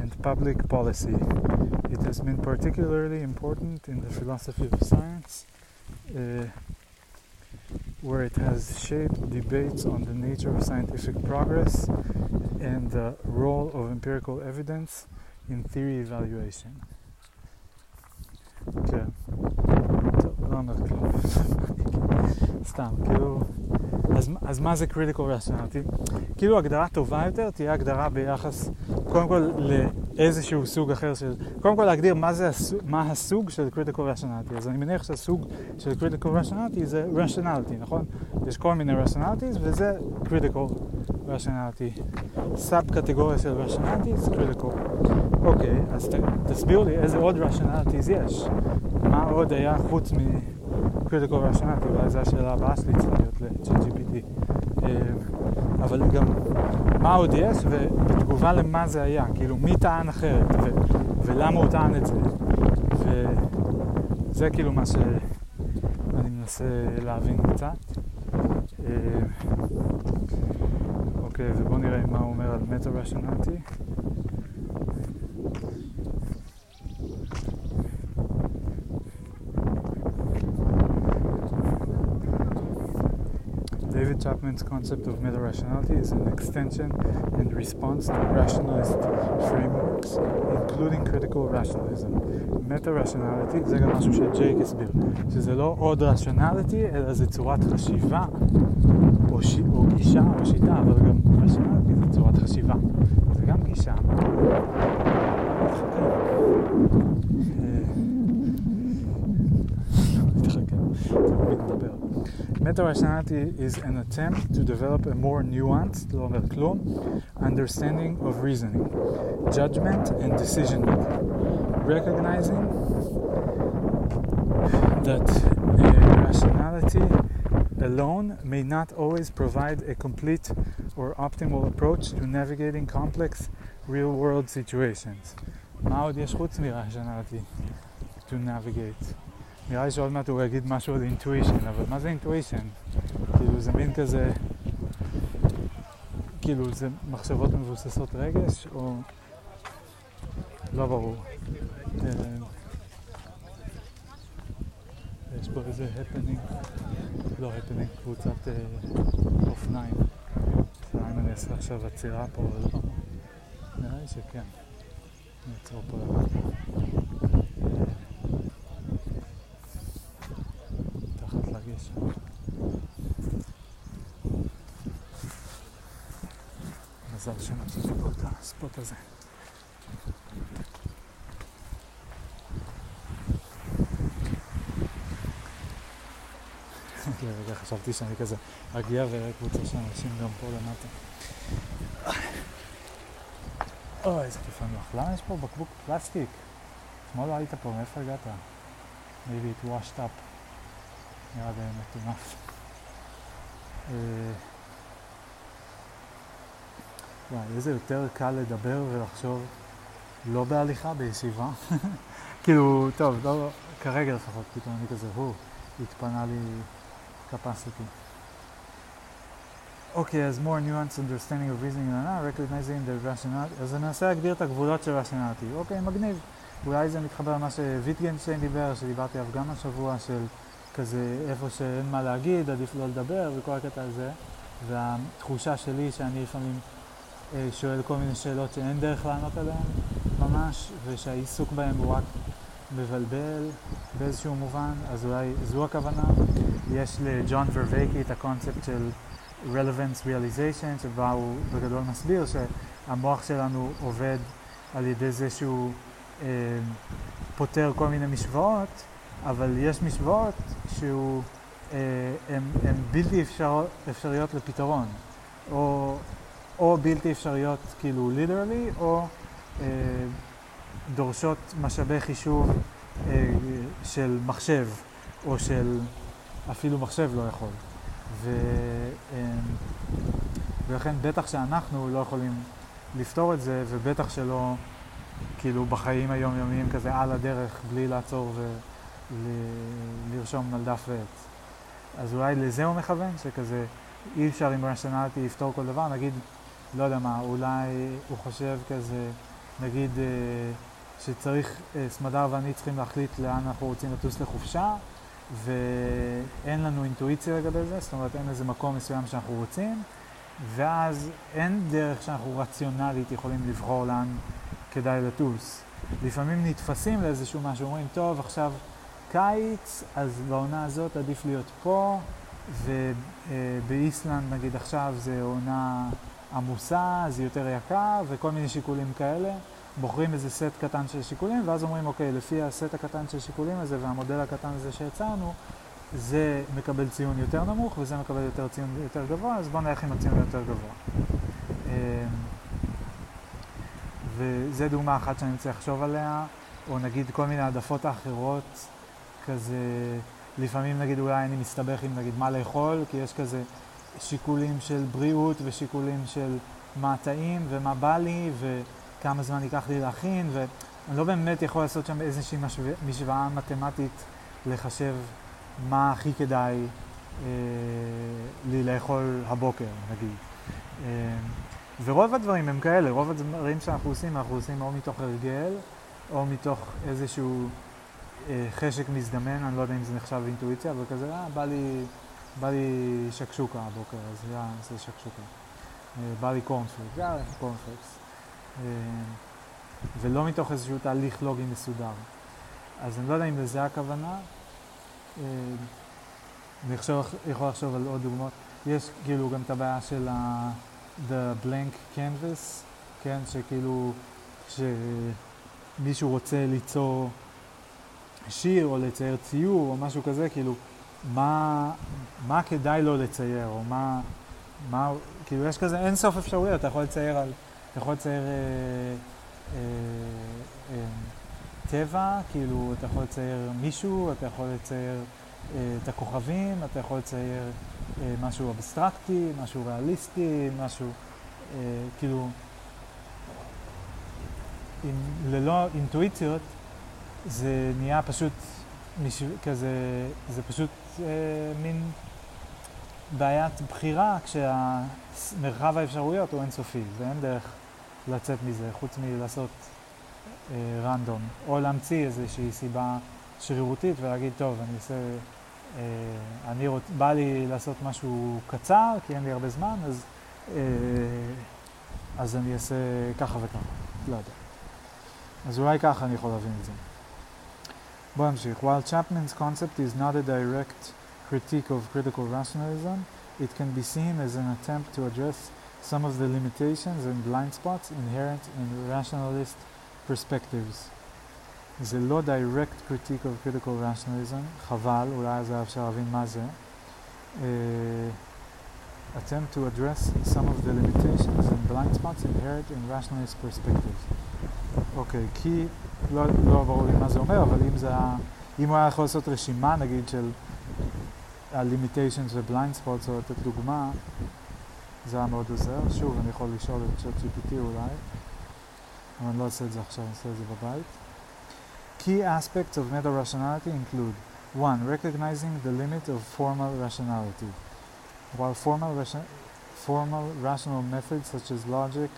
S1: and public policy. It has been particularly important in the philosophy of science, uh, where it has shaped debates on the nature of scientific progress and the role of empirical evidence in theory evaluation. כן. טוב, לא אומר כלום. סתם, כאילו... אז, אז מה זה critical rationality? כאילו הגדרה טובה יותר תהיה הגדרה ביחס, קודם כל לאיזשהו סוג אחר של, קודם כל להגדיר מה, זה, מה הסוג של critical rationality. אז אני מניח שהסוג של critical rationality זה rationality, נכון? יש כל מיני rationalities וזה critical rationality. סאב קטגוריה של rationality זה critical. אוקיי, אז ת, תסבירו לי איזה עוד rationalities יש. מה עוד היה חוץ מ... critical rationality, אולי זו השאלה הבאה שלי צריכה להיות ל-ChatGPT. אבל גם מה עוד יש, ובתגובה למה זה היה, כאילו מי טען אחרת, ו- ולמה הוא טען את זה. וזה כאילו מה שאני מנסה להבין קצת. אוקיי, ובואו נראה מה הוא אומר על מטה-רשונליטי. David Chapman's concept of meta-rationality is an extension and response to rationalist frameworks, including critical rationalism. meta-rationality זה גם משהו שג'ייק הסביר, שזה לא עוד רציונליטי, אלא זה צורת חשיבה, או, ש... או גישה, או שיטה, אבל גם רציונליטי זה צורת חשיבה. זה גם גישה. Meta-rationality is an attempt to develop a more nuanced, understanding of reasoning, judgment, and decision making, recognizing that rationality alone may not always provide a complete or optimal approach to navigating complex real world situations. מה עוד יש חוץ מ-rationality to navigate? נראה לי שעוד מעט הוא יגיד משהו על אינטואישן, אבל מה זה אינטואישן? כאילו זה מין כזה, כאילו זה מחשבות מבוססות רגש, או לא ברור. אה, יש פה איזה הפנינג, לא הפנינג, קבוצת אה, אופניים. השאלה אם אני אעשה עכשיו עצירה פה או לא. נראה לי שכן. אני אעצור פה למטה. מזל שמצאתי פה את הספוט הזה. לרגע חשבתי שאני כזה אגיע ואראה קבוצה של אנשים גם פה למטה. אוי, איזה כיף נוח. למה יש פה בקבוק פלסטיק? אתמול לא היית פה, מאיפה הגעת? maybe it washed up. נראה לי מטונף. וואי, איזה יותר קל לדבר ולחשוב לא בהליכה, בישיבה. כאילו, טוב, לא, כרגע לפחות, פתאום אני כזה, הו, התפנה לי capacity. אוקיי, אז more nuanced understanding of reasoning and recognizing the rationality, אז אני אנסה להגדיר את הגבולות של rationality. אוקיי, מגניב. אולי זה מתחבר למה שוויטגנשטיין דיבר, שדיברתי עליו גם השבוע, של כזה איפה שאין מה להגיד, עדיף לא לדבר וכל הקטע הזה. והתחושה שלי שאני לפעמים אה, שואל כל מיני שאלות שאין דרך לענות עליהן ממש, ושהעיסוק בהן הוא רק מבלבל באיזשהו מובן, אז אולי זו הכוונה. יש לג'ון ורווייקי את הקונספט של relevance realization, שבה הוא בגדול מסביר שהמוח שלנו עובד על ידי זה שהוא אה, פותר כל מיני משוואות, אבל יש משוואות שהוא הן בלתי אפשר, אפשריות לפתרון, או, או בלתי אפשריות כאילו ליטרלי, או אה, דורשות משאבי חישוב אה, של מחשב, או של אפילו מחשב לא יכול. ו, אה, ולכן בטח שאנחנו לא יכולים לפתור את זה, ובטח שלא כאילו בחיים היומיומיים כזה על הדרך, בלי לעצור ולרשום על דף ועט. אז אולי לזה הוא מכוון, שכזה אי אפשר עם רשנליטי לפתור כל דבר, נגיד, לא יודע מה, אולי הוא חושב כזה, נגיד אה, שצריך, אה, סמדר ואני צריכים להחליט לאן אנחנו רוצים לטוס לחופשה, ואין לנו אינטואיציה לגבי זה, זאת אומרת אין איזה מקום מסוים שאנחנו רוצים, ואז אין דרך שאנחנו רציונלית יכולים לבחור לאן כדאי לטוס. לפעמים נתפסים לאיזשהו משהו, אומרים, טוב, עכשיו קיץ, אז בעונה הזאת עדיף להיות פה, ובאיסלנד נגיד עכשיו זה עונה עמוסה, זה יותר יקר, וכל מיני שיקולים כאלה. בוחרים איזה סט קטן של שיקולים, ואז אומרים, אוקיי, לפי הסט הקטן של שיקולים הזה והמודל הקטן הזה שיצרנו, זה מקבל ציון יותר נמוך וזה מקבל יותר ציון יותר גבוה, אז בואו נלך עם הציון יותר גבוה. אמ, וזה דוגמה אחת שאני רוצה לחשוב עליה, או נגיד כל מיני העדפות האחרות, כזה, לפעמים נגיד אולי אני מסתבך עם נגיד מה לאכול, כי יש כזה שיקולים של בריאות ושיקולים של מה טעים ומה בא לי וכמה זמן ייקח לי להכין, ואני לא באמת יכול לעשות שם איזושהי משוואה מתמטית לחשב מה הכי כדאי אה, לי לאכול הבוקר, נגיד. אה, ורוב הדברים הם כאלה, רוב הדברים שאנחנו עושים, אנחנו עושים או מתוך הרגל, או מתוך איזשהו חשק מזדמן, אני לא יודע אם זה נחשב אינטואיציה, אבל כזה, אה, בא לי, בא לי שקשוקה הבוקר, אז יאה, זה שקשוקה. אה, בא לי קורנפלקס, יאה, קורנפלקס. אה, ולא מתוך איזשהו תהליך לוגי מסודר. אז אני לא יודע אם לזה הכוונה. אה, אני יכול לחשוב על עוד דוגמאות. יש כאילו גם את הבעיה של ה... the blank canvas, כן, שכאילו, כשמישהו רוצה ליצור שיר או לצייר ציור או משהו כזה, כאילו, מה, מה כדאי לו לצייר, או מה, מה, כאילו, יש כזה אין סוף אפשרויות, אתה יכול לצייר על, אתה יכול לצייר אה, אה, אה, טבע, כאילו, אתה יכול לצייר מישהו, אתה יכול לצייר אה, את הכוכבים, אתה יכול לצייר אה, משהו אבסטרקטי, משהו ריאליסטי, משהו אה, כאילו, עם, ללא אינטואיציות זה נהיה פשוט. כזה, זה פשוט אה, מין בעיית בחירה כשהמרחב האפשרויות הוא אינסופי ואין דרך לצאת מזה חוץ מלעשות אה, רנדום או להמציא איזושהי סיבה שרירותית ולהגיד טוב אני אעשה אה, אני רוצ... בא לי לעשות משהו קצר, כי אין לי הרבה זמן, אז, אה, אז אני אעשה ככה וככה, לא יודע. אז אולי ככה אני יכול להבין את זה. בואו נמשיך. While Chapman's concept is not a direct critique of critical rationalism, it can be seen as an attempt to address some of the limitations and blind spots inherent in rationalist perspectives. זה לא direct critique of critical rationalism, חבל, אולי אז היה אפשר להבין מה זה. Uh, attempt to address some of the limitations and blind spots inherent in rationalist perspectives. אוקיי, okay, כי לא, לא ברור לי מה זה אומר, אבל אם זה היה, אם הוא היה יכול לעשות רשימה נגיד של ה-limitations ו-blind spots או לתת דוגמה, זה היה מאוד עוזר. שוב, אני יכול לשאול את ChatGPT אולי, אבל אני לא אעשה את זה עכשיו, אני אעשה את זה בבית. Key aspects of meta-rationality include 1. Recognizing the limit of formal rationality. While formal, ration formal rational methods such as logic,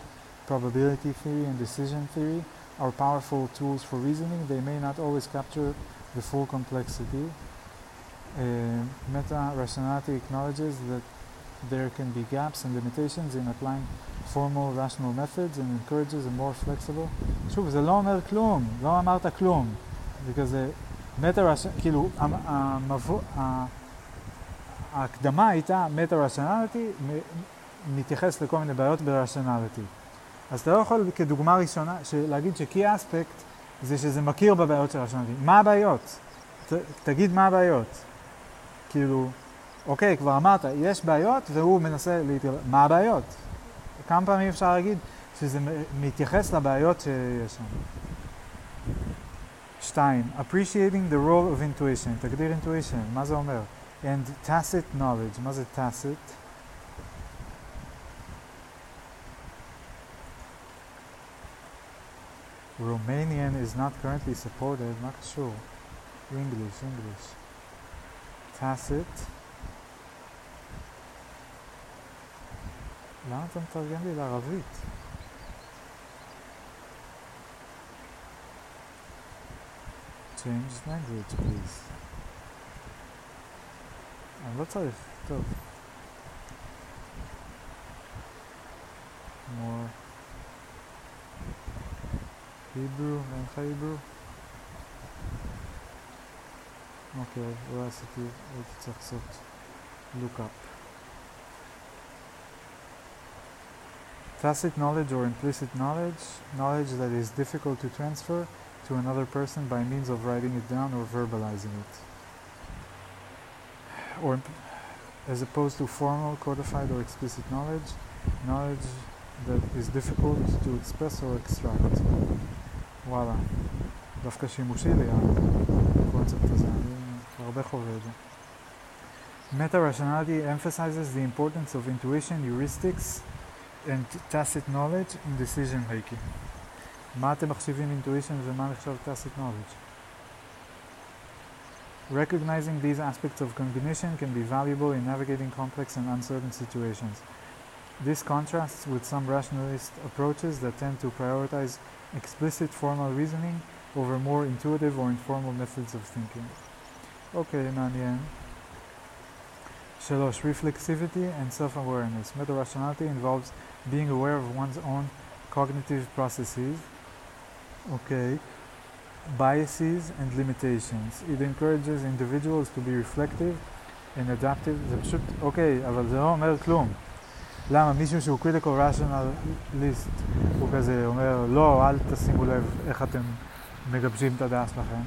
S1: probability theory, and decision theory are powerful tools for reasoning, they may not always capture the full complexity. Uh, meta-rationality acknowledges that there can be gaps and limitations in applying formal rational methods and encourages a more flexible. שוב, זה לא אומר כלום, לא אמרת כלום. זה כזה, מטה כאילו, המבוא, ההקדמה הייתה מטה רשנליטי, מתייחס לכל מיני בעיות ברשנליטי. אז אתה לא יכול כדוגמה ראשונה, להגיד שקי אספקט זה שזה מכיר בבעיות של רשנליטי. מה הבעיות? ת, תגיד מה הבעיות. כאילו, אוקיי, כבר אמרת, יש בעיות, והוא מנסה להתגבר... מה הבעיות? כמה פעמים אפשר להגיד שזה מתייחס לבעיות שיש שם. שתיים, appreciating the role of intuition, תגדיר intuition, מה זה אומר? and tacit knowledge, מה זה tacit? Romanian is not currently supported, מה קשור? English, English. tacit. למה אתה מתרגם לי לערבית? change language please. אני לא צריך, טוב. more Hebrew, אין לך Hebrew? אוקיי, לא עשיתי, הייתי צריך לעשות look up. Tacit knowledge or implicit knowledge, knowledge that is difficult to transfer to another person by means of writing it down or verbalizing it. Or as opposed to formal, codified, or explicit knowledge, knowledge that is difficult to express or extract. וואלה, דווקא שימושי לי הקונספט הזה, אני הרבה חווה את זה. Meta-rationality emphasizes the importance of intuition, heuristics, and tacit knowledge in decision making. מה אתם מחשיבים intuition ומה נחשב tacit knowledge? Recognizing these aspects of cognition can be valuable in navigating complex and uncertain situations. This contrasts with some rationalist approaches that tend to prioritize explicit formal reasoning over more intuitive or informal methods of thinking. אוקיי, מעניין. שלוש, reflexivity and self-awareness. Meta-rationality involves being aware of one's own cognitive processes, okay, biases and limitations. It encourages individuals to be reflective and adaptive. זה פשוט, אוקיי, אבל זה לא אומר כלום. למה מישהו שהוא critical rationalist הוא כזה אומר, לא, אל תשימו לב איך אתם מגבשים את הדעה שלכם.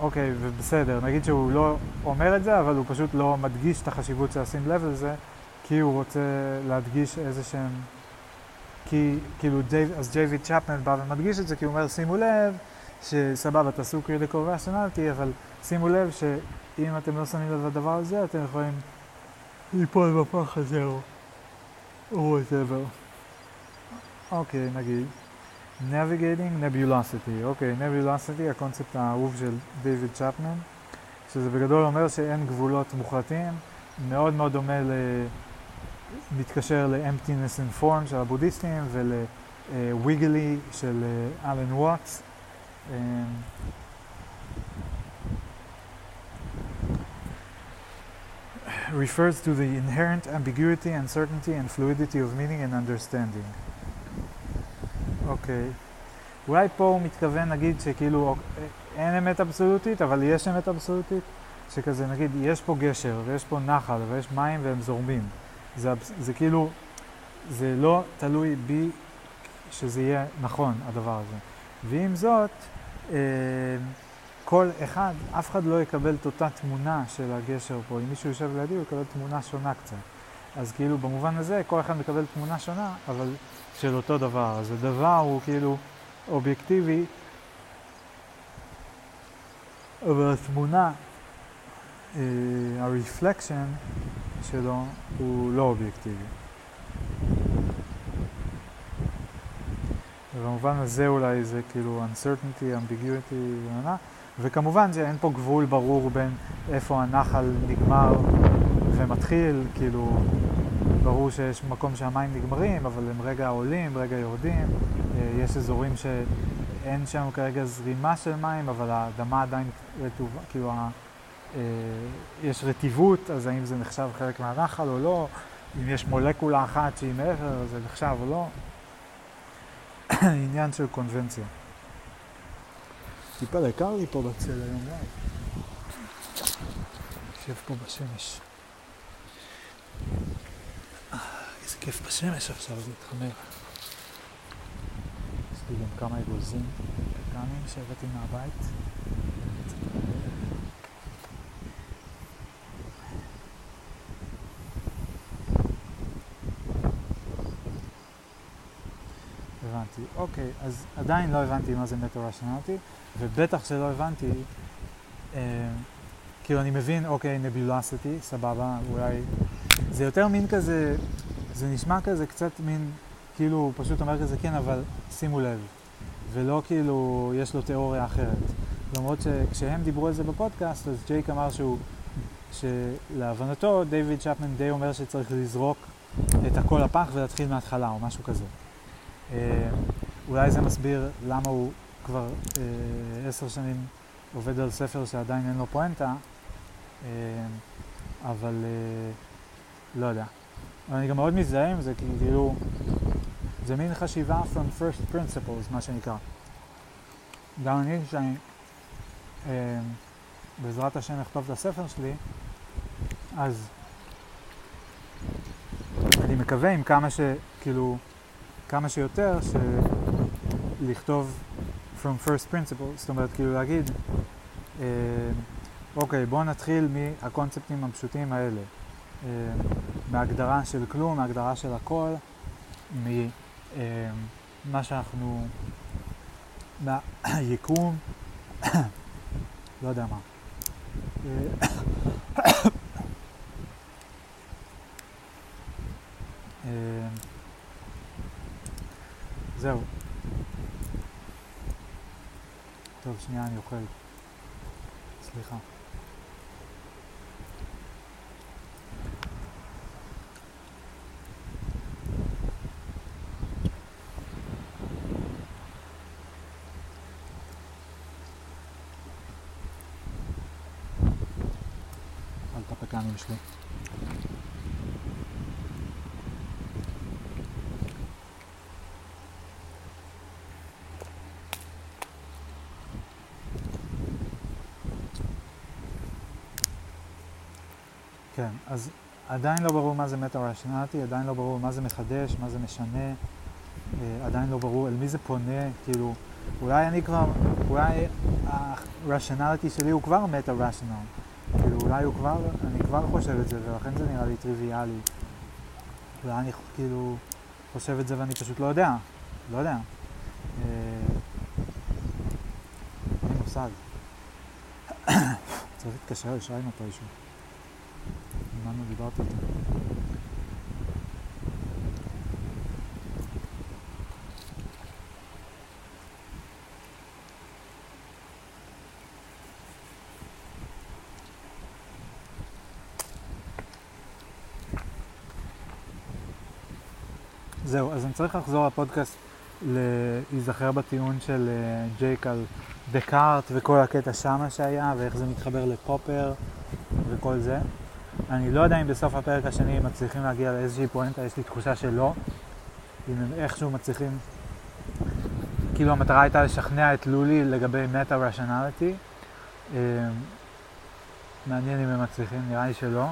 S1: אוקיי, ובסדר, נגיד שהוא לא אומר את זה, אבל הוא פשוט לא מדגיש את החשיבות של לשים לב לזה, כי הוא רוצה להדגיש איזה שהם... כי כאילו, דייב, אז דייוויד צ'פמן בא ומדגיש את זה, כי הוא אומר, שימו לב, שסבבה, תעשו critical rationality, אבל שימו לב שאם אתם לא שמים לב לדבר הזה, אתם יכולים ליפול בפח הזה או whatever. אוקיי, נגיד. Navigating Nebulosity. אוקיי, Nebulosity, הקונספט האהוב של דיוויד צ'פמן, שזה בגדול אומר שאין גבולות מוחלטים, מאוד מאוד דומה ל... מתקשר ל-Emptiness in Form של הבודהיסטים ול-Wiggly של אלן וואטס. Refers to the inherent ambiguity, uncertainty and fluidity of meaning and understanding. אוקיי. אולי פה הוא מתכוון, נגיד, שכאילו אין אמת אבסולוטית, אבל יש אמת אבסולוטית, שכזה, נגיד, יש פה גשר, ויש פה נחל, ויש מים והם זורמים. זה, זה כאילו, זה לא תלוי בי שזה יהיה נכון, הדבר הזה. ועם זאת, אה, כל אחד, אף אחד לא יקבל את אותה תמונה של הגשר פה. אם מישהו יושב לידי, הוא יקבל תמונה שונה קצת. אז כאילו, במובן הזה, כל אחד מקבל תמונה שונה, אבל של אותו דבר. אז הדבר הוא כאילו אובייקטיבי, אבל התמונה, אה, הרפלקשן שלו הוא לא אובייקטיבי. ובמובן הזה אולי זה כאילו uncertainty, ambiguity, וכמובן שאין פה גבול ברור בין איפה הנחל נגמר ומתחיל, כאילו ברור שיש מקום שהמים נגמרים, אבל הם רגע עולים, רגע יורדים, אה, יש אזורים שאין שם כרגע זרימה של מים, אבל האדמה עדיין רטובה, כאילו אה, יש רטיבות, אז האם זה נחשב חלק מהנחל או לא, אם יש מולקולה אחת שהיא מעבר, זה נחשב או לא. עניין של קונבנציה. טיפה יקר לי פה בצל היום, אה? וואי. יושב פה בשמש. אה, איזה כיף בשמש עכשיו להתחמר. יש לי גם כמה אגוזים קטנים שהבאתי מהבית. הבנתי. אוקיי, אז עדיין לא הבנתי מה זה מטו-רשנליטי. ובטח שלא הבנתי, אה, כאילו אני מבין, אוקיי, נבולסיטי, סבבה, אולי, זה יותר מין כזה, זה נשמע כזה קצת מין, כאילו, הוא פשוט אומר כזה, כן, אבל שימו לב, ולא כאילו, יש לו תיאוריה אחרת. למרות שכשהם דיברו על זה בפודקאסט, אז ג'ייק אמר שהוא, שלהבנתו, דיוויד צ'פמן די אומר שצריך לזרוק את הכל לפח ולהתחיל מההתחלה, או משהו כזה. אה, אולי זה מסביר למה הוא כבר אה, עשר שנים עובד על ספר שעדיין אין לו פואנטה, אה, אבל לא יודע. אני גם מאוד מזדהה עם זה, כי כאילו, זה מין חשיבה from first principles, מה שנקרא. גם אני, כשאני בעזרת השם אכתוב את הספר שלי, אז אני מקווה עם כמה ש... כאילו, כמה שיותר, לכתוב from first principles, זאת אומרת, כאילו להגיד, אה, אוקיי, בואו נתחיל מהקונספטים הפשוטים האלה, אה, מהגדרה של כלום, מהגדרה של הכל, ממה אה, שאנחנו, מהיקום, לא יודע מה. זהו. טוב, שנייה, אני אוכל. סליחה. אל תפק העמים שלי. כן, אז עדיין לא ברור מה זה מטה-רשיונליטי, עדיין לא ברור מה זה מחדש, מה זה משנה, אה, עדיין לא ברור אל מי זה פונה, כאילו, אולי אני כבר, אולי הרשיונליטי שלי הוא כבר מטה-רשיונל, כאילו אולי הוא כבר, אני כבר חושב את זה וולכן זה נראה לי טריוויאלי. אולי אני כאילו חושב את זה ואני פשוט לא יודע, לא יודע. אה, אין מושג. צריך להתקשר לשי מתישהו. לא דיברתי איתו? זהו, אז אני צריך לחזור לפודקאסט להיזכר בטיעון של אה, ג'ייק על דקארט וכל הקטע שמה שהיה ואיך זה מתחבר לפופר וכל זה. אני לא יודע אם בסוף הפרק השני הם מצליחים להגיע לאיזושהי פואנטה, יש לי תחושה שלא. אם הם איכשהו מצליחים... כאילו המטרה הייתה לשכנע את לולי לגבי מטה. אמ, מעניין אם הם מצליחים, נראה לי שלא.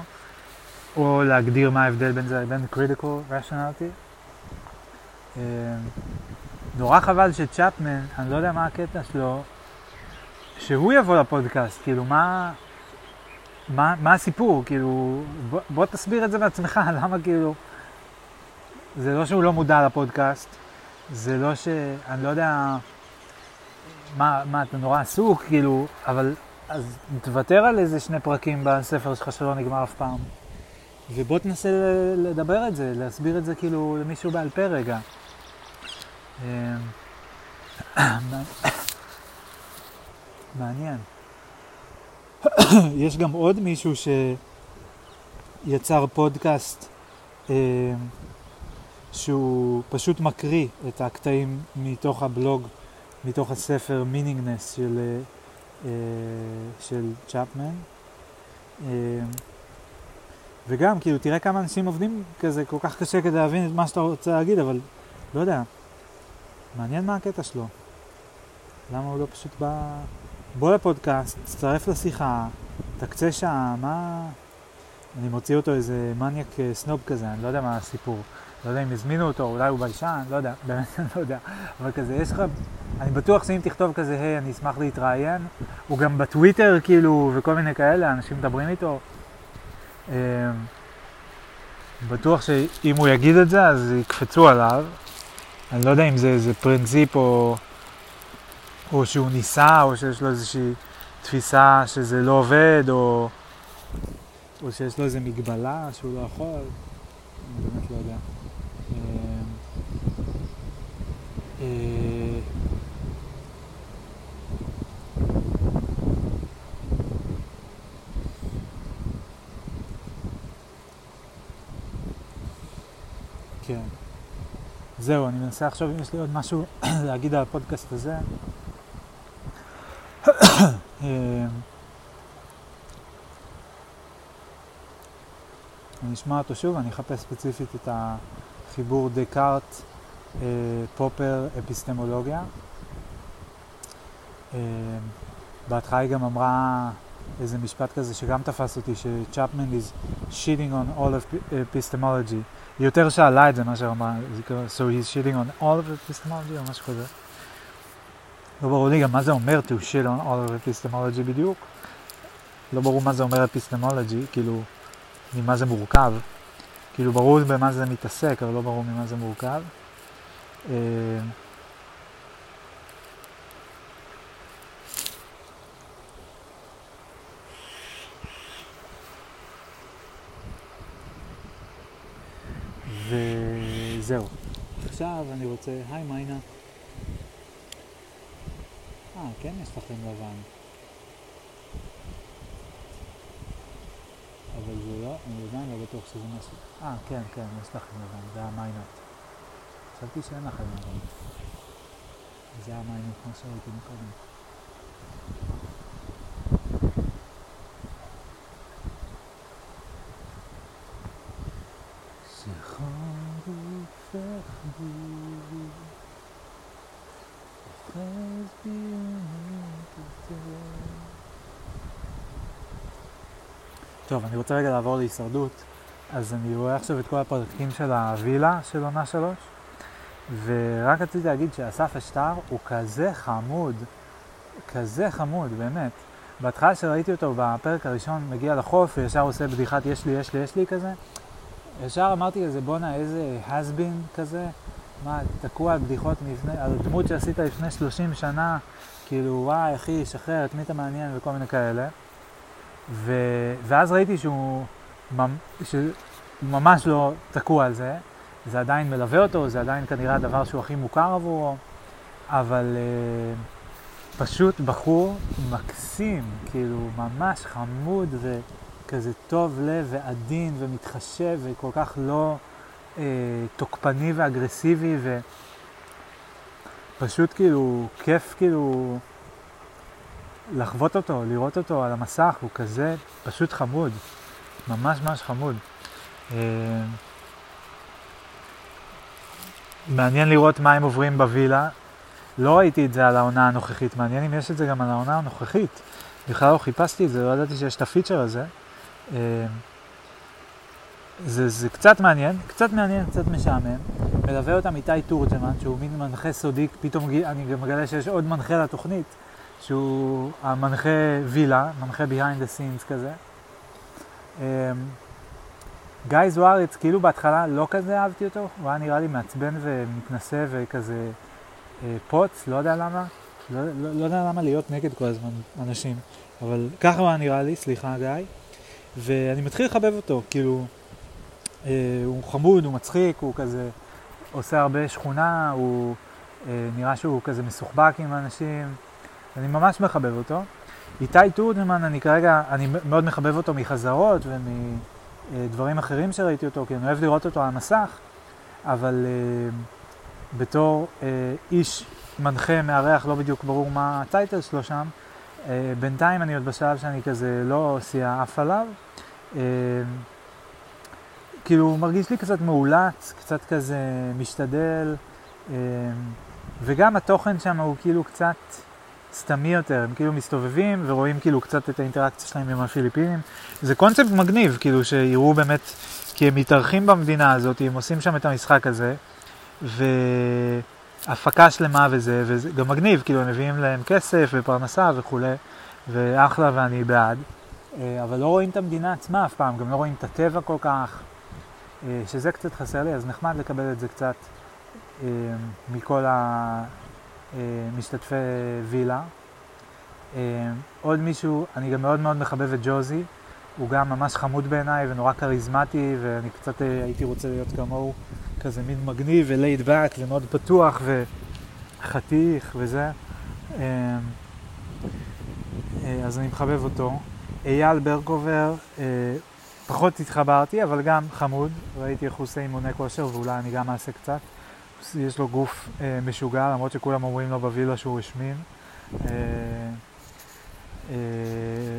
S1: או להגדיר מה ההבדל בין זה לבין critical rationality. אמ, נורא חבל שצ'פמן, אני לא יודע מה הקטע שלו, שהוא יבוא לפודקאסט, כאילו מה... מה, מה הסיפור? כאילו, בוא, בוא תסביר את זה בעצמך, למה כאילו... זה לא שהוא לא מודע לפודקאסט, זה לא ש... אני לא יודע... מה, מה, אתה נורא עסוק, כאילו, אבל... אז תוותר על איזה שני פרקים בספר שלך שלא נגמר אף פעם. ובוא תנסה לדבר את זה, להסביר את זה כאילו למישהו בעל פה רגע. אמ, מעניין. יש גם עוד מישהו שיצר פודקאסט אה, שהוא פשוט מקריא את הקטעים מתוך הבלוג, מתוך הספר מינינגנס של, אה, אה, של צ'פמן. אה, וגם, כאילו, תראה כמה אנשים עובדים כזה, כל כך קשה כדי להבין את מה שאתה רוצה להגיד, אבל לא יודע, מעניין מה הקטע שלו. למה הוא לא פשוט בא... בוא לפודקאסט, תצטרף לשיחה, תקצה שעה, מה... אני מוציא אותו איזה מניאק אה, סנופ כזה, אני לא יודע מה הסיפור. לא יודע אם הזמינו אותו, אולי הוא בלשן, לא יודע, באמת אני לא יודע. אבל כזה, יש לך... אני בטוח שאם תכתוב כזה, היי, אני אשמח להתראיין, הוא גם בטוויטר, כאילו, וכל מיני כאלה, אנשים מדברים איתו. אמ, בטוח שאם הוא יגיד את זה, אז יקפצו עליו. אני לא יודע אם זה איזה פרינציפ או, או שהוא ניסה, או שיש לו איזושהי תפיסה שזה לא עובד, או, או שיש לו איזו מגבלה שהוא לא יכול, אני באמת לא יודע. אה, אה, כן. זהו, אני מנסה עכשיו אם יש לי עוד משהו להגיד על הפודקאסט הזה. אמ, אני אשמע אותו שוב, אני אחפש ספציפית את החיבור דקארט, אה, פופר, אפיסטמולוגיה. אמ, בהתחלה היא גם אמרה איזה משפט כזה שגם תפס אותי, שצ'פמן is shitting on all of epistemology. היא יותר שאלה את זה מאשר אמרה, so he's shitting on all of epistemology או משהו כזה. לא ברור לי גם מה זה אומר to shit on all of epistemology בדיוק. לא ברור מה זה אומר epistemology, כאילו, ממה זה מורכב. כאילו ברור במה זה מתעסק, אבל לא ברור ממה זה מורכב. אה, וזהו. עכשיו אני רוצה, היי מיינה. אה, כן יש לכם לבן. אבל זה לא, אני עדיין לא בטוח שזה משהו. אה, כן, כן, יש לכם לבן, זה המיינות. חשבתי שאין לכם לבן. זה המיינות, כמו שראיתי מקודם. טוב, אני רוצה רגע לעבור להישרדות. אז אני רואה עכשיו את כל הפרקים של הווילה של עונה שלוש, ורק רציתי להגיד שאסף אשטר הוא כזה חמוד, כזה חמוד, באמת. בהתחלה שראיתי אותו בפרק הראשון מגיע לחוף וישר עושה בדיחת יש לי, יש לי, יש לי כזה, ישר אמרתי לזה בואנה איזה has been כזה, מה, תקוע על בדיחות מלפני, על דמות שעשית לפני 30 שנה, כאילו וואי אחי, שחרר, את מי אתה מעניין וכל מיני כאלה. ו... ואז ראיתי שהוא שהוא ממש לא תקוע על זה, זה עדיין מלווה אותו, זה עדיין כנראה הדבר שהוא הכי מוכר עבורו, אבל uh, פשוט בחור מקסים, כאילו ממש חמוד וכזה טוב לב ועדין ומתחשב וכל כך לא uh, תוקפני ואגרסיבי ופשוט כאילו כיף כאילו לחוות אותו, לראות אותו על המסך, הוא כזה פשוט חמוד, ממש ממש חמוד. אה, מעניין לראות מה הם עוברים בווילה. לא ראיתי את זה על העונה הנוכחית, מעניין אם יש את זה גם על העונה הנוכחית. בכלל לא חיפשתי את זה, לא ידעתי שיש את הפיצ'ר הזה. אה, זה, זה קצת מעניין, קצת מעניין, קצת משעמם. מלווה אותם איתי תורג'מן, שהוא מין מנחה סודי, פתאום אני גם מגלה שיש עוד מנחה לתוכנית. שהוא המנחה וילה, מנחה behind the scenes כזה. אמ, גיא זוארץ, כאילו בהתחלה לא כזה אהבתי אותו, הוא היה נראה לי מעצבן ומתנשא וכזה אה, פוץ, לא יודע למה, לא, לא, לא יודע למה להיות נגד כל הזמן אנשים, אבל ככה הוא היה נראה לי, סליחה גיא, ואני מתחיל לחבב אותו, כאילו, אה, הוא חמוד, הוא מצחיק, הוא כזה עושה הרבה שכונה, הוא אה, נראה שהוא כזה מסוחבק עם אנשים, אני ממש מחבב אותו. איתי טורדמן, אני כרגע, אני מאוד מחבב אותו מחזרות ומדברים אחרים שראיתי אותו, כי אני אוהב לראות אותו על המסך, אבל uh, בתור uh, איש מנחה, מארח, לא בדיוק ברור מה הטייטל שלו שם, uh, בינתיים אני עוד בשלב שאני כזה לא עושה אף עליו. Uh, כאילו, הוא מרגיש לי קצת מאולץ, קצת כזה משתדל, uh, וגם התוכן שם הוא כאילו קצת... סתמי יותר, הם כאילו מסתובבים ורואים כאילו קצת את האינטראקציה שלהם עם הפיליפינים. זה קונספט מגניב, כאילו שיראו באמת, כי הם מתארחים במדינה הזאת, הם עושים שם את המשחק הזה, והפקה שלמה וזה, וזה גם מגניב, כאילו הם מביאים להם כסף ופרנסה וכולי, ואחלה ואני בעד. אה, אבל לא רואים את המדינה עצמה אף פעם, גם לא רואים את הטבע כל כך, אה, שזה קצת חסר לי, אז נחמד לקבל את זה קצת מכל המשתתפי וילה. עוד מישהו, אני גם מאוד מאוד מחבב את ג'וזי, הוא גם ממש חמוד בעיניי ונורא כריזמטי, ואני קצת הייתי רוצה להיות כמוהו, כזה מין מגניב ולייד באק ומאוד פתוח וחתיך וזה. אז אני מחבב אותו. אייל ברקובר, פחות התחברתי, אבל גם חמוד, ראיתי איך הוא עושה אימוני כושר ואולי אני גם אעשה קצת. יש לו גוף אה, משוגע, למרות שכולם אומרים לו בווילה שהוא השמין. אה, אה,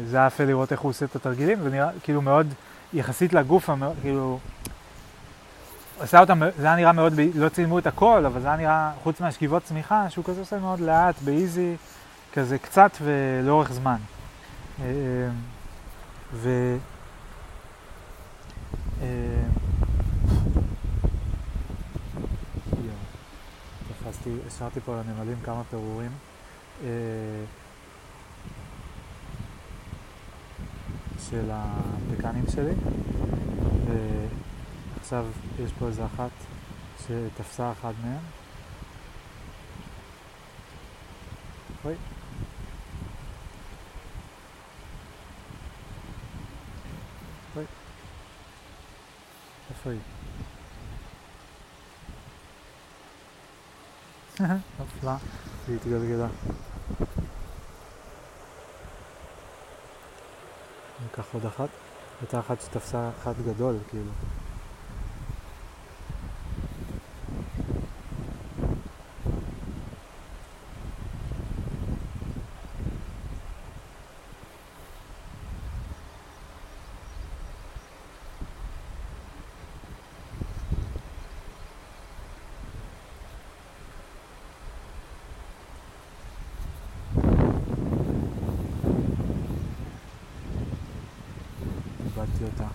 S1: זה היה יפה לראות איך הוא עושה את התרגילים, ונראה כאילו מאוד, יחסית לגוף, כאילו, עשה אותם, זה היה נראה מאוד, לא צילמו את הכל, אבל זה היה נראה, חוץ מהשכיבות צמיחה, שהוא כזה עושה מאוד לאט, באיזי, כזה קצת ולאורך זמן. אה, אה, ו... אה, תפסתי, השארתי פה לנמלים כמה פירורים. של הפקנים שלי, ועכשיו יש פה איזה אחת שתפסה אחד מהם. אוי. אוי. איפה היא? נפלה, והיא התגלגלה. ניקח עוד אחת. הייתה אחת שתפסה אחת גדול, כאילו. איבדתי אותה.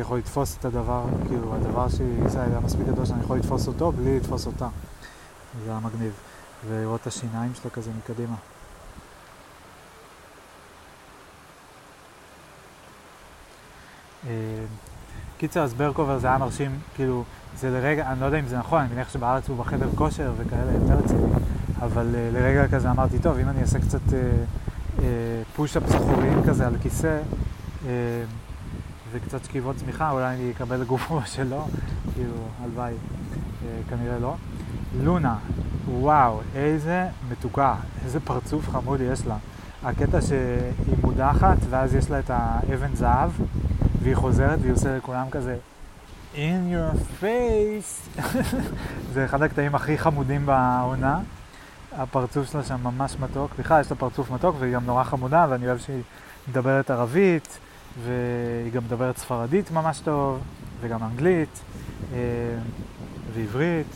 S1: הייתי יכול לתפוס את הדבר, כאילו הדבר עושה היה מספיק גדול שאני יכול לתפוס אותו בלי לתפוס אותה. זה היה מגניב. ולראות את השיניים שלה כזה מקדימה. קיצר, אז ברקובר זה היה מרשים, כאילו, זה לרגע, אני לא יודע אם זה נכון, אני מניח שבארץ הוא בחדר כושר וכאלה יותר רציני, אבל uh, לרגע כזה אמרתי, טוב, אם אני אעשה קצת פוש-אפ זכוריים כזה על כיסא, וקצת שכיבות צמיחה, אולי אני אקבל גופו שלו, כאילו, הלוואי, uh, כנראה לא. לונה, וואו, איזה מתוקה, איזה פרצוף חמוד יש לה. הקטע שהיא מודחת, ואז יש לה את האבן זהב, והיא חוזרת והיא עושה לכולם כזה in your face. זה אחד הקטעים הכי חמודים בעונה. הפרצוף שלה שם ממש מתוק. בכלל יש לה פרצוף מתוק והיא גם נורא חמודה, ואני אוהב שהיא מדברת ערבית, והיא גם מדברת ספרדית ממש טוב, וגם אנגלית, אה, ועברית,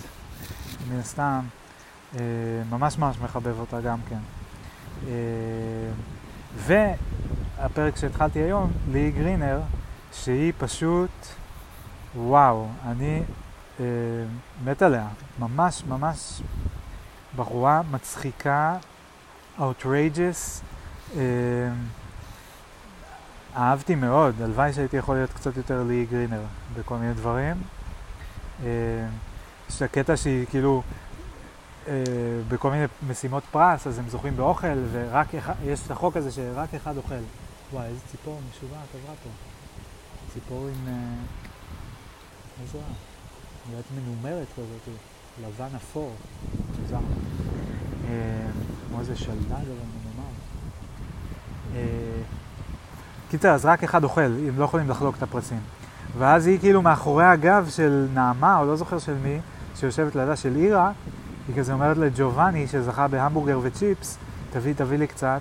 S1: מן הסתם. אה, ממש ממש מחבב אותה גם כן. והפרק שהתחלתי היום, לי גרינר, שהיא פשוט, וואו, אני אה, מת עליה. ממש ממש בחורה מצחיקה, outrageous. אה, אהבתי מאוד, הלוואי שהייתי יכול להיות קצת יותר לי גרינר בכל מיני דברים. אה, יש לה קטע שהיא כאילו אה, בכל מיני משימות פרס, אז הם זוכים באוכל, ורק אחד, יש את החוק הזה שרק אחד אוכל. וואי, איזה ציפור משוגעת עברה פה. ציפור עם... איזה רע? נראית מנומרת כזאת, לבן אפור, מוזר. כמו איזה שלדג אבל מנומר. קיצר, אז רק אחד אוכל, הם לא יכולים לחלוק את הפרסים. ואז היא כאילו מאחורי הגב של נעמה, או לא זוכר של מי, שיושבת לידה של אירה, היא כזה אומרת לג'ובאני, שזכה בהמבורגר וצ'יפס, תביא, תביא לי קצת,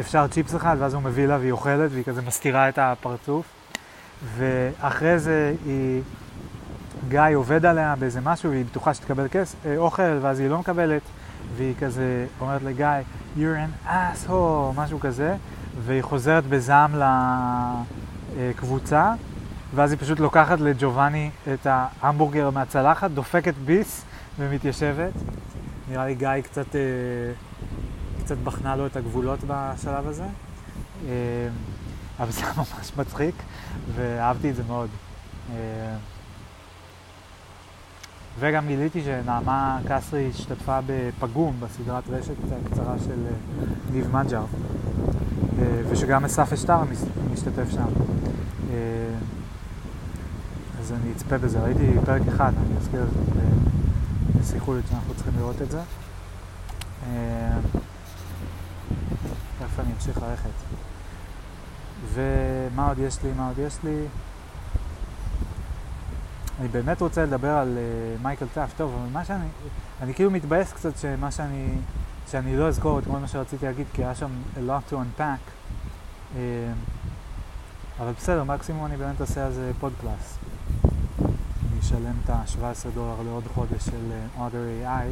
S1: אפשר צ'יפס אחד, ואז הוא מביא לה והיא אוכלת, והיא כזה מסתירה את הפרצוף. ואחרי זה היא, גיא עובד עליה באיזה משהו, והיא בטוחה שתקבל כס, אה, אוכל, ואז היא לא מקבלת, והיא כזה אומרת לגיא, you're an asshole, משהו כזה, והיא חוזרת בזעם לקבוצה, ואז היא פשוט לוקחת לג'ובאני את ההמבורגר מהצלחת, דופקת ביס ומתיישבת. נראה לי גיא קצת, אה, קצת בחנה לו את הגבולות בשלב הזה. אה, אבל זה היה ממש מצחיק, ואהבתי את זה מאוד. וגם גיליתי שנעמה קסרי השתתפה בפגום, בסדרת רשת הקצרה של אה, ניב מג'ר, אה, ושגם אסף אשטר משתתף שם. אז אני אצפה בזה, ראיתי פרק אחד, אני אזכיר בשיחולת שאנחנו צריכים לראות את זה. איפה אני אמשיך ללכת. ומה עוד יש לי? מה עוד יש לי? אני באמת רוצה לדבר על uh, מייקל טאפט. טוב, אבל מה שאני... אני כאילו מתבאס קצת שמה שאני... שאני לא אזכור את כל מה שרציתי להגיד, כי היה שם a lot to unpack. Uh, אבל בסדר, מקסימום אני באמת אעשה על זה פודקאסט. אני אשלם את ה-17 דולר לעוד חודש של uh, Otter AI,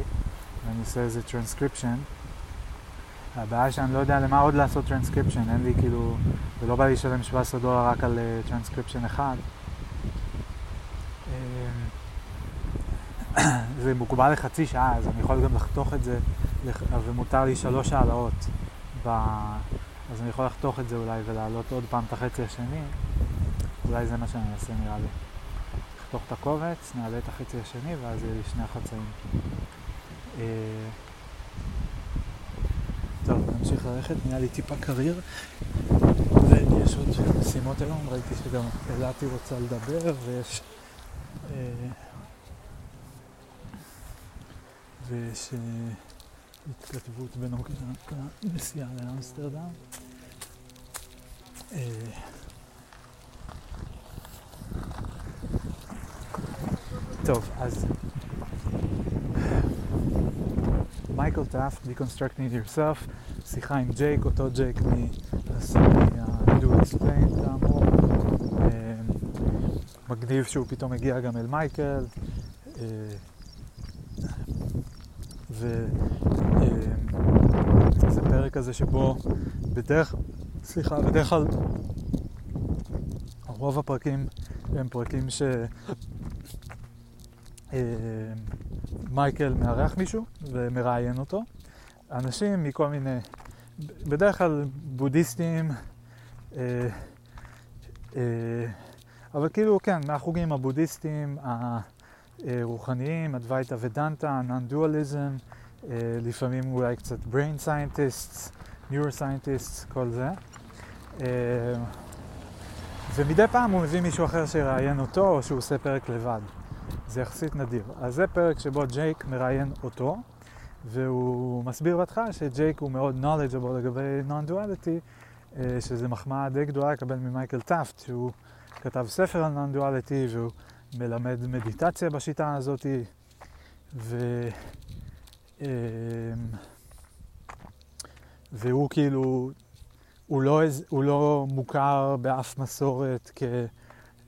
S1: ואני אעשה איזה טרנסקריפשן. הבעיה שאני לא יודע למה עוד לעשות טרנסקריפשן, אין לי כאילו, ולא בא לי לשלם 17 דולר רק על טרנסקריפשן אחד. זה מוגבל לחצי שעה, אז אני יכול גם לחתוך את זה, ומותר לי שלוש העלאות. ב... אז אני יכול לחתוך את זה אולי ולהעלות עוד פעם את החצי השני. אולי זה מה שאני אעשה נראה לי. לחתוך את הקובץ, נעלה את החצי השני ואז יהיה לי שני החצאים. אה, טוב, נמשיך ללכת, נהיה לי טיפה קריר. ויש עוד משימות היום, ראיתי שגם אלעתי רוצה לדבר ויש... אה, ויש התכתבות בנוגע לנסיעה לאמסטרדם. אה, טוב, אז מייקל טאפט, Deconstructing Yourself, שיחה עם ג'ייק, אותו ג'ייק מה-Do Explain כאמור. אה, מגניב שהוא פתאום מגיע גם אל מייקל. וזה פרק כזה שבו בדרך, סליחה, בדרך כלל רוב הפרקים הם פרקים ש... אה, מייקל מארח מישהו ומראיין אותו. אנשים מכל מיני, בדרך כלל בודהיסטים, אה, אה, אבל כאילו כן, מהחוגים הבודהיסטיים, רוחניים, אדווייתא ודנטה, נון-דואליזם, לפעמים אולי קצת brain scientists, neuroscientists, כל זה. אה, ומדי פעם הוא מביא מישהו אחר שיראיין אותו, או שהוא עושה פרק לבד. זה יחסית נדיר. אז זה פרק שבו ג'ייק מראיין אותו, והוא מסביר בהתחלה שג'ייק הוא מאוד knowledgeable לגבי non-duality, אה, שזה מחמאה די גדולה לקבל ממייקל טאפט, שהוא כתב ספר על non-duality, והוא מלמד מדיטציה בשיטה הזאת, ו... אמ, והוא כאילו, הוא לא, הוא לא מוכר באף מסורת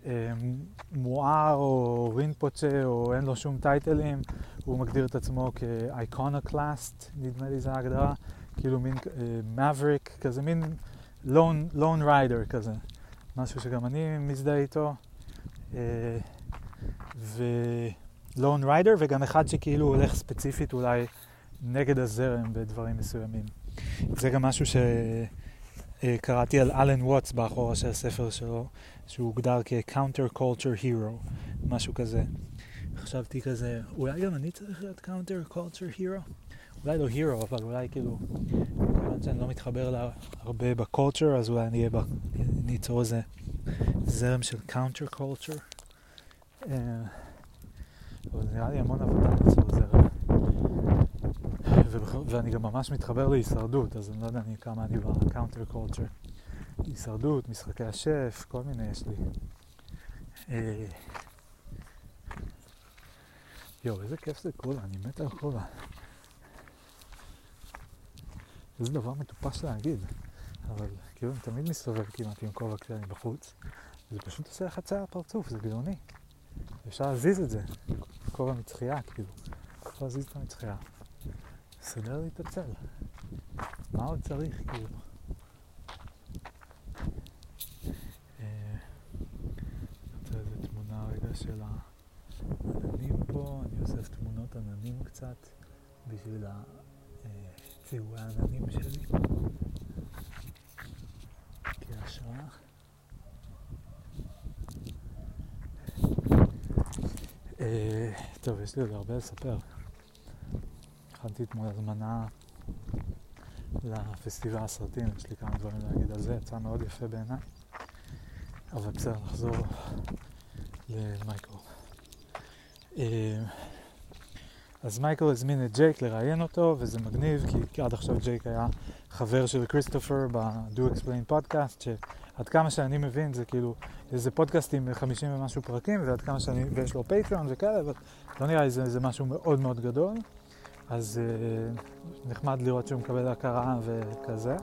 S1: כמואר או רינפוצ'ה או אין לו שום title ים, הוא מגדיר את עצמו כ iconoclast, נדמה לי זו ההגדרה, כאילו מין מבריק, uh, כזה מין lone rider כזה, משהו שגם אני מזדהה איתו. Uh, ולון ריידר, וגם אחד שכאילו הולך ספציפית אולי נגד הזרם בדברים מסוימים. זה גם משהו שקראתי על אלן ווטס באחורה של הספר שלו, שהוא הוגדר כ-counter culture hero, משהו כזה. חשבתי כזה, אולי גם אני צריך להיות counter culture hero? אולי לא hero, אבל אולי כאילו, כיוון שאני לא מתחבר לה הרבה בקולצ'ר, אז אולי אני אהיה אצור איזה זרם של culture. אה, אבל נראה לי המון עבודה ליצור זרם. ואני גם ממש מתחבר להישרדות, אז אני לא יודע כמה אני ב counter culture. הישרדות, משחקי השף, כל מיני יש לי. אה, יואו, איזה כיף זה קולה, אני מת על קולה. איזה דבר מטופש להגיד, אבל כאילו אני תמיד מסתובב כמעט עם כובע כשאני בחוץ, זה פשוט עושה לך צער פרצוף, זה גאוני. אפשר להזיז את זה, כובע מצחייה, כאילו. אפשר להזיז את המצחייה. סדר לי את הצל. מה עוד צריך, כאילו? אה, של העננים פה, אני אוסף תמונות עננים קצת בשביל הציורי העננים שלי כהשראה. טוב, יש לי עוד הרבה לספר. הכנתי אתמול הזמנה לפסטיבל הסרטים, יש לי כמה דברים להגיד על זה, יצא מאוד יפה בעיניי. אבל בסדר, נחזור למייקל. אה, אז מייקל הזמין את ג'ייק לראיין אותו, וזה מגניב, כי עד עכשיו ג'ייק היה חבר של כריסטופר ב-Do Explain פודקאסט, שעד כמה שאני מבין זה כאילו איזה פודקאסט עם 50 ומשהו פרקים, ועד כמה שאני, ויש לו פטריון וכאלה, אבל לא נראה לי זה, זה משהו מאוד מאוד גדול. אז uh, נחמד לראות שהוא מקבל הכרה וכזה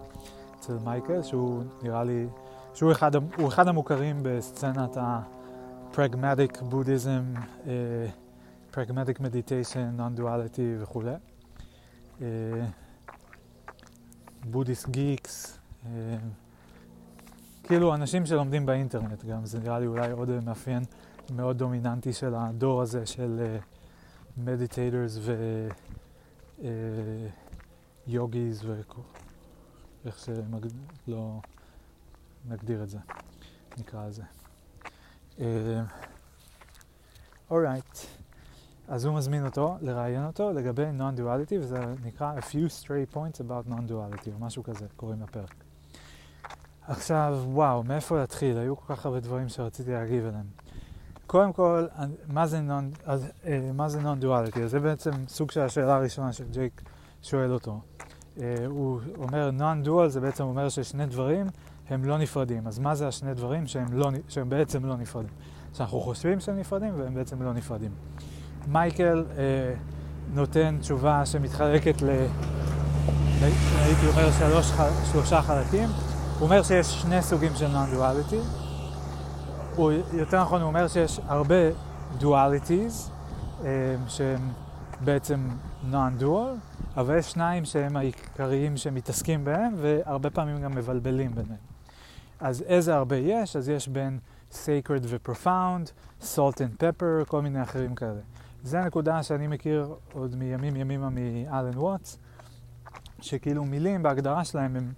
S1: אצל מייקל, שהוא נראה לי, שהוא אחד, אחד המוכרים בסצנת ה-pragmatic Buddhism, uh, pragmatic meditation, non-duality וכולי. בודהיסט גיקס, uh, כאילו אנשים שלומדים באינטרנט גם, זה נראה לי אולי עוד מאפיין מאוד דומיננטי של הדור הזה של מדיטייטרס uh, ו... יוגיז ואיך שלא נגדיר את זה, נקרא לזה. אורייט, uh, אז הוא מזמין אותו לראיין אותו לגבי non-duality, וזה נקרא A few stray points about non-duality, או משהו כזה, קוראים לפרק. עכשיו, וואו, מאיפה להתחיל? היו כל כך הרבה דברים שרציתי להגיב אליהם. קודם כל, אה, מה זה non-duality? זה בעצם סוג של השאלה הראשונה שג'ייק שואל אותו. אה, הוא אומר non-dual זה בעצם אומר ששני דברים הם לא נפרדים. אז מה זה השני דברים שהם, לא, שהם בעצם לא נפרדים? שאנחנו חושבים שהם נפרדים והם בעצם לא נפרדים. מייקל אה, נותן תשובה שמתחלקת ל... הייתי אומר שלוש, שלושה חלקים. הוא אומר שיש שני סוגים של. הוא, יותר נכון, הוא אומר שיש הרבה dualities אה, שהם בעצם non-dual, אבל יש שניים שהם העיקריים שמתעסקים בהם, והרבה פעמים גם מבלבלים ביניהם. אז איזה הרבה יש? אז יש בין sacred ו- profane, salt and pepper, כל מיני אחרים כאלה. זו הנקודה שאני מכיר עוד מימים ימימה מאלן ווטס, שכאילו מילים בהגדרה שלהם הן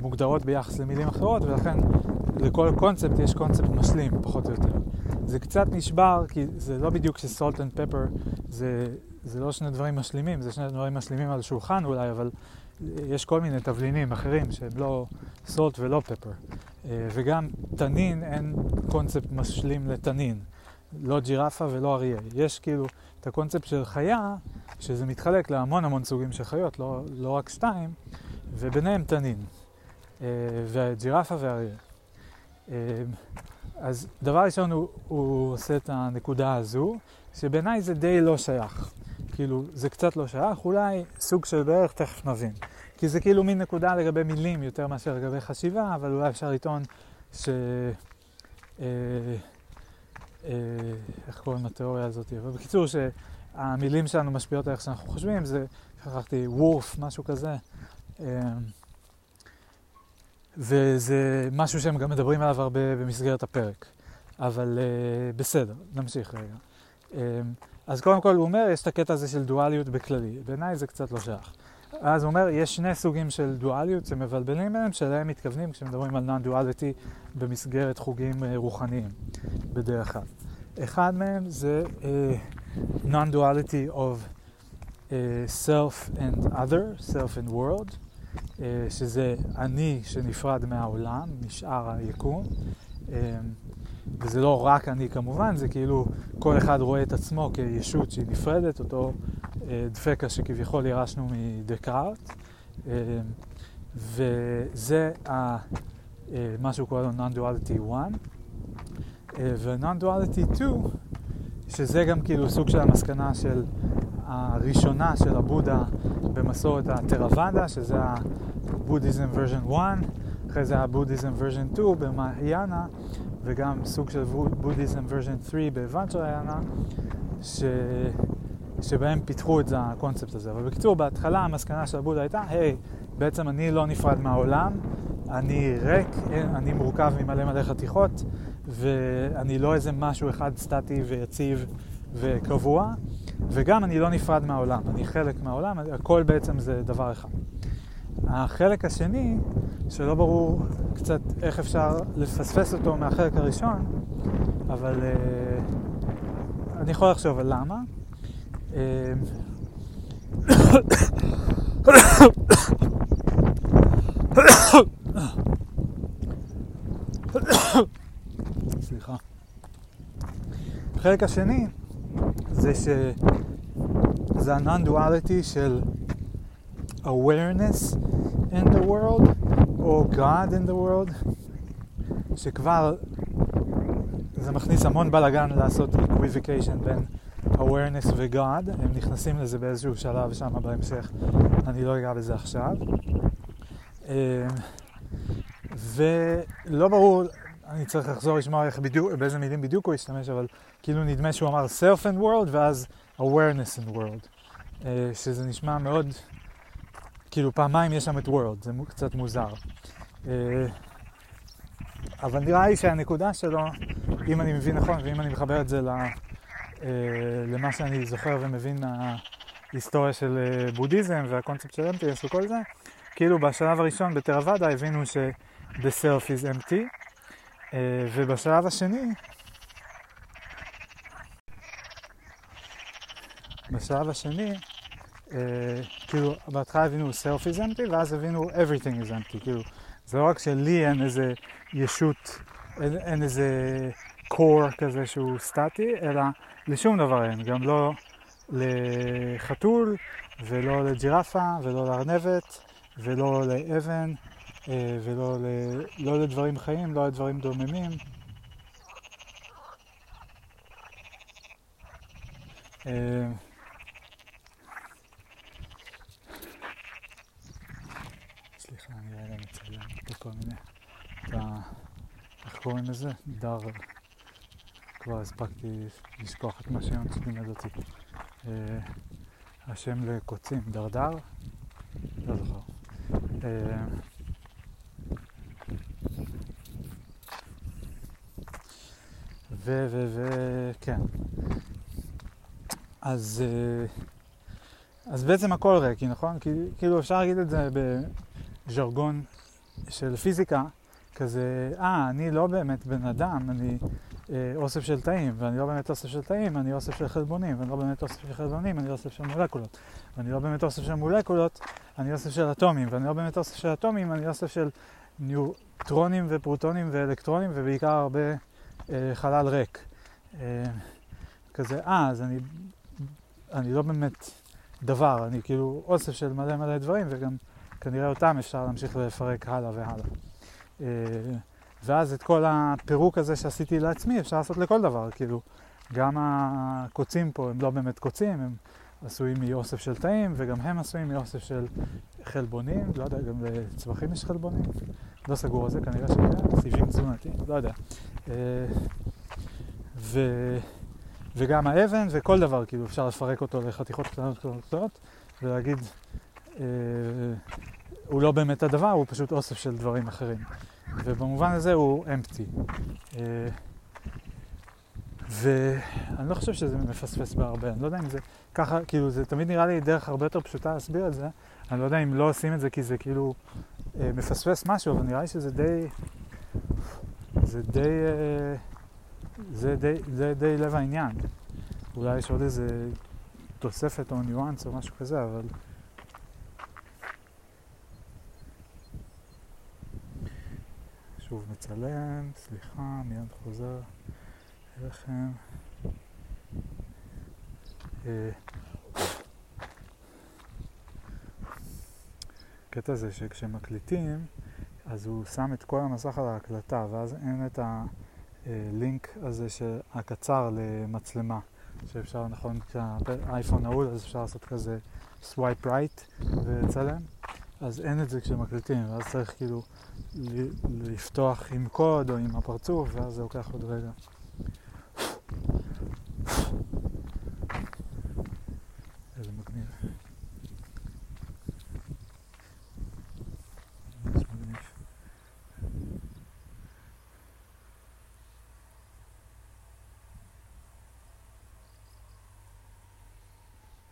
S1: מוגדרות ביחס למילים אחרות, ולכן לכל קונספט יש קונספט משלים, פחות או יותר. זה קצת נשבר, כי זה לא בדיוק ש salt and pepper זה, זה לא שני דברים משלימים, זה שני דברים משלימים על שולחן אולי, אבל יש כל מיני תבלינים אחרים שהם לא סולט ולא פפר. אה, וגם תנין, אין קונספט משלים לתנין. לא ג'ירפה ולא אריה. יש כאילו את הקונספט של חיה, שזה מתחלק להמון המון סוגים של חיות, לא, לא רק שתיים, וביניהם תנין. אה, וג'ירפה ואריה. אמ, אז דבר ראשון הוא, הוא עושה את הנקודה הזו, שבעיניי זה די לא שייך. כאילו, זה קצת לא שייך, אולי סוג של בערך, תכף נבין. כי זה כאילו מין נקודה לגבי מילים יותר מאשר לגבי חשיבה, אבל אולי אפשר לטעון ש... אה, אה, איך קוראים לתיאוריה הזאת? אבל בקיצור, שהמילים שלנו משפיעות על איך שאנחנו חושבים, זה, שכחתי, וורף, משהו כזה. אה, וזה משהו שהם גם מדברים עליו הרבה במסגרת הפרק. אבל uh, בסדר, נמשיך רגע. Um, אז קודם כל הוא אומר, יש את הקטע הזה של דואליות בכללי. בעיניי זה קצת לא שייך. אז הוא אומר, יש שני סוגים של דואליות שמבלבלים ביניהם, שלהם מתכוונים כשמדברים על נון-דואליטי במסגרת חוגים uh, רוחניים, בדרך כלל. אחד מהם זה uh, non-duality of uh, self and other, self and world. אה, שזה אני שנפרד מהעולם, משאר היקום. אה, וזה לא רק אני כמובן, זה כאילו כל אחד רואה את עצמו כישות שהיא נפרדת, אותו אה, דפקה שכביכול ירשנו מדקארט. וזה מה שהוא קורא לו non-duality 1. ו-non-duality 2, שזה גם כאילו סוג של המסקנה של הראשונה של הבודה במסורת הטרוואדה, שזה ה-Buddhism version 1, אחרי זה ה-Buddhism version 2 במהיאנה, וגם סוג של Buddhism version 3 בוואג'ריאנה, ש... שבהם פיתחו את הקונספט הזה. אבל בקיצור, בהתחלה המסקנה של הבודה הייתה, היי, בעצם אני לא נפרד מהעולם, אני ריק, אני מורכב ממלא מלא חתיכות, ואני לא איזה משהו אחד סטטי ויציב וקבוע, וגם אני לא נפרד מהעולם, אני חלק מהעולם, הכל בעצם זה דבר אחד. החלק השני, שלא ברור קצת איך אפשר לפספס אותו מהחלק הראשון, אבל uh, אני יכול לחשוב על למה. סליחה. החלק השני זה שזה ה-non-duality של awareness in the world או God in the world שכבר זה מכניס המון בלאגן לעשות equivocation בין awareness ו-God, הם נכנסים לזה באיזשהו שלב שם בהמשך, אני לא אגע בזה עכשיו. אמ, ולא ברור, אני צריך לחזור לשמוע איך בדיוק, באיזה מילים בדיוק הוא השתמש, אבל כאילו נדמה שהוא אמר self and world ואז awareness and world, אה, שזה נשמע מאוד, כאילו פעמיים יש שם את world, זה קצת מוזר. אה, אבל נראה לי שהנקודה שלו, אם אני מבין נכון ואם אני מחבר את זה אה, למה שאני זוכר ומבין מההיסטוריה של אה, בודהיזם והקונספט של אמפטיאס וכל זה, כאילו בשלב הראשון בתרוואדה הבינו ש- the self is empty, ובשלב השני, בשלב השני, כאילו בהתחלה הבינו self is empty ואז הבינו everything is empty, כאילו זה לא רק שלי אין איזה ישות, אין, אין איזה core כזה שהוא סטטי, אלא לשום דבר אין, גם לא לחתול ולא לג'ירפה ולא לארנבת ולא לאבן אה, ולא ל... לא לדברים חיים, לא לדברים דוממים. אה, סליחה, אני רגע כל מיני, איך קוראים לזה? דר. כבר הספקתי לשכוח את מה שיונס לימד אותי. אה, השם לקוצים, דרדר? לא זוכר. אה, ו... ו... ו... כן. אז... אה, אז בעצם הכל ריקי, נכון? כאילו אפשר להגיד את זה בז'רגון של פיזיקה, כזה, אה, אני לא באמת בן אדם, אני אה, אוסף של תאים, ואני לא באמת אוסף של תאים, אני אוסף של חלבונים, ואני לא באמת אוסף של חלבונים, אני אוסף של מולקולות, ואני לא באמת אוסף של מולקולות, אני אוסף של אטומים, ואני לא באמת אוסף של אטומים, אני אוסף של ניוטרונים ופרוטונים ואלקטרונים, ובעיקר הרבה אה, חלל ריק. אה, כזה, אה, אז אני, אני לא באמת דבר, אני כאילו אוסף של מלא מלא דברים, וגם כנראה אותם אפשר להמשיך לפרק הלאה והלאה. אה, ואז את כל הפירוק הזה שעשיתי לעצמי אפשר לעשות לכל דבר, כאילו, גם הקוצים פה הם לא באמת קוצים, הם עשויים מאוסף של תאים, וגם הם עשויים מאוסף של חלבונים, לא יודע, גם לצמחים יש חלבונים, לא סגור על זה, כנראה שכן, סיבים תזונתי, לא יודע. אה, ו... וגם האבן וכל דבר, כאילו, אפשר לפרק אותו לחתיכות קטנות קטנות קטנות, ולהגיד, אה, הוא לא באמת הדבר, הוא פשוט אוסף של דברים אחרים. ובמובן הזה הוא אמפטי. אה, ואני לא חושב שזה מפספס בהרבה, אני לא יודע אם זה ככה, כאילו זה תמיד נראה לי דרך הרבה יותר פשוטה להסביר את זה, אני לא יודע אם לא עושים את זה כי זה כאילו אה, מפספס משהו, אבל נראה לי שזה די, זה די, אה, זה די, זה די לב העניין. אולי יש עוד איזה תוספת או ניואנס או משהו כזה, אבל שוב מצלם, סליחה, מיד חוזר אליכם. אה, הקטע זה שכשמקליטים, אז הוא שם את כל המסך על ההקלטה, ואז אין את הלינק הזה הקצר למצלמה, שאפשר, נכון, כשהאייפון נעול, אז אפשר לעשות כזה swipe right ולצלם. אז אין את זה כשמקליטים, ואז צריך כאילו לפתוח עם קוד או עם הפרצוף, ואז זה לוקח עוד רגע. איזה מגניב.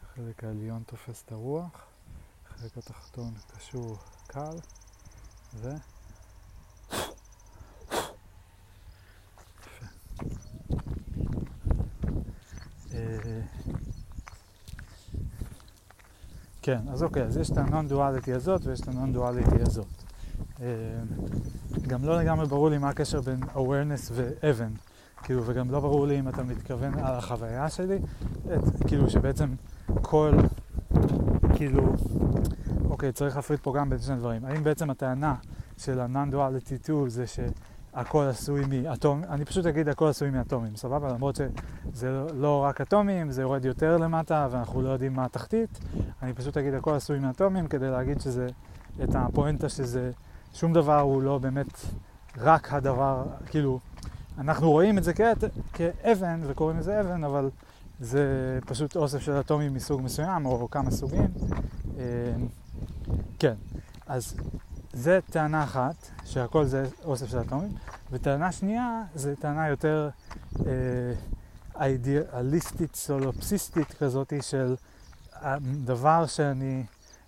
S1: החלק העליון תופס את הרוח. החלק התחתון קשור קל, ו... אה, כן, אז אוקיי, אז יש את הנון-דואליטי הזאת ויש את הנון-דואליטי הזאת. אה, גם לא לגמרי ברור לי מה הקשר בין awareness ואבן, כאילו, וגם לא ברור לי אם אתה מתכוון על החוויה שלי, את, כאילו שבעצם כל, כאילו, אוקיי, צריך להפריד פה גם בין שני דברים. האם בעצם הטענה של ה-non-duality 2 זה שהכל עשוי מאטומים, אני פשוט אגיד הכל עשוי מאטומים, סבבה? למרות שזה לא, רק אטומים, זה יורד יותר למטה ואנחנו לא יודעים מה התחתית, אני פשוט אגיד הכל עשוי מאטומים כדי להגיד שזה, את הפואנטה שזה, שום דבר הוא לא באמת רק הדבר, כאילו, אנחנו רואים את זה כעת, כאבן וקוראים לזה אבן, אבל זה פשוט אוסף של אטומים מסוג מסוים או כמה סוגים. אה, כן, אז זה טענה אחת, שהכל זה אוסף של אטומים, וטענה שנייה זה טענה יותר אה, אידיאליסטית, סולופסיסטית כזאת של דבר שאני,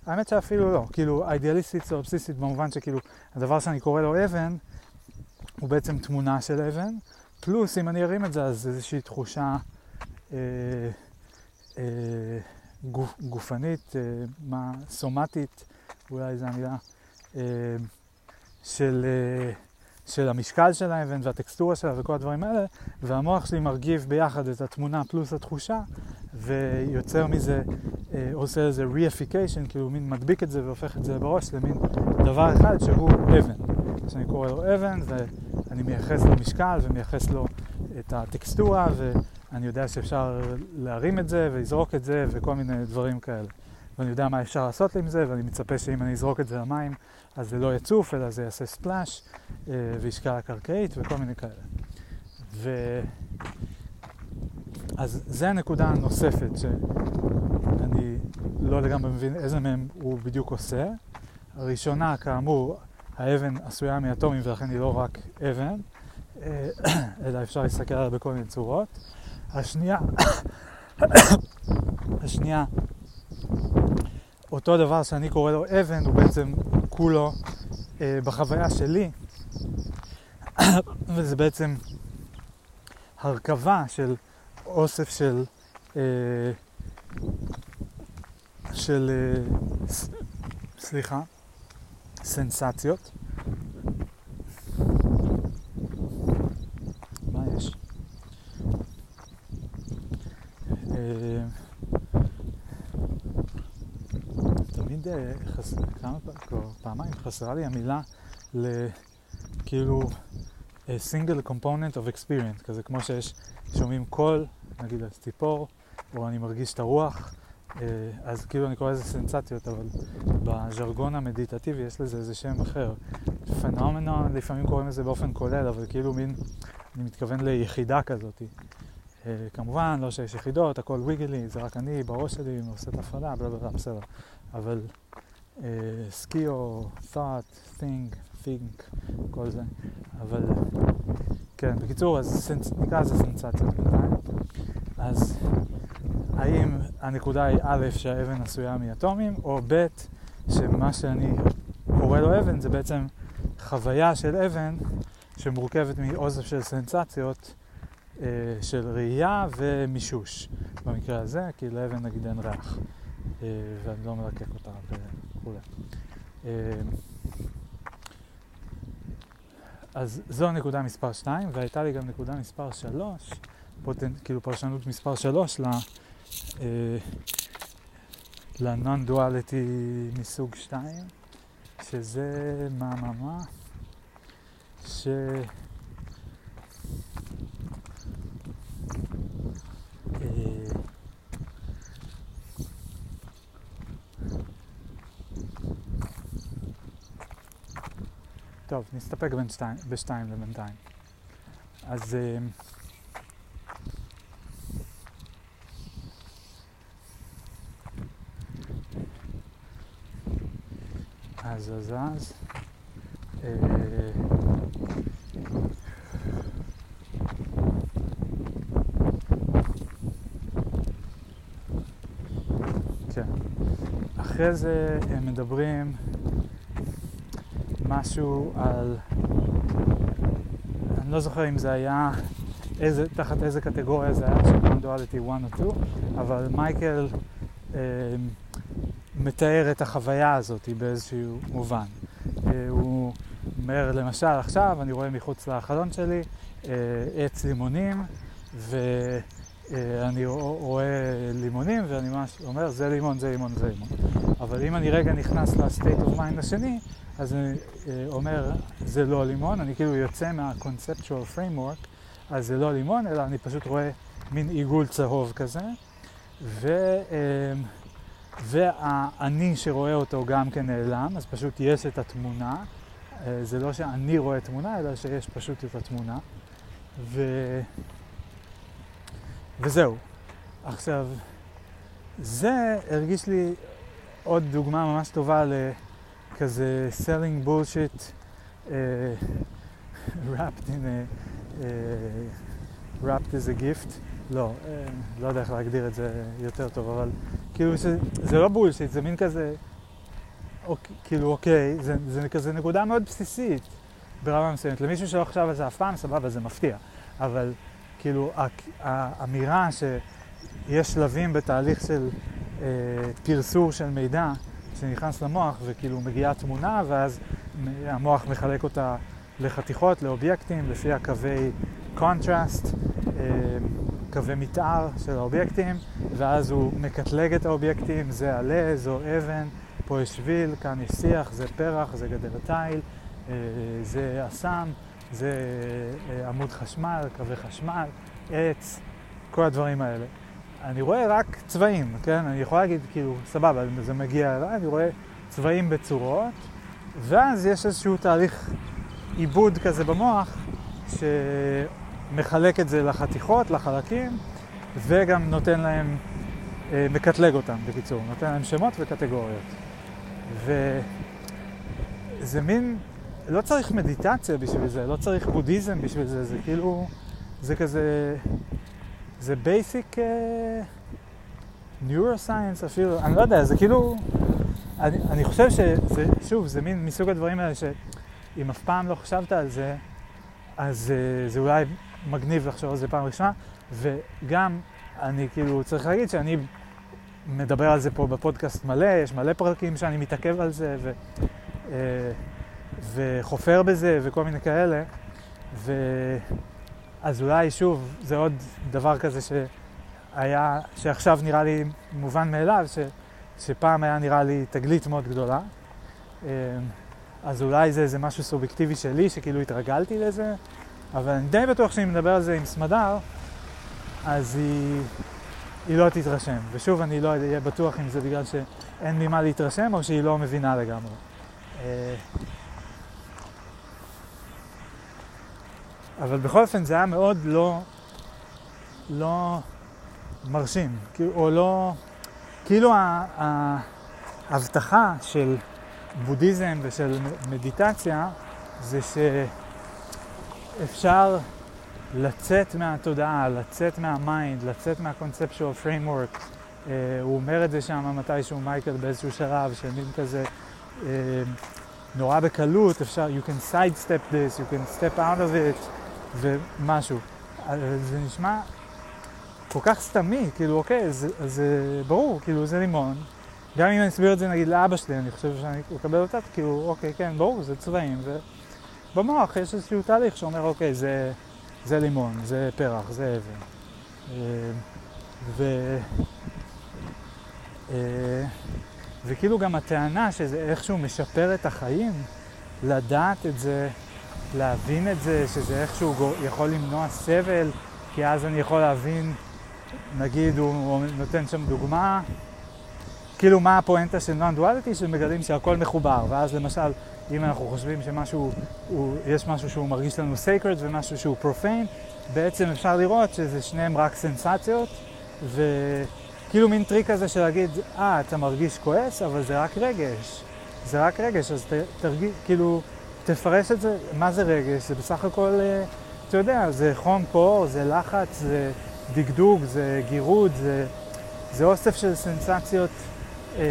S1: האמת שאפילו לא, כאילו אידיאליסטית, סולופסיסטית במובן שכאילו הדבר שאני קורא לו אבן הוא בעצם תמונה של אבן, פלוס אם אני ארים את זה אז איזושהי תחושה אה, אה, גוף, גופנית, אה, מה, סומטית, אולי זו המילה, אה, של, אה, של המשקל של האבן והטקסטורה שלה וכל הדברים האלה, והמוח שלי מרגיב ביחד את התמונה פלוס התחושה, ויוצר מזה, אה, עושה איזה reification, כאילו מין מדביק את זה והופך את זה בראש למין דבר אחד שהוא אבן. שאני קורא לו אבן, ואני מייחס לו משקל ומייחס לו את הטקסטורה, ואני יודע שאפשר להרים את זה ולזרוק את זה וכל מיני דברים כאלה. ואני יודע מה אפשר לעשות עם זה, ואני מצפה שאם אני אזרוק את זה למים, אז זה לא יצוף, אלא זה יעשה ספלאש, אה, וישקע הקרקעית וכל מיני כאלה. ו... אז זה הנקודה הנוספת שאני לא לגמרי מבין איזה מהם הוא בדיוק עושה. הראשונה, כאמור, האבן עשויה מאטומים ולכן היא לא רק אבן, אה, אלא אפשר להסתכל עליה בכל מיני צורות. השנייה, השנייה, אותו דבר שאני קורא לו אבן, הוא בעצם כולו אה, בחוויה שלי, וזה בעצם הרכבה של אוסף של, אה, של, אה, ס, סליחה, סנסציות. מה יש? אה, תמיד אה, כמה פעמיים חסרה לי המילה לכאילו single component of experience, כזה כמו שיש, שומעים קול, נגיד על ציפור, או אני מרגיש את הרוח, אה, אז כאילו אני קורא לזה סנסציות, אבל בז'רגון המדיטטיבי יש לזה איזה שם אחר. phenomenon, לפעמים קוראים לזה באופן כולל, אבל כאילו מין, אני מתכוון ליחידה כזאת. אה, כמובן, לא שיש יחידות, הכל wiggly, זה רק אני, בראש שלי, עושה את ההפרדה, בלה בלה, בסדר. אבל סקיו, thought, think, think, כל זה. אבל כן, בקיצור, אז נקרא לזה סנסציות בינתיים. אז האם הנקודה היא א', שהאבן עשויה מאטומים, או ב', שמה שאני קורא לו אבן זה בעצם חוויה של אבן שמורכבת מאוסף של סנסציות אה, של ראייה ומישוש. במקרה הזה, כי לאבן נגיד אין ריח, אה, ואני לא מלקק אותה וכולי. אה, אז זו נקודה מספר 2, והייתה לי גם נקודה מספר 3, פוטנ... כאילו פרשנות מספר 3 ל... אה, לנון-דואליטי מסוג 2, שזה מה מה מה, ש... אה, טוב, נסתפק שתיים, בשתיים לבינתיים. אז... אה, אז אז אז. אה, כן. אחרי זה הם מדברים משהו על... אני לא זוכר אם זה היה, איזה, תחת איזה קטגוריה זה היה, של דואליטי 1 או 2, אבל מייקל אה, מתאר את החוויה הזאת באיזשהו מובן. אה, הוא אומר, למשל, עכשיו אני רואה מחוץ לחלון שלי אה, עץ לימונים, ואני רואה לימונים, ואני ממש אומר, זה לימון, זה לימון, זה לימון. אבל אם אני רגע נכנס ל state of mind השני, אז אני אומר, זה לא לימון, אני כאילו יוצא מה-conceptual framework, אז זה לא לימון, אלא אני פשוט רואה מין עיגול צהוב כזה, ו, אמ, והאני שרואה אותו גם כן נעלם, אז פשוט יש את התמונה. אה, זה לא שאני רואה תמונה, אלא שיש פשוט את התמונה. ו... וזהו. עכשיו, זה הרגיש לי עוד דוגמה ממש טובה לכזה selling bullshit uh, wrapped in a, uh, wrapped as a gift. לא, אה, לא יודע איך להגדיר את זה יותר טוב, אבל כאילו ש, זה לא בולשיט, זה מין כזה, אוקיי, כאילו אוקיי, זה, זה כזה נקודה מאוד בסיסית ברמה מסוימת. למישהו שלא חשב על זה אף פעם, סבבה, זה מפתיע. אבל כאילו האמירה שיש שלבים בתהליך של אה, פרסור של מידע שנכנס למוח וכאילו מגיעה תמונה ואז המוח מחלק אותה לחתיכות, לאובייקטים, לפי הקווי contrast. אה, קווי מתאר של האובייקטים, ואז הוא מקטלג את האובייקטים, זה עלה, זו אבן, פה יש שביל, כאן יש שיח, זה פרח, זה גדר תיל, אה, זה אסם, זה אה, עמוד חשמל, קווי חשמל, עץ, כל הדברים האלה. אני רואה רק צבעים, כן? אני יכול להגיד, כאילו, סבבה, זה מגיע אליי, אני רואה צבעים בצורות, ואז יש איזשהו תהליך עיבוד כזה במוח, ש... מחלק את זה לחתיכות, לחלקים, וגם נותן להם, אה, מקטלג אותם, בקיצור, נותן להם שמות וקטגוריות. וזה מין, לא צריך מדיטציה בשביל זה, לא צריך בודהיזם בשביל זה, זה כאילו, זה כזה, זה בייסיק ניורוסייאנס uh, אפילו, אני לא יודע, זה כאילו, אני, אני חושב שזה, שוב, זה מין מסוג הדברים האלה שאם אף פעם לא חשבת על זה, אז אה, זה אולי מגניב לחשוב על זה פעם ראשונה, וגם אני כאילו צריך להגיד שאני מדבר על זה פה בפודקאסט מלא, יש מלא פרקים שאני מתעכב על זה ו, אה, וחופר בזה וכל מיני כאלה, ו... אז אולי שוב, זה עוד דבר כזה שהיה, שעכשיו נראה לי מובן מאליו, ש, שפעם היה נראה לי תגלית מאוד גדולה. אה, אז אולי זה איזה משהו סובייקטיבי שלי, שכאילו התרגלתי לזה, אבל אני די בטוח שאם נדבר על זה עם סמדר, אז היא, היא לא תתרשם. ושוב, אני לא אהיה בטוח אם זה בגלל שאין ממה להתרשם או שהיא לא מבינה לגמרי. אבל בכל אופן זה היה מאוד לא, לא מרשים, או לא, כאילו ההבטחה של בודהיזם ושל מדיטציה זה ש... אפשר לצאת מהתודעה, לצאת מה mind, לצאת framework. אה, הוא אומר את זה שם מתישהו מייקל באיזשהו שלב, של מין כזה אה, נורא בקלות, אפשר, you can sidestep this, you can step out of it, ומשהו. Uh, זה נשמע כל כך סתמי, כאילו אוקיי, זה, זה ברור, כאילו זה לימון. גם אם אני אסביר את זה נגיד לאבא שלי, אני חושב שאני אקבל אותה, כאילו אוקיי, כן, ברור, זה צבעים. ו... במוח יש איזשהו תהליך שאומר, אוקיי, זה, זה לימון, זה פרח, זה אבן. אה, ו... אה, וכאילו גם הטענה שזה איכשהו משפר את החיים, לדעת את זה, להבין את זה, שזה איכשהו יכול למנוע סבל, כי אז אני יכול להבין, נגיד, הוא נותן שם דוגמה, כאילו מה הפואנטה של נון דואליטי, שמגלים שהכל מחובר, ואז למשל אם אנחנו חושבים שמשהו, הוא, יש משהו שהוא מרגיש לנו sacred ומשהו שהוא profane, בעצם אפשר לראות שזה שניהם רק סנסציות, וכאילו מין טריק כזה של להגיד, אה, אתה מרגיש כועס, אבל זה רק רגש. זה רק רגש, אז ת, תרגיש, כאילו, תפרש את זה, מה זה רגש? זה בסך הכל, אה, אתה יודע, זה חום קור, זה לחץ, זה דגדוג, זה גירוד, זה, זה אוסף של סנסציות אה,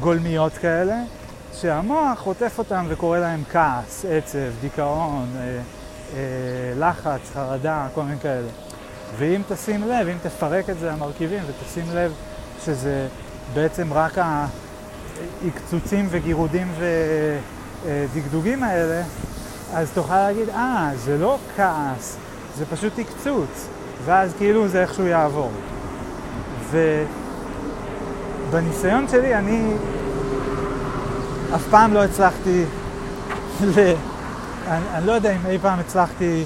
S1: גולמיות כאלה. שהמוח חוטף אותם וקורא להם כעס, עצב, דיכאון, אה, אה, לחץ, חרדה, כל מיני כאלה. ואם תשים לב, אם תפרק את זה למרכיבים ותשים לב שזה בעצם רק העקצוצים וגירודים ודגדוגים האלה, אז תוכל להגיד, אה, זה לא כעס, זה פשוט עקצוץ, ואז כאילו זה איכשהו יעבור. ובניסיון שלי אני אף פעם לא הצלחתי, ל... אני, אני לא יודע אם אי פעם הצלחתי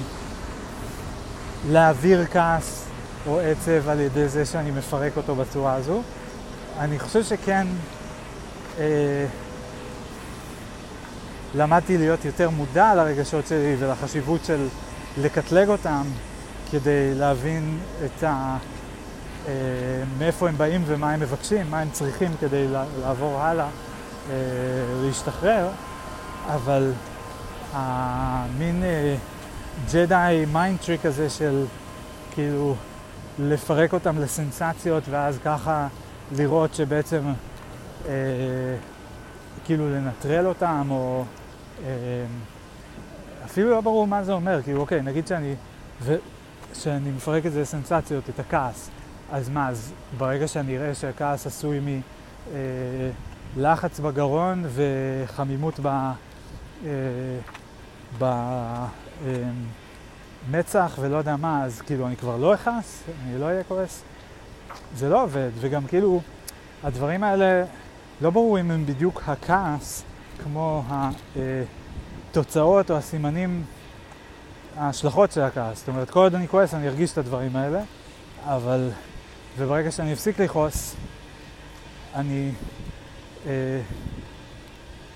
S1: להעביר כעס או עצב על ידי זה שאני מפרק אותו בצורה הזו. אני חושב שכן אה, למדתי להיות יותר מודע לרגשות שלי ולחשיבות של לקטלג אותם כדי להבין את ה... אה, מאיפה הם באים ומה הם מבקשים, מה הם צריכים כדי לעבור הלאה, אה, להשתחרר, אבל המין Jedi mind trick הזה של כאילו לפרק אותם לסנסציות ואז ככה לראות שבעצם אה, כאילו לנטרל אותם או אה, אפילו לא ברור מה זה אומר, כאילו אוקיי, נגיד שאני, ו, שאני מפרק את זה לסנסציות, את הכעס, אז מה, אז ברגע שאני אראה שהכעס עשוי מלחץ אה, בגרון וחמימות ב... אה, ב אה, ולא יודע מה, אז כאילו אני כבר לא אכעס, אני לא אהיה כועס. זה לא עובד, וגם כאילו הדברים האלה, לא ברור אם הם בדיוק הכעס, כמו התוצאות או הסימנים, ההשלכות של הכעס. זאת אומרת, כל עוד אני כועס אני ארגיש את הדברים האלה, אבל, וברגע שאני אפסיק לכעוס, אני אה,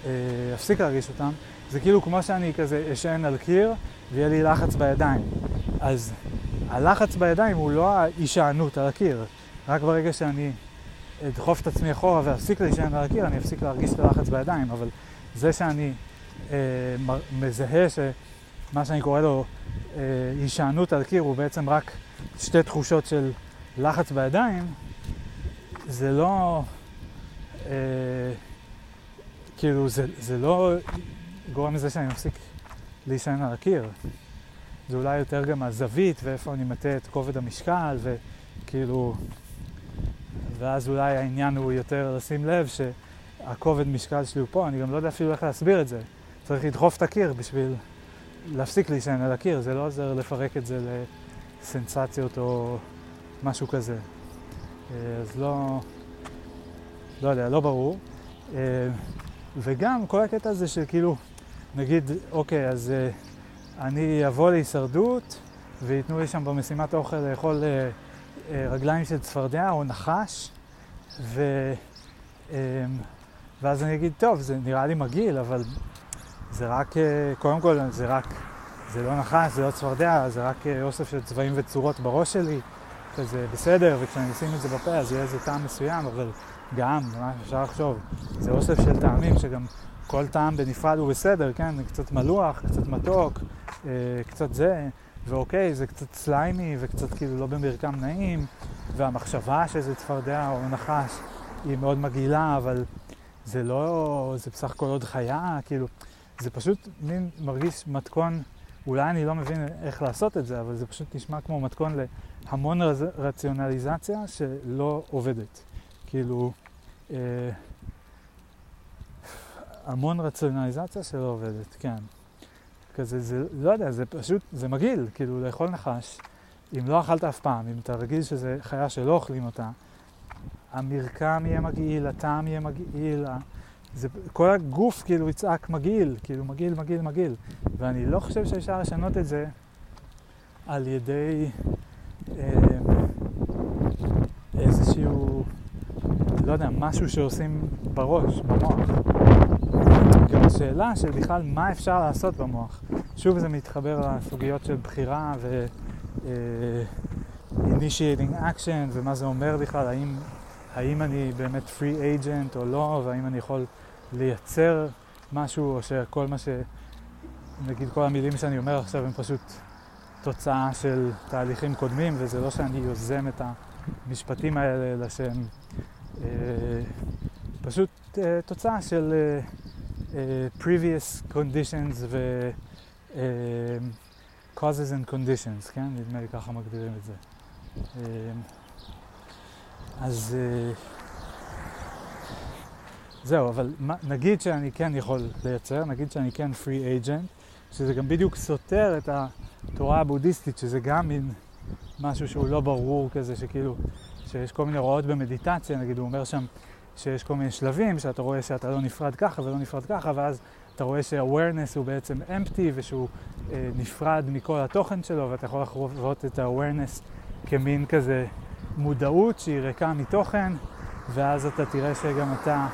S1: אה, אפסיק להרגיש אותם. זה כאילו כמו שאני כזה אשן על קיר ויהיה לי לחץ בידיים. אז הלחץ בידיים הוא לא ההישענות על הקיר. רק ברגע שאני אדחוף את עצמי אחורה ואפסיק להישען על הקיר, אני אפסיק להרגיש את הלחץ בידיים. אבל זה שאני אה, מזהה שמה שאני קורא לו אה, הישענות על קיר הוא בעצם רק שתי תחושות של לחץ בידיים, זה לא... אה, כאילו, זה, זה לא גורם לזה שאני מפסיק להישען על הקיר. זה אולי יותר גם הזווית ואיפה אני מטה את כובד המשקל וכאילו... ואז אולי העניין הוא יותר לשים לב שהכובד משקל שלי הוא פה, אני גם לא יודע אפילו איך להסביר את זה. צריך לדחוף את הקיר בשביל להפסיק להישען על הקיר, זה לא עוזר לפרק את זה לסנסציות או משהו כזה. אה, אז לא, לא יודע, לא ברור. אה, וגם כל הקטע הזה של כאילו, נגיד, אוקיי, אז uh, אני אבוא להישרדות וייתנו לי שם במשימת אוכל לאכול רגליים של צפרדע או נחש, ו, ואז אני אגיד, טוב, זה נראה לי מגעיל, אבל זה רק, uh, קודם כל, זה רק, זה לא נחש, זה לא צפרדע, זה רק uh, אוסף של צבעים וצורות בראש שלי, כזה בסדר, וכשאני אשים את זה בפה אז יהיה איזה טעם מסוים, אבל גם, מה אפשר לחשוב, זה אוסף של טעמים שגם כל טעם בנפרד הוא בסדר, כן? קצת מלוח, קצת מתוק, אה, קצת זה, ואוקיי, זה קצת סליימי וקצת כאילו לא במרקם נעים, והמחשבה שזה צפרדע או נחש היא מאוד מגעילה, אבל זה לא, זה בסך הכל עוד חיה, כאילו, זה פשוט מין מרגיש מתכון, אולי אני לא מבין איך לעשות את זה, אבל זה פשוט נשמע כמו מתכון להמון רז, רציונליזציה שלא עובדת. כאילו, אה, המון רציונליזציה שלא עובדת, כן. כזה, זה, לא יודע, זה פשוט, זה מגעיל, כאילו לאכול נחש, אם לא אכלת אף פעם, אם אתה רגיל שזה חיה שלא אוכלים אותה, המרקם יהיה מגעיל, הטעם יהיה מגעיל, זה, כל הגוף כאילו יצעק מגעיל, כאילו מגעיל, מגעיל, מגעיל. ואני לא חושב שאפשר לשנות את זה על ידי אה, איזשהו, לא יודע, משהו שעושים בראש, במוח. גם השאלה של בכלל מה אפשר לעשות במוח. שוב זה מתחבר לסוגיות של בחירה ו... uh, initiating action ומה זה אומר בכלל, האם, האם אני באמת free agent או לא, והאם אני יכול לייצר משהו, או שכל מה ש... נגיד כל המילים שאני אומר עכשיו הם פשוט תוצאה של תהליכים קודמים, וזה לא שאני יוזם את המשפטים האלה, אלא שהם uh, פשוט uh, תוצאה של... Uh, uh, previous conditions ו... uh, causes and conditions, כן? נדמה לי ככה מגדירים את זה. Uh, אז, uh, זהו, אבל נגיד שאני כן יכול לייצר, נגיד שאני כן free agent, שזה גם בדיוק סותר את התורה הבודהיסטית, שזה גם מין משהו שהוא לא ברור כזה, שכאילו, שיש כל מיני הוראות במדיטציה, נגיד הוא אומר שם שיש כל מיני שלבים, שאתה רואה שאתה לא נפרד ככה ולא נפרד ככה, ואז אתה רואה ש-awareness הוא בעצם empty ושהוא אה, נפרד מכל התוכן שלו, ואתה יכול לחוות את ה-awareness כמין כזה מודעות שהיא ריקה מתוכן, ואז אתה תראה שגם אתה,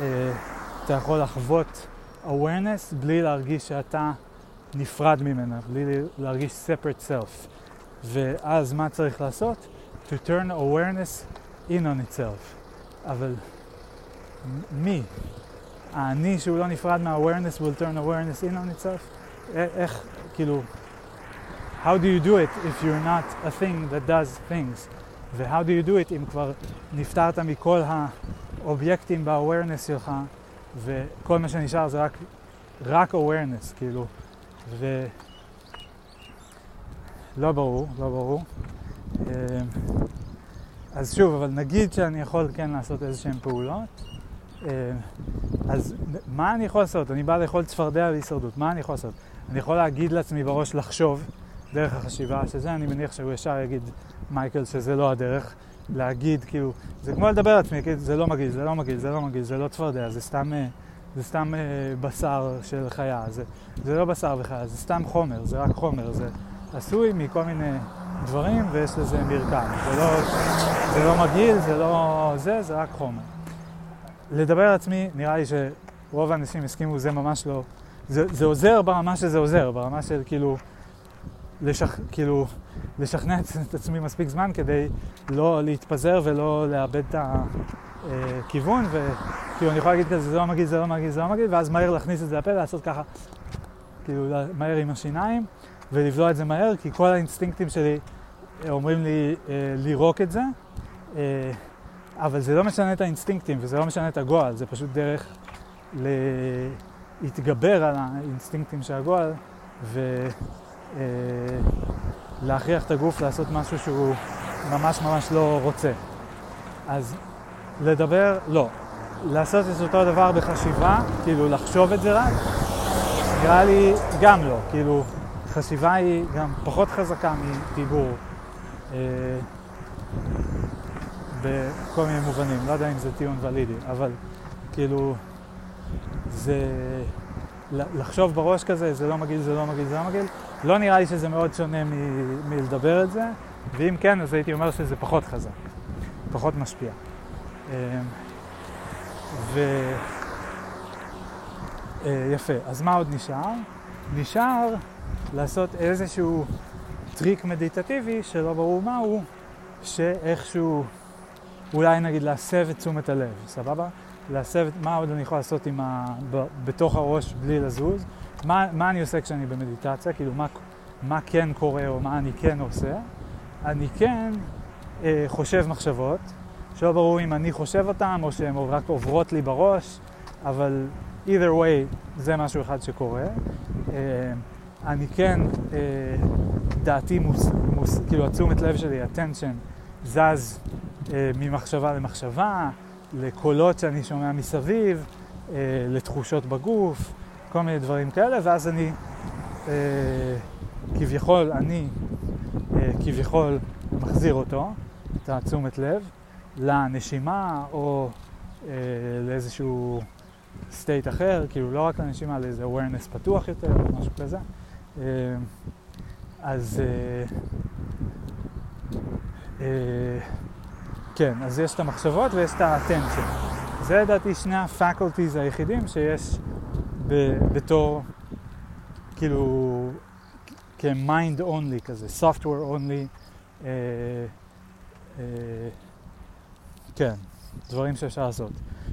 S1: אה, אתה יכול לחוות awareness בלי להרגיש שאתה נפרד ממנה, בלי להרגיש separate self. ואז מה צריך לעשות? To turn awareness in on itself. אבל מי? האני שהוא לא נפרד מה-awareness will turn awareness in on itself? איך, כאילו, how do you do it if you're not a thing that does things? ו-how do you do it אם כבר נפטרת מכל האובייקטים ב-awareness שלך וכל מה שנשאר זה רק, רק awareness, כאילו, ו... לא ברור, לא ברור. אמ, אז שוב, אבל נגיד שאני יכול כן לעשות איזה שהן פעולות, אמ, אז מה אני יכול לעשות? אני בא לאכול צפרדע להישרדות, מה אני יכול לעשות? אני יכול להגיד לעצמי בראש לחשוב דרך החשיבה שזה, אני מניח שהוא ישר יגיד מייקל שזה לא הדרך. להגיד, כאילו, זה כמו לדבר לעצמי, כאילו, זה לא מגעיל, זה לא מגעיל, זה לא מגעיל, זה לא צפרדע, זה סתם, אה, זה סתם אה, בשר של חיה, זה, זה לא בשר וחיה, זה סתם חומר, זה רק חומר, זה עשוי מכל מיני דברים ויש לזה מרקם. זה לא, זה לא מגעיל, זה לא זה, זה רק חומר. לדבר על עצמי, נראה לי שרוב האנשים הסכימו, זה ממש לא... זה, זה עוזר ברמה שזה עוזר, ברמה של כאילו, לשכ... כאילו, לשכנע את עצמי מספיק זמן כדי לא להתפזר ולא לאבד את הכיוון, וכאילו אני יכול להגיד כזה, זה לא מגעיל, זה לא מגעיל, זה לא מגעיל, ואז מהר להכניס את זה לפה, לעשות ככה, כאילו מהר עם השיניים, ולבלוע את זה מהר, כי כל האינסטינקטים שלי אומרים לי אה, לירוק את זה, אה, אבל זה לא משנה את האינסטינקטים וזה לא משנה את הגועל, זה פשוט דרך להתגבר על האינסטינקטים של הגועל ולהכריח אה, את הגוף לעשות משהו שהוא ממש ממש לא רוצה. אז לדבר, לא. לעשות את אותו דבר בחשיבה, כאילו לחשוב את זה רק, נראה לי גם לא. כאילו, חשיבה היא גם פחות חזקה מדיבור. אה, בכל מיני מובנים, לא יודע אם זה טיעון ולידי, אבל כאילו זה לחשוב בראש כזה, זה לא מגעיל, זה לא מגעיל, זה לא מגעיל, לא נראה לי שזה מאוד שונה מ- מלדבר את זה, ואם כן, אז הייתי אומר שזה פחות חזק, פחות משפיע. אה, ו... אה, יפה, אז מה עוד נשאר? נשאר לעשות איזשהו טריק מדיטטיבי שלא ברור מהו, שאיכשהו אולי נגיד להסב את תשומת הלב, סבבה? להסב, מה עוד אני יכול לעשות ה... ב... בתוך הראש בלי לזוז? מה, מה אני עושה כשאני במדיטציה? כאילו, מה, מה כן קורה או מה אני כן עושה? אני כן אה, חושב מחשבות, שלא ברור אם אני חושב אותן או שהן רק עוברות לי בראש, אבל either way זה משהו אחד שקורה. אה, אני כן, אה, דעתי מוס, מוס, כאילו התשומת לב שלי, attention, זז אה, ממחשבה למחשבה, לקולות שאני שומע מסביב, אה, לתחושות בגוף, כל מיני דברים כאלה, ואז אני אה, כביכול, אני אה, כביכול מחזיר אותו, את התשומת לב, לנשימה או אה, לאיזשהו state אחר, כאילו לא רק לנשימה, לאיזה awareness פתוח יותר, או משהו כזה. אה, אז אה, אה, כן, אז יש את המחשבות ויש את האטנציה. זה לדעתי שני הפקולטיז היחידים שיש בתור, כאילו, כ-mind only כזה, software only, אה, אה, כן, דברים שאפשר לעשות.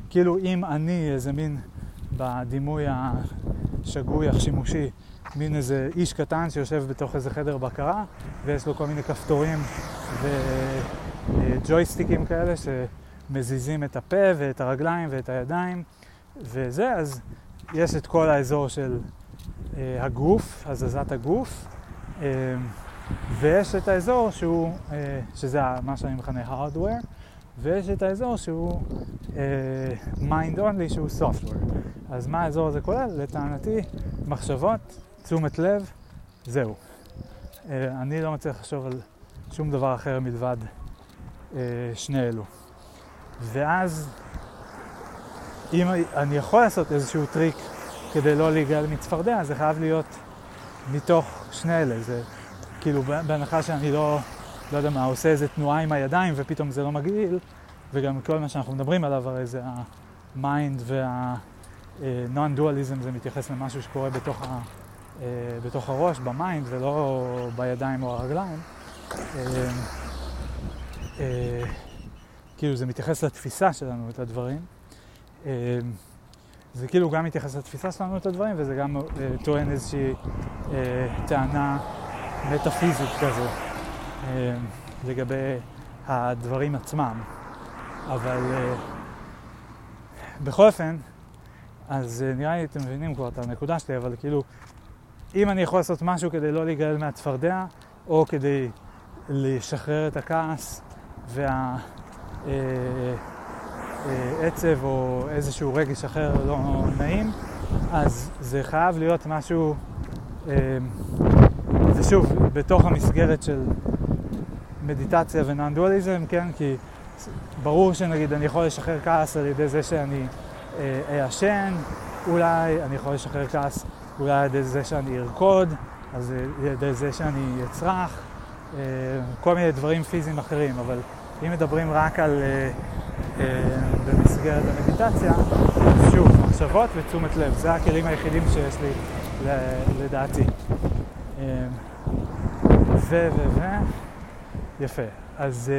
S1: כאילו אם אני איזה מין, בדימוי השגוי, השימושי, מין איזה איש קטן שיושב בתוך איזה חדר בקרה ויש לו כל מיני כפתורים וג'ויסטיקים כאלה שמזיזים את הפה ואת הרגליים ואת הידיים וזה, אז יש את כל האזור של אה, הגוף, הזזת הגוף, אה, ויש את האזור שהוא, אה, שזה מה שאני מכנה hardware, ויש את האזור שהוא uh, mind only, שהוא software. אז מה האזור הזה כולל? לטענתי, מחשבות, תשומת לב, זהו. Uh, אני לא מצליח לחשוב על שום דבר אחר מלבד uh, שני אלו. ואז, אם אני יכול לעשות איזשהו טריק כדי לא להיגאל מצפרדע, זה חייב להיות מתוך שני אלה. זה כאילו, בהנחה שאני לא, לא יודע מה, עושה איזה תנועה עם הידיים ופתאום זה לא מגעיל, וגם כל מה שאנחנו מדברים עליו הרי זה ה mind וה-non-dualism, זה מתייחס למשהו שקורה בתוך, ה, אה, בתוך הראש, ב mind, ולא בידיים או הרגליים. אה, אה, כאילו זה מתייחס לתפיסה שלנו את הדברים. זה כאילו גם מתייחס לתפיסה שלנו את הדברים, וזה גם טוען איזושהי טענה מטאפיזית כזו לגבי הדברים עצמם. אבל uh, בכל אופן, אז נראה לי אתם מבינים כבר את הנקודה שלי, אבל כאילו, אם אני יכול לעשות משהו כדי לא להיגאל מהצפרדע, או כדי לשחרר את הכעס והעצב אה, uh, או איזשהו רגש אחר לא נעים, אז זה חייב להיות משהו, uh, ושוב, בתוך המסגרת של מדיטציה ונאן-דואליזם, כן? כי ברור שנגיד אני יכול לשחרר כעס על ידי זה שאני אעשן, אולי אני יכול לשחרר כעס אולי על ידי זה שאני ארקוד, אז על ידי זה שאני אצרח, אה, כל מיני דברים פיזיים אחרים, אבל אם מדברים רק על, אה, אה, במסגרת המדיטציה, שוב, מחשבות ותשומת לב, זה הכלים היחידים שיש לי לדעתי. ו, ו, ו, יפה. אז...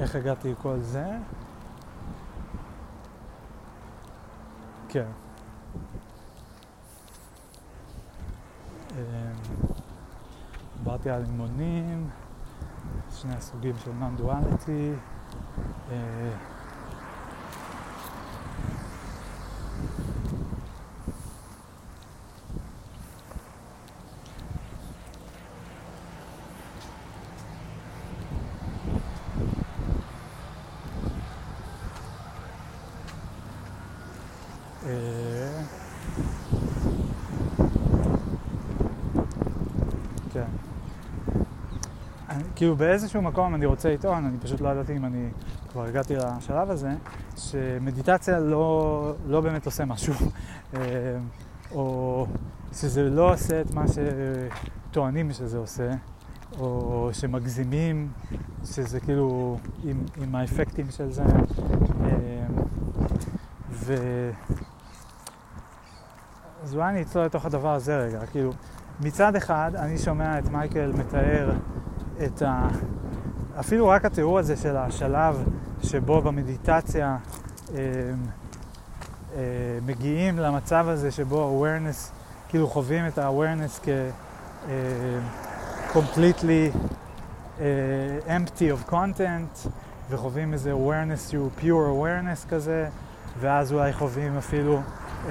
S1: איך הגעתי לכל זה? כן. דיברתי על לימונים, שני הסוגים של נון-דואליטי. כאילו באיזשהו מקום אני רוצה לטעון, אני פשוט לא ידעתי אם אני כבר הגעתי לשלב הזה, שמדיטציה לא, לא באמת עושה משהו, אה, או שזה לא עושה את מה שטוענים שזה עושה, או שמגזימים, שזה כאילו עם, עם האפקטים של זה. אה, ו... אז אולי אני אצלול לתוך הדבר הזה רגע, כאילו, מצד אחד אני שומע את מייקל מתאר את ה... אפילו רק התיאור הזה של השלב שבו במדיטציה אה, אה, מגיעים למצב הזה שבו awareness, כאילו חווים את ה-awareness כ... אה, completely uh, empty of content וחווים איזה awareness שהוא pure awareness כזה ואז אולי חווים אפילו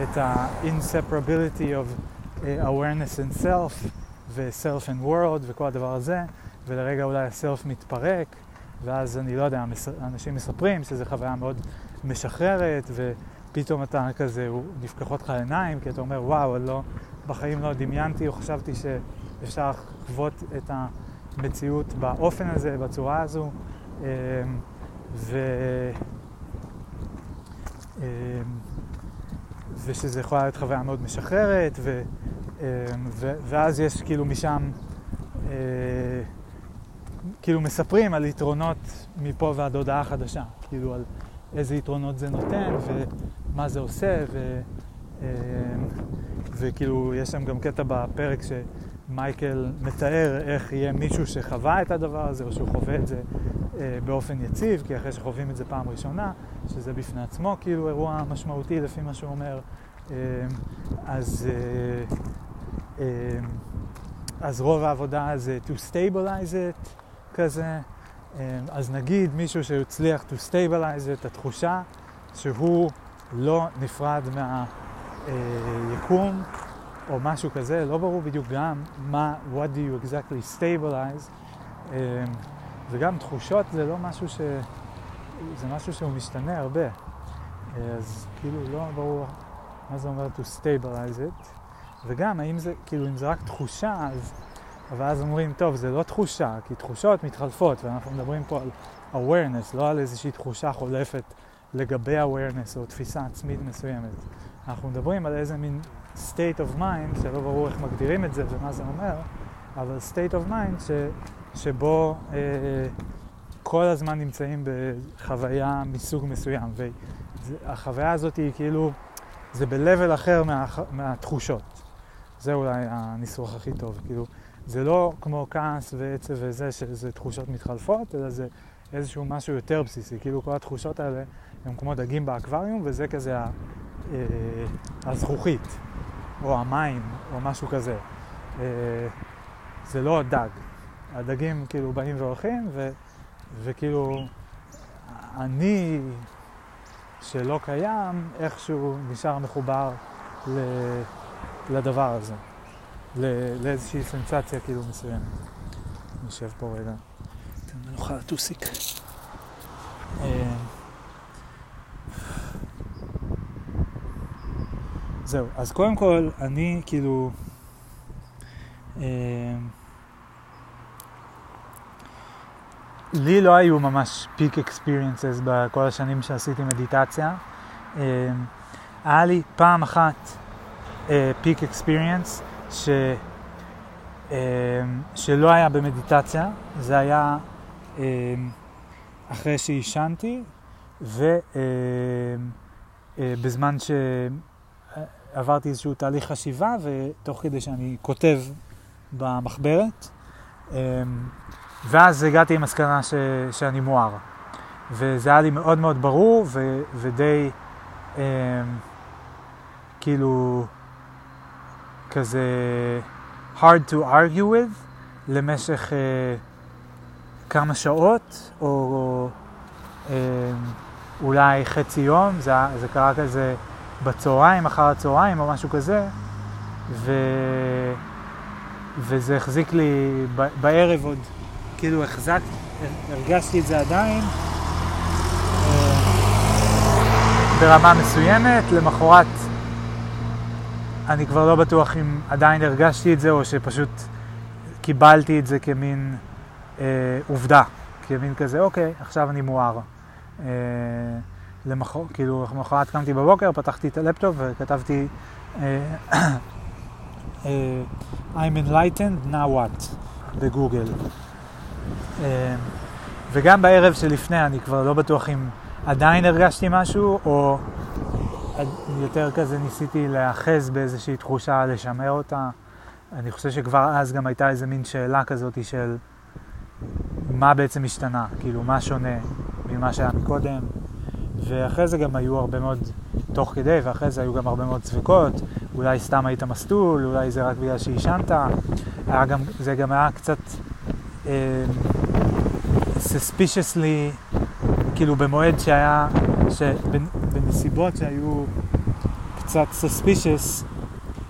S1: את ה-inseparability of uh, awareness and self ו-self and world וכל הדבר הזה ולרגע אולי הסלף מתפרק, ואז אני לא יודע, אנשים מספרים שזו חוויה מאוד משחררת, ופתאום אתה כזה, נפקחות לך עיניים, כי אתה אומר, וואו, לא, בחיים לא דמיינתי או חשבתי שאפשר לחוות את המציאות באופן הזה, בצורה הזו, אמ, ו... אמ, ושזה יכולה להיות חוויה מאוד משחררת, ו... אמ, ו... ואז יש כאילו משם אה, כאילו מספרים על יתרונות מפה ועד הודעה חדשה, כאילו על איזה יתרונות זה נותן ומה זה עושה, ו, אה, וכאילו יש שם גם קטע בפרק שמייקל מתאר איך יהיה מישהו שחווה את הדבר הזה או שהוא חווה את זה אה, באופן יציב, כי אחרי שחווים את זה פעם ראשונה, שזה בפני עצמו כאילו אירוע משמעותי לפי מה שהוא אומר, אה, אז... אז רוב העבודה זה to stabilize it, כזה. אמ, אז נגיד מישהו שהצליח to stabilize את התחושה שהוא לא נפרד מהיקום, או משהו כזה, לא ברור בדיוק גם מה, what do you exactly stabilize, אמ, וגם תחושות זה לא משהו ש... זה משהו שהוא משתנה הרבה, אז כאילו לא ברור מה זה אומר to stabilize it, וגם האם זה, כאילו אם זה רק תחושה, אז, אבל אז אומרים, טוב, זה לא תחושה, כי תחושות מתחלפות, ואנחנו מדברים פה על awareness, לא על איזושהי תחושה חולפת לגבי awareness או תפיסה עצמית מסוימת. אנחנו מדברים על איזה מין state of mind, שלא ברור איך מגדירים את זה ומה זה אומר, אבל state of mind ש, שבו אה, כל הזמן נמצאים בחוויה מסוג מסוים. והחוויה הזאת היא כאילו, זה ב-level אחר מה, מהתחושות. זה אולי הניסוח הכי טוב. כאילו, זה לא כמו כעס ועצב וזה, שזה תחושות מתחלפות, אלא זה איזשהו משהו יותר בסיסי. כאילו כל התחושות האלה הם כמו דגים באקווריום, וזה כזה ה, אה, הזכוכית, או המים, או משהו כזה. אה, זה לא דג. הדגים כאילו באים והולכים, ו, וכאילו אני שלא קיים, איכשהו נשאר מחובר ל, לדבר הזה, לאיזושהי סנסציה כאילו מסוימת. נשב פה רגע. נוכל לטוסיק. אה, זהו, אז קודם כל, אני כאילו... אה, לי לא היו ממש פיק אקספיריאנסס בכל השנים שעשיתי מדיטציה. אה, היה לי פעם אחת פיק אקספיריאנס ש... שלא היה במדיטציה, זה היה אחרי שעישנתי ובזמן ש... עברתי איזשהו תהליך חשיבה, ותוך כדי שאני כותב במחברת, ואז הגעתי למסקנה ש, שאני מואר. וזה היה לי מאוד מאוד ברור, ו, ודי כאילו כזה hard to argue with למשך uh, כמה שעות, או, או um, אולי חצי יום, זה, זה קרה כזה בצהריים, אחר הצהריים או משהו כזה, ו... וזה החזיק לי. בערב עוד, כאילו החזק, הרגשתי את זה עדיין אה, ברמה מסוימת, למחרת אני כבר לא בטוח אם עדיין הרגשתי את זה או שפשוט קיבלתי את זה כמין אה, עובדה, כמין כזה, אוקיי, עכשיו אני מואר. אה, למחר, כאילו, למחרת קמתי בבוקר, פתחתי את הלפטופ וכתבתי אה, אה, I'm enlightened, now what, בגוגל. אה, וגם בערב שלפני אני כבר לא בטוח אם עדיין הרגשתי משהו, או יותר כזה ניסיתי להאחז באיזושהי תחושה, לשמר אותה. אני חושב שכבר אז גם הייתה איזה מין שאלה כזאת של מה בעצם השתנה, כאילו מה שונה ממה שהיה מקודם. ואחרי זה גם היו הרבה מאוד, תוך כדי, ואחרי זה היו גם הרבה מאוד צביקות, אולי סתם היית מסטול, אולי זה רק בגלל שעישנת, זה גם היה קצת אה, suspiciously, כאילו במועד שהיה, בנסיבות שהיו קצת suspicious,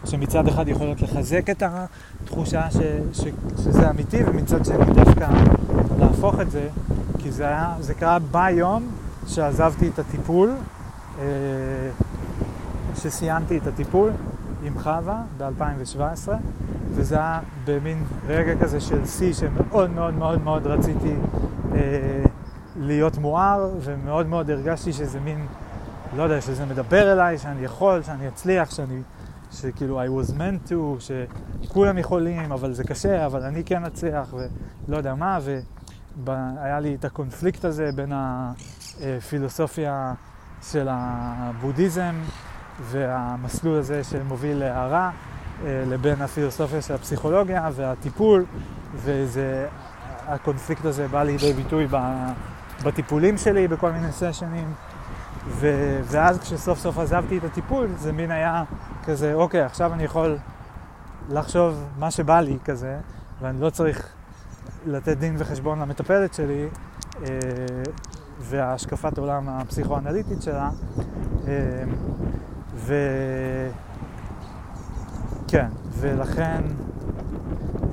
S1: שמצד אחד יכולות לחזק את התחושה ש, ש, שזה אמיתי, ומצד שני דווקא להפוך את זה, כי זה היה, זה קרה ביום שעזבתי את הטיפול, אה, שסיימתי את הטיפול עם חווה ב-2017, וזה היה במין רגע כזה של שיא שמאוד מאוד מאוד מאוד רציתי אה, להיות מואר, ומאוד מאוד הרגשתי שזה מין, לא יודע, שזה מדבר אליי, שאני יכול, שאני אצליח, שאני, שכאילו I was meant to, שכולם יכולים, אבל זה קשה, אבל אני כן אצליח, ולא יודע מה, והיה לי את הקונפליקט הזה בין. הפילוסופיה של הבודהיזם והמסלול הזה שמוביל להערה לבין הפילוסופיה של הפסיכולוגיה והטיפול וזה, הקונפליקט הזה בא לידי ביטוי בטיפולים שלי בכל מיני סשנים ו, ואז כשסוף סוף עזבתי את הטיפול זה מין היה כזה אוקיי עכשיו אני יכול לחשוב מה שבא לי כזה ואני לא צריך לתת דין וחשבון למטפלת שלי אה, והשקפת עולם הפסיכואנליטית שלה. אמ, ו... כן, ולכן,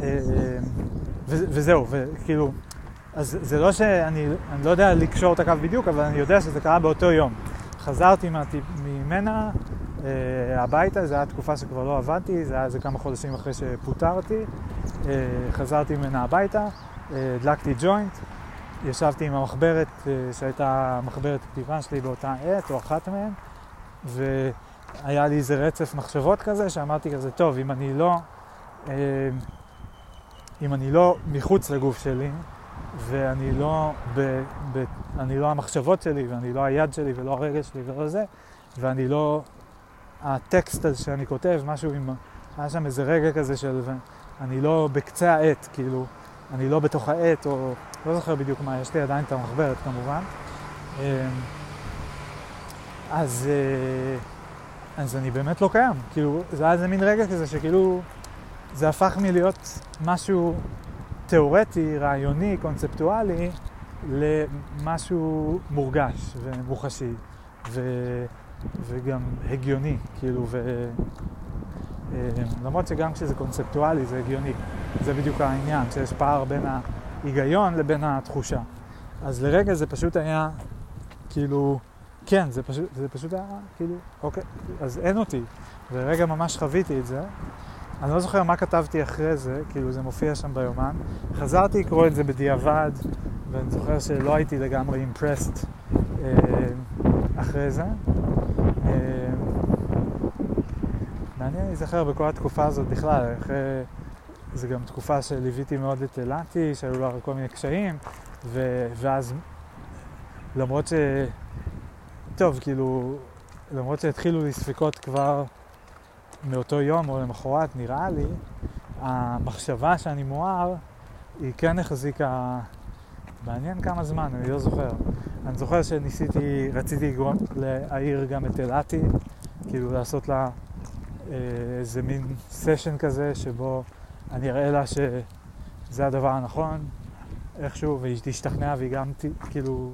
S1: אה, ו- וזהו, וכאילו, אז זה לא שאני אני לא יודע לקשור את הקו בדיוק, אבל אני יודע שזה קרה באותו יום. חזרתי ממנה אה, הביתה, זו הייתה תקופה שכבר לא עבדתי, זה היה איזה כמה חודשים אחרי שפוטרתי. אה, חזרתי ממנה הביתה, אה, הדלקתי ג'וינט, ישבתי עם המחברת אה, שהייתה מחברת כתיבה שלי באותה עת, או אחת מהן, והיה לי איזה רצף מחשבות כזה, שאמרתי כזה, טוב, אם אני לא, אה, אם אני לא מחוץ לגוף שלי, ואני לא, ב, ב, אני לא המחשבות שלי, ואני לא היד שלי, ולא הרגל שלי, ולא זה, ואני לא הטקסט הזה שאני כותב, משהו עם... היה שם איזה רגע כזה של... אני לא בקצה העט, כאילו, אני לא בתוך העט, או... לא זוכר בדיוק מה, יש לי עדיין את המחברת כמובן. אמ, אז, אה, אז אני באמת לא קיים. כאילו, זה היה איזה מין רגע כזה שכאילו, זה הפך מלהיות משהו תיאורטי, רעיוני, קונספטואלי, למשהו מורגש ומוחשי. ו... וגם הגיוני, כאילו, ו... אה, למרות שגם כשזה קונספטואלי זה הגיוני, זה בדיוק העניין, שיש פער בין ההיגיון לבין התחושה. אז לרגע זה פשוט היה, כאילו, כן, זה פשוט, זה פשוט היה, כאילו, אוקיי, אז אין אותי. ורגע ממש חוויתי את זה. אני לא זוכר מה כתבתי אחרי זה, כאילו זה מופיע שם ביומן. חזרתי לקרוא את זה בדיעבד, ואני זוכר שלא הייתי לגמרי אימפרסט אה, אחרי זה. מעניין להיזכר בכל התקופה הזאת בכלל, אחרי... זו גם תקופה שליוויתי מאוד את אילתי, שהיו לה כל מיני קשיים, ו... ואז למרות ש... טוב, כאילו, למרות שהתחילו לי ספקות כבר מאותו יום או למחרת, נראה לי, המחשבה שאני מואר, היא כן החזיקה מעניין כמה זמן, אני לא זוכר. אני זוכר שניסיתי, רציתי להעיר גם את אילתי, כאילו לעשות לה אה, איזה מין סשן כזה שבו אני אראה לה שזה הדבר הנכון איכשהו, והיא תשתכנע והיא גם ת, כאילו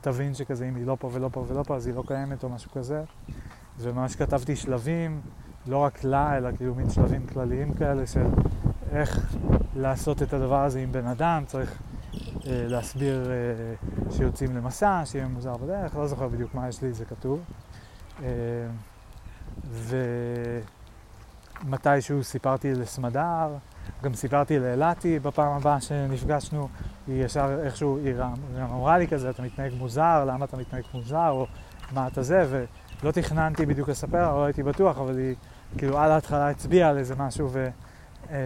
S1: תבין שכזה אם היא לא פה ולא פה ולא פה אז היא לא קיימת או משהו כזה. וממש כתבתי שלבים, לא רק לה, אלא כאילו מין שלבים כלליים כאלה של איך לעשות את הדבר הזה עם בן אדם, צריך אה, להסביר אה, שיוצאים למסע, שיהיה מוזר בדרך, לא זוכר בדיוק מה יש לי, זה כתוב. אה, ומתישהו סיפרתי לסמדר, גם סיפרתי לאלעתי בפעם הבאה שנפגשנו, היא ישר איכשהו, היא גם אמרה לי כזה, אתה מתנהג מוזר, למה אתה מתנהג מוזר, או מה אתה זה, ולא תכננתי בדיוק לספר, לא הייתי בטוח, אבל היא כאילו על ההתחלה הצביעה על איזה משהו, ו... אמ,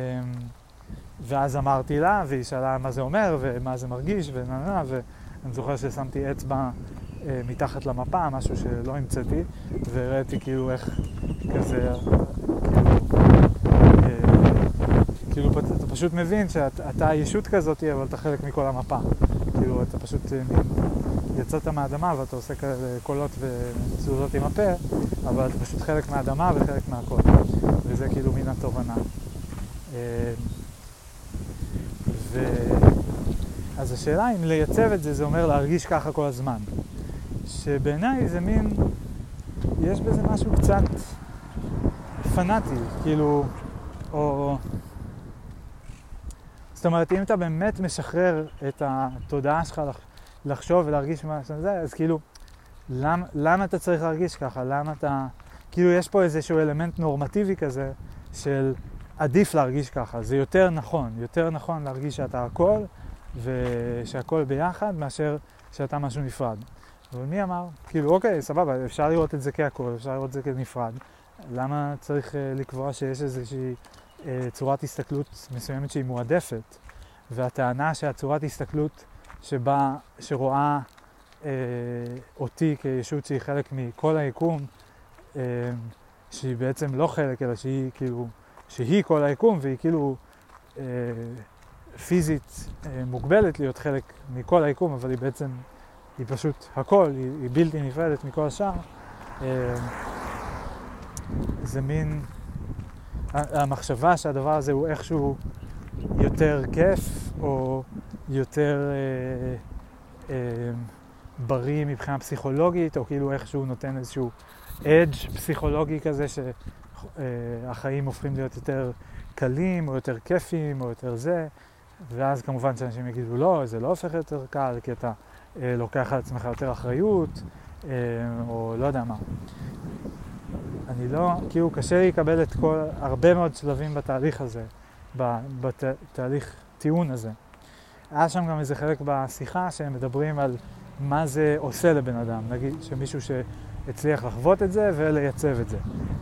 S1: ואז אמרתי לה, והיא שאלה מה זה אומר, ומה זה מרגיש, ונה נה, ואני זוכר ששמתי אצבע אה, מתחת למפה, משהו שלא המצאתי, והראיתי כאילו איך כזה, כאילו, אה, כאילו אתה פשוט מבין שאתה ישות כזאת, אבל אתה חלק מכל המפה. כאילו אתה פשוט אה, יצאת מהאדמה ואתה עושה כאלה קולות ותזוזות עם הפה, אבל אתה פשוט חלק מהאדמה וחלק מהכל. וזה כאילו מן התובנה. ו... אז השאלה אם לייצב את זה, זה אומר להרגיש ככה כל הזמן. שבעיניי זה מין, יש בזה משהו קצת פנאטי, כאילו, או... זאת אומרת, אם אתה באמת משחרר את התודעה שלך לחשוב ולהרגיש מה שזה, אז כאילו, למה, למה אתה צריך להרגיש ככה? למה אתה... כאילו, יש פה איזשהו אלמנט נורמטיבי כזה של עדיף להרגיש ככה. זה יותר נכון, יותר נכון להרגיש שאתה הכל ושהכל ביחד מאשר שאתה משהו נפרד. אבל מי אמר? כאילו, אוקיי, סבבה, אפשר לראות את זה כהכל, אפשר לראות את זה כנפרד. למה צריך uh, לקבוע שיש איזושהי uh, צורת הסתכלות מסוימת שהיא מועדפת? והטענה שהצורת הסתכלות שבה, שרואה uh, אותי כישות שהיא חלק מכל היקום, uh, שהיא בעצם לא חלק, אלא שהיא כאילו, שהיא כל היקום, והיא כאילו uh, פיזית uh, מוגבלת להיות חלק מכל היקום, אבל היא בעצם היא פשוט הכל, היא, היא בלתי נפרדת מכל השאר. אה, זה מין, המחשבה שהדבר הזה הוא איכשהו יותר כיף או יותר אה, אה, בריא מבחינה פסיכולוגית, או כאילו איכשהו נותן איזשהו אדג' פסיכולוגי כזה, אה, החיים הופכים להיות יותר קלים, או יותר כיפיים, או יותר זה, ואז כמובן שאנשים יגידו לא, זה לא הופך יותר קל, כי אתה אה, לוקח על עצמך יותר אחריות, אה, או לא יודע מה. אני לא, כאילו קשה לי לקבל את כל, הרבה מאוד שלבים בתהליך הזה, בתהליך טיעון הזה. היה שם גם איזה חלק בשיחה שהם מדברים על מה זה עושה לבן אדם, נגיד שמישהו שהצליח לחוות את זה ולייצב את זה.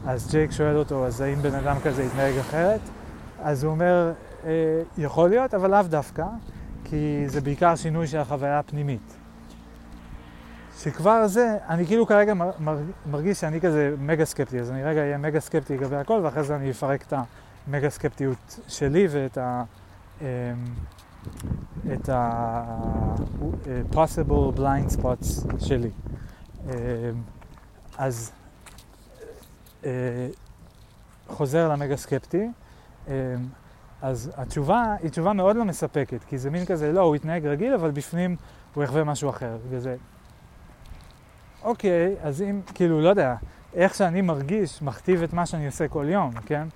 S1: אז ג'ייק שואל אותו, אז האם בן אדם כזה יתנהג אחרת? אז הוא אומר, אה, יכול להיות, אבל לאו דווקא, כי זה בעיקר שינוי של החוויה הפנימית. שכבר זה, אני כאילו כרגע מרגיש שאני כזה מגה סקפטי, אז אני רגע אהיה מגה סקפטי לגבי הכל, ואחרי זה אני אפרק את המגה סקפטיות שלי ואת ה... אמ, את ה-possible blind spots שלי. אמ, אז אה, חוזר למגה סקפטי, אמ, אז התשובה היא תשובה מאוד לא מספקת, כי זה מין כזה, לא, הוא יתנהג רגיל, אבל בפנים הוא יחווה משהו אחר. וזה, אוקיי, אז אם, כאילו, לא יודע, איך שאני מרגיש מכתיב את מה שאני עושה כל יום, כן?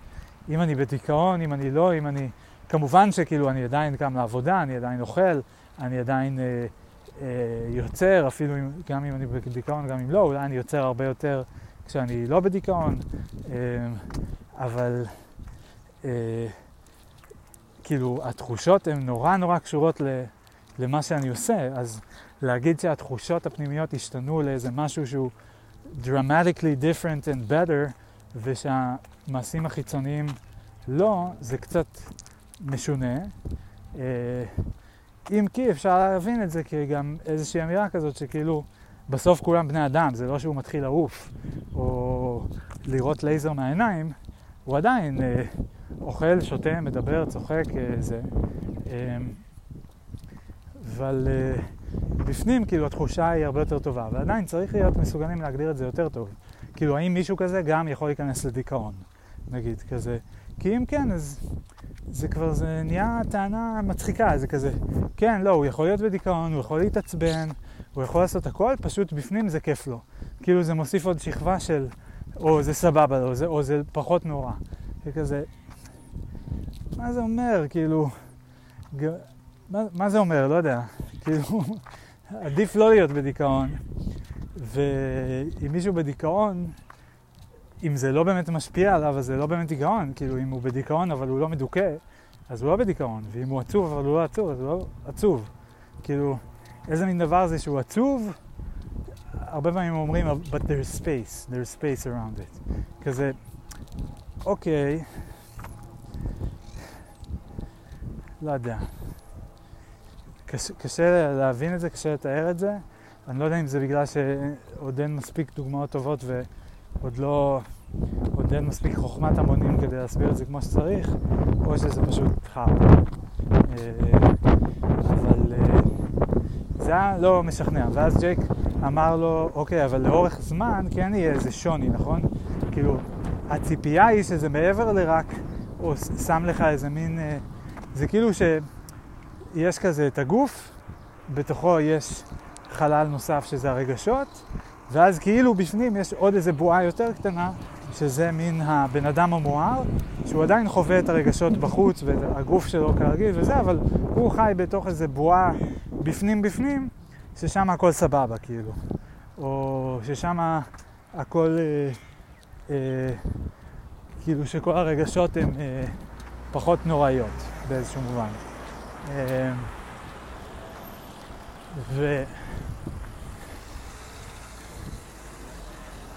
S1: אם אני בדיכאון, אם אני לא, אם אני... כמובן שכאילו אני עדיין קם לעבודה, אני עדיין אוכל, אני עדיין אה, אה, יוצר, אפילו אם, גם אם אני בדיכאון, גם אם לא, אולי אני יוצר הרבה יותר כשאני לא בדיכאון, אה, אבל אה, כאילו התחושות הן נורא נורא קשורות ל, למה שאני עושה, אז להגיד שהתחושות הפנימיות השתנו לאיזה משהו שהוא dramatically different and better, ושהמעשים החיצוניים לא, זה קצת משונה. אה, אם כי אפשר להבין את זה כגם איזושהי אמירה כזאת שכאילו בסוף כולם בני אדם, זה לא שהוא מתחיל לעוף או לראות לייזר מהעיניים, הוא עדיין אה, אוכל, שותה, מדבר, צוחק, אה, זה. אה, אבל אה, בפנים כאילו התחושה היא הרבה יותר טובה, ועדיין צריך להיות מסוגלים להגדיר את זה יותר טוב. כאילו האם מישהו כזה גם יכול להיכנס לדיכאון, נגיד, כזה. כי אם כן, אז זה כבר, זה נהיה טענה מצחיקה, זה כזה, כן, לא, הוא יכול להיות בדיכאון, הוא יכול להתעצבן, הוא יכול לעשות הכל, פשוט בפנים זה כיף לו. כאילו זה מוסיף עוד שכבה של, או זה סבבה לו, או זה פחות נורא. זה כזה, מה זה אומר, כאילו, מה, מה זה אומר, לא יודע. כאילו, עדיף לא להיות בדיכאון. ואם מישהו בדיכאון, אם זה לא באמת משפיע עליו, אז זה לא באמת דיכאון. כאילו, אם הוא בדיכאון אבל הוא לא מדוכא, אז הוא לא בדיכאון. ואם הוא עצוב אבל הוא לא עצוב, אז הוא לא עצוב. כאילו, איזה מין דבר זה שהוא עצוב? הרבה פעמים אומרים, but there's space, there's space around it. כזה, אוקיי, לא יודע. קשה, קשה להבין את זה, קשה לתאר את זה. אני לא יודע אם זה בגלל שעוד אין מספיק דוגמאות טובות ועוד לא... עוד אין מספיק חוכמת המונים כדי להסביר את זה כמו שצריך, או שזה פשוט חר. אה, אבל אה, זה היה לא משכנע. ואז ג'ייק אמר לו, אוקיי, אבל לאורך זמן כן יהיה איזה שוני, נכון? כאילו, הציפייה היא שזה מעבר לרק, או שם לך איזה מין... אה, זה כאילו ש... יש כזה את הגוף, בתוכו יש חלל נוסף שזה הרגשות, ואז כאילו בפנים יש עוד איזה בועה יותר קטנה, שזה מין הבן אדם המואר, שהוא עדיין חווה את הרגשות בחוץ והגוף שלו כרגיל וזה, אבל הוא חי בתוך איזה בועה בפנים בפנים, ששם הכל סבבה כאילו. או ששם הכל, אה, אה, כאילו שכל הרגשות הן אה, פחות נוראיות באיזשהו מובן. אמ, ו...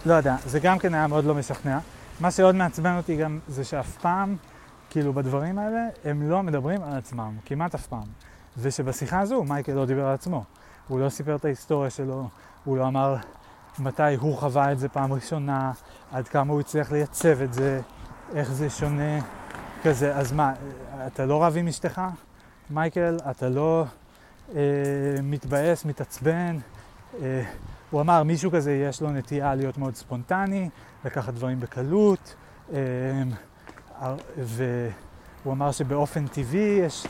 S1: לא יודע, זה גם כן היה מאוד לא משכנע. מה שעוד מעצבן אותי גם זה שאף פעם, כאילו בדברים האלה, הם לא מדברים על עצמם, כמעט אף פעם. ושבשיחה הזו מייקל לא דיבר על עצמו. הוא לא סיפר את ההיסטוריה שלו, הוא לא אמר מתי הוא חווה את זה פעם ראשונה, עד כמה הוא הצליח לייצב את זה, איך זה שונה, כזה. אז מה, אתה לא רב עם אשתך? מייקל, אתה לא אה, מתבאס, מתעצבן. אה, הוא אמר, מישהו כזה יש לו נטייה להיות מאוד ספונטני, לקחת דברים בקלות, אה, והוא אמר שבאופן טבעי יש,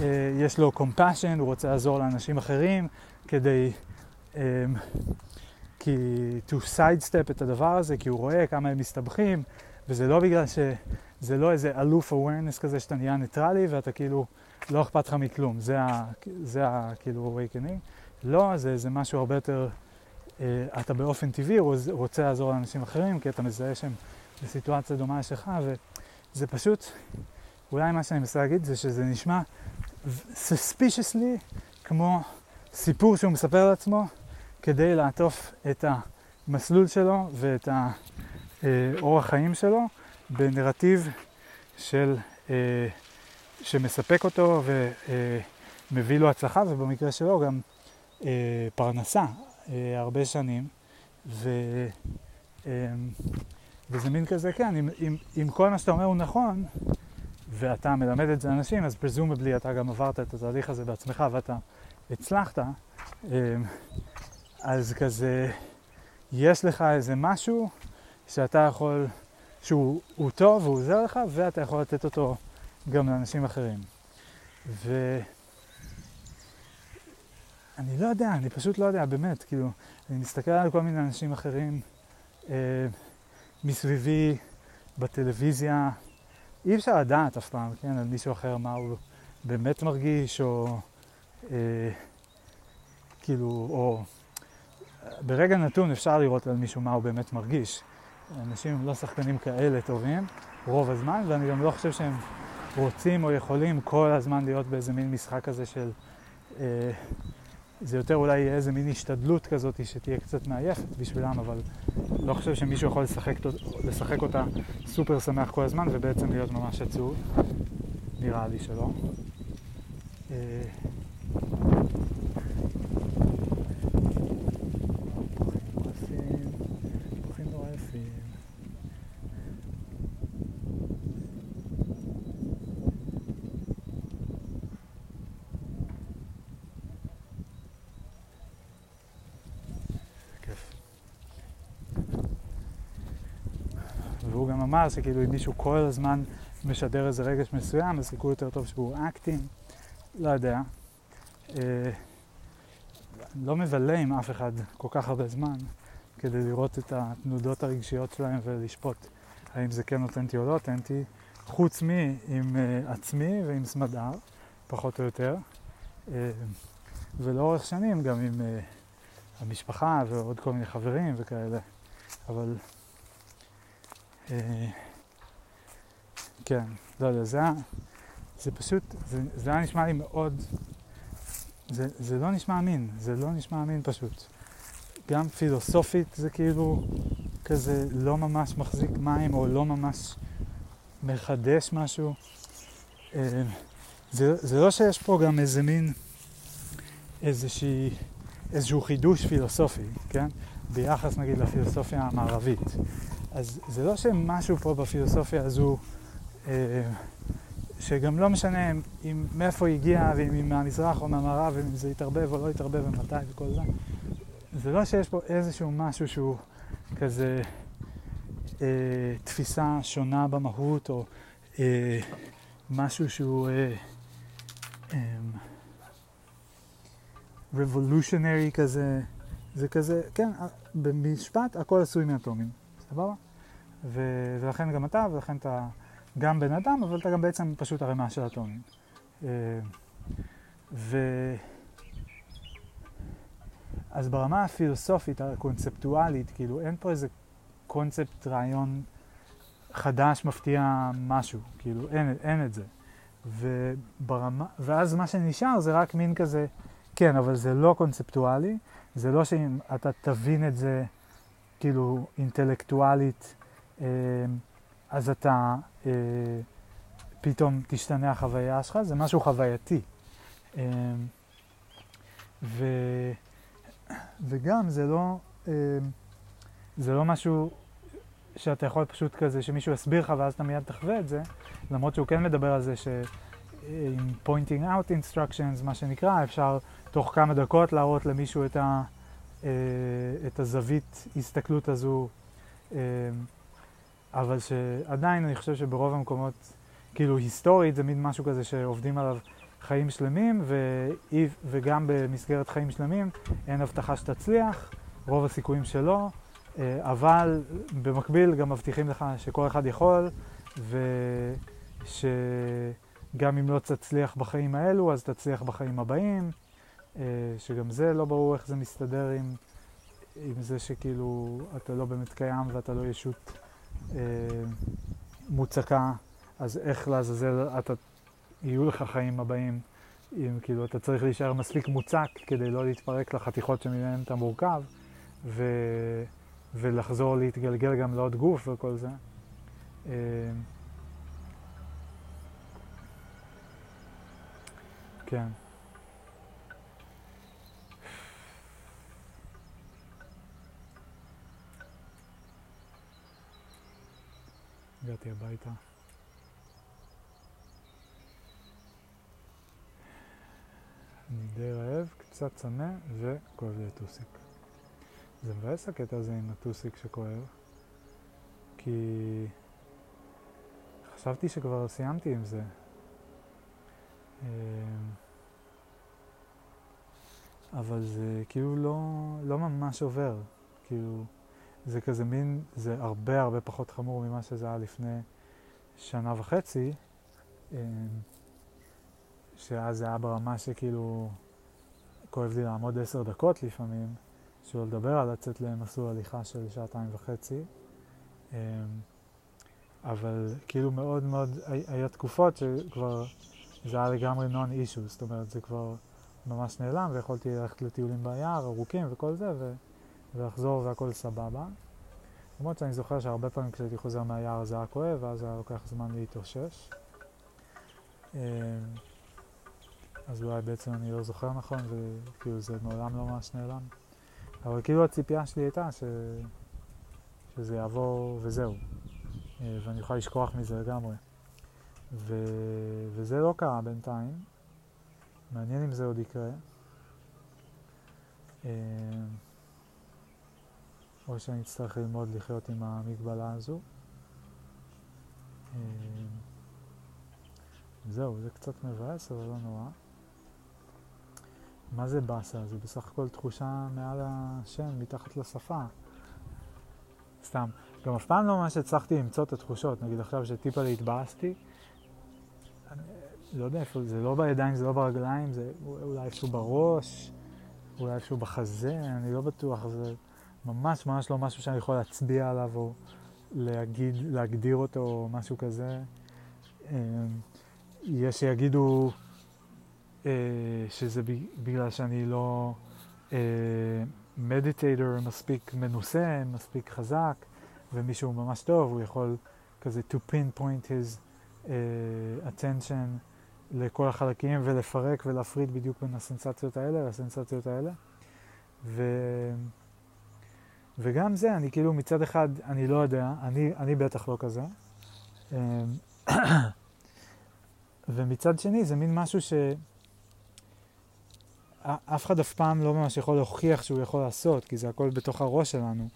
S1: אה, יש לו compassion, הוא רוצה לעזור לאנשים אחרים כדי, אה, כי to sidestep את הדבר הזה, כי הוא רואה כמה הם מסתבכים, וזה לא בגלל ש... זה לא איזה אלוף awareness כזה שאתה נהיה ניטרלי ואתה כאילו, לא אכפת לך מכלום. זה, ה, זה ה, כאילו awakening. לא, זה, זה משהו הרבה יותר, אתה באופן טבעי רוצה לעזור לאנשים אחרים, כי אתה מזהה שהם בסיטואציה דומה לשלך, וזה פשוט, אולי מה שאני מנסה להגיד זה שזה נשמע suspiciously כמו סיפור שהוא מספר לעצמו כדי לעטוף את המסלול שלו ואת האורח חיים שלו בנרטיב של, אה, שמספק אותו ומביא לו הצלחה, ובמקרה שלו גם אה, פרנסה אה, הרבה שנים. ו, וזה מין כזה, כן, אם, אם, אם כל מה שאתה אומר הוא נכון, ואתה מלמד את זה לאנשים, אז פרזומבלי אתה גם עברת את התהליך הזה בעצמך ואתה הצלחת, אז כזה, יש לך איזה משהו שאתה יכול, שהוא טוב והוא עוזר לך, ואתה יכול לתת אותו גם לאנשים אחרים. ואני לא יודע, אני פשוט לא יודע, באמת, כאילו, אני מסתכל על כל מיני אנשים אחרים אה, מסביבי, בטלוויזיה, אי אפשר לדעת אף פעם, כן, על מישהו אחר מה הוא באמת מרגיש, או אה, כאילו, או ברגע נתון אפשר לראות על מישהו מה הוא באמת מרגיש. אנשים לא שחקנים כאלה טובים רוב הזמן, ואני גם לא חושב שהם רוצים או יכולים כל הזמן להיות באיזה מין משחק כזה של... אה, זה יותר אולי איזה מין השתדלות כזאת שתהיה קצת מעייפת בשבילם, אבל לא חושב שמישהו יכול לשחק, לשחק אותה סופר שמח כל הזמן ובעצם להיות ממש עצוב. נראה לי שלא. אה, אמר שכאילו אם מישהו כל הזמן משדר איזה רגש מסוים, אז סיכוי יותר טוב שהוא acting, לא יודע. אה, לא מבלה עם אף אחד כל כך הרבה זמן כדי לראות את התנודות הרגשיות שלהם ולשפוט האם זה כן אותנטי או לא אותנטי, חוץ מי עם אה, עצמי ועם סמדר, פחות או יותר. אה, ולאורך שנים גם עם אה, המשפחה ועוד כל מיני חברים וכאלה. אבל אה, כן, לא יודע, זה, זה פשוט, זה, זה היה נשמע לי מאוד, זה, זה לא נשמע אמין, זה לא נשמע אמין פשוט. גם פילוסופית זה כאילו כזה לא ממש מחזיק מים או לא ממש מחדש משהו. אה, זה, זה לא שיש פה גם איזה מין, איזושהי, איזשהו חידוש פילוסופי, כן? ביחס נגיד לפילוסופיה המערבית. אז זה לא שמשהו פה בפילוסופיה הזו, אה, שגם לא משנה אם מאיפה היא הגיעה, ואם היא מהמזרח או מהמערב, ואם זה יתערבב או לא יתערבב ומתי וכל זה, זה לא שיש פה איזשהו משהו שהוא כזה אה, תפיסה שונה במהות, או אה, משהו שהוא אה, אה, revolutionary כזה, זה כזה, כן, במשפט הכל עשוי מאטומים. סבבה? ו- ולכן גם אתה, ולכן אתה גם בן אדם, אבל אתה גם בעצם פשוט ערימה של אטומים. אה, ו... אז ברמה הפילוסופית, הקונספטואלית, כאילו אין פה איזה קונספט, רעיון חדש, מפתיע, משהו, כאילו אין, אין את זה. וברמה, ואז מה שנשאר זה רק מין כזה, כן, אבל זה לא קונספטואלי, זה לא שאם אתה תבין את זה כאילו אינטלקטואלית, אז אתה אה, פתאום תשתנה החוויה שלך, זה משהו חווייתי. אה, ו, וגם זה לא, זה לא משהו שאתה יכול פשוט כזה, שמישהו יסביר לך ואז אתה מיד תחווה את זה, למרות שהוא כן מדבר על זה שעם pointing out instructions, מה שנקרא, אפשר תוך כמה דקות להראות למישהו את ה... אה, את הזווית הסתכלות הזו, אה, אבל שעדיין אני חושב שברוב המקומות, כאילו היסטורית זה מין משהו כזה שעובדים עליו חיים שלמים, ו... וגם במסגרת חיים שלמים אין הבטחה שתצליח, רוב הסיכויים שלא, אה, אבל במקביל גם מבטיחים לך שכל אחד יכול, ושגם אם לא תצליח בחיים האלו, אז תצליח בחיים הבאים, אה, שגם זה לא ברור איך זה מסתדר עם, עם זה שכאילו אתה לא באמת קיים ואתה לא ישות מוצקה, אז איך לעזאזל אתה, יהיו לך חיים הבאים, אם כאילו אתה צריך להישאר מספיק מוצק כדי לא להתפרק לחתיכות שמהן אתה מורכב, ו... ולחזור להתגלגל גם לעוד גוף וכל זה. אה, כן. הגעתי הביתה. אני די רעב, קצת צמא וכואב לי הטוסיק. זה מבאס הקטע הזה עם הטוסיק שכואב, כי חשבתי שכבר סיימתי עם זה. אמ, אבל זה כאילו לא, לא ממש עובר. כאילו, זה כזה מין, זה הרבה הרבה פחות חמור ממה שזה היה לפני שנה וחצי, אמ, שאז זה היה ברמה שכאילו כואב לי לעמוד עשר דקות לפעמים, שלא לדבר על לצאת למסלול הליכה של שעתיים וחצי. אמ, אבל כאילו מאוד מאוד, היה תקופות שכבר זה היה לגמרי non-issue, זאת אומרת זה כבר ממש נעלם ויכולתי ללכת לטיולים ביער ארוכים וכל זה ו... ולחזור והכל סבבה. למרות שאני זוכר שהרבה פעמים כשהייתי חוזר מהיער זה היה כואב ואז היה לוקח זמן להתאושש. אמ, אז אולי בעצם אני לא זוכר נכון וכאילו זה מעולם לא ממש נעלם. אבל כאילו הציפייה שלי הייתה ש... שזה יעבור וזהו, אה, ואני אוכל לשכוח מזה לגמרי. ו... וזה לא קרה בינתיים, מעניין אם זה עוד יקרה. אה, או שאני אצטרך ללמוד לחיות עם המגבלה הזו. אה, זהו, זה קצת מבאס, אבל לא נורא. מה זה באסה? זה בסך הכל תחושה מעל השם, מתחת לשפה. סתם. גם אף פעם לא ממש הצלחתי למצוא את התחושות. נגיד עכשיו שטיפה להתבאסתי, אני לא יודע איפה, זה לא בידיים, זה לא ברגליים, זה אולי איפשהו בראש, אולי איפשהו בחזה, אני לא בטוח. זה ממש ממש לא משהו שאני יכול להצביע עליו או להגיד, להגדיר אותו או משהו כזה. אמ, יש שיגידו... אה, שזה בגלל שאני לא מדיטייטור אה, מספיק מנוסה, מספיק חזק, ומישהו ממש טוב, הוא יכול כזה to pinpoint his uh, attention לכל החלקים ולפרק ולהפריד בדיוק בין הסנסציות האלה לסנסציות האלה. ו... וגם זה, אני כאילו מצד אחד, אני לא יודע, אני, אני בטח לא כזה. ומצד שני, זה מין משהו ש... אף אחד אף פעם לא ממש יכול להוכיח שהוא יכול לעשות, כי זה הכל בתוך הראש שלנו.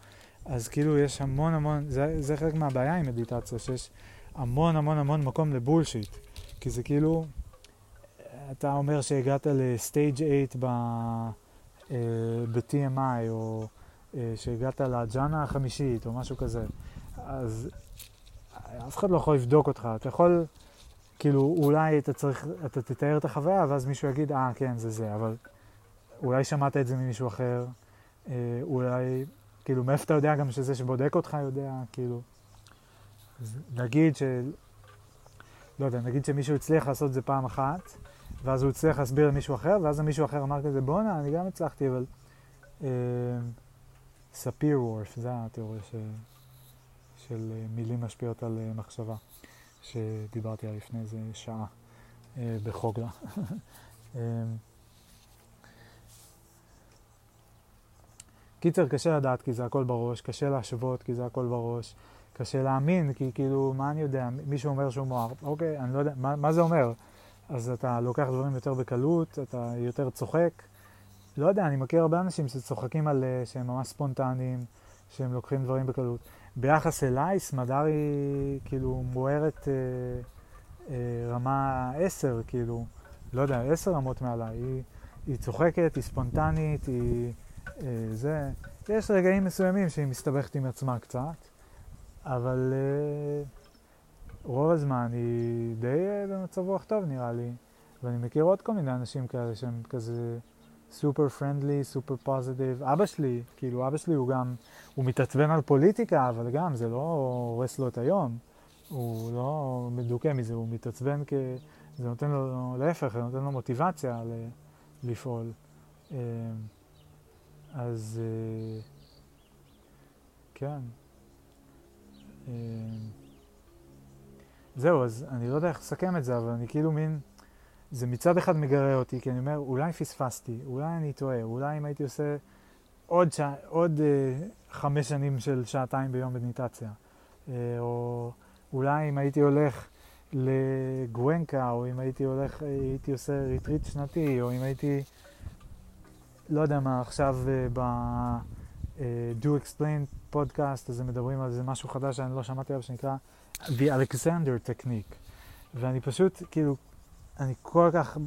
S1: אז כאילו יש המון המון, זה, זה חלק מהבעיה עם מדיטציה, שיש המון המון המון מקום לבולשיט. כי זה כאילו, אתה אומר שהגעת לסטייג' 8 ב-TMI, אה, או אה, שהגעת לג'אנה החמישית, או משהו כזה. אז אף אחד לא יכול לבדוק אותך. אתה יכול, כאילו, אולי אתה צריך, אתה תתאר את החוויה, ואז מישהו יגיד, אה, כן, זה זה, אבל אולי שמעת את זה ממישהו אחר, אה, אולי, כאילו, מאיפה אתה יודע גם שזה שבודק אותך יודע, כאילו, נגיד ש... לא יודע, נגיד שמישהו הצליח לעשות את זה פעם אחת, ואז הוא הצליח להסביר למישהו אחר, ואז מישהו אחר אמר כזה, בואנה, אני גם הצלחתי, אבל... אה, ספיר וורף, זה התיאוריה ש... של אה, מילים משפיעות על אה, מחשבה, שדיברתי עליה לפני איזה שעה אה, בחוגלה. אה, קיצר, קשה לדעת כי זה הכל בראש, קשה להשוות כי זה הכל בראש, קשה להאמין כי כאילו, מה אני יודע, מישהו אומר שהוא מואר, אוקיי, אני לא יודע, מה, מה זה אומר? אז אתה לוקח דברים יותר בקלות, אתה יותר צוחק. לא יודע, אני מכיר הרבה אנשים שצוחקים על, אה, שהם ממש ספונטניים, שהם לוקחים דברים בקלות. ביחס אליי, סמדר היא כאילו מוארת אה, אה, רמה 10, כאילו, לא יודע, 10 רמות מעליי. היא, היא צוחקת, היא ספונטנית, היא... אה, זה, יש רגעים מסוימים שהיא מסתבכת עם עצמה קצת, אבל uh, רוב הזמן היא די uh, במצב רוח טוב נראה לי. ואני מכיר עוד כל מיני אנשים כאלה שהם כזה סופר פרנדלי, סופר פוזיטיב. אבא שלי, כאילו אבא שלי הוא גם, הוא מתעצבן על פוליטיקה, אבל גם זה לא הורס לו את היום. הוא לא מדוכא מזה, הוא מתעצבן כ... זה נותן לו, להפך, זה נותן לו מוטיבציה ל... לפעול. אמ, אז אה, כן. אמ, זהו, אז אני לא יודע איך לסכם את זה, אבל אני כאילו מין... זה מצד אחד מגרה אותי, כי אני אומר, אולי פספסתי, אולי אני טועה, אולי אם הייתי עושה עוד, שע, עוד אה, חמש שנים של שעתיים ביום מדיטציה, אה, או אולי אם הייתי הולך לגואנקה, או אם הייתי הולך, הייתי עושה ריטריט שנתי, או אם הייתי, לא יודע מה, עכשיו אה, ב... אה, Do Explain פודקאסט, אז הם מדברים על זה משהו חדש שאני לא שמעתי עליו, שנקרא The Alexander Technique. ואני פשוט, כאילו, אני כל כך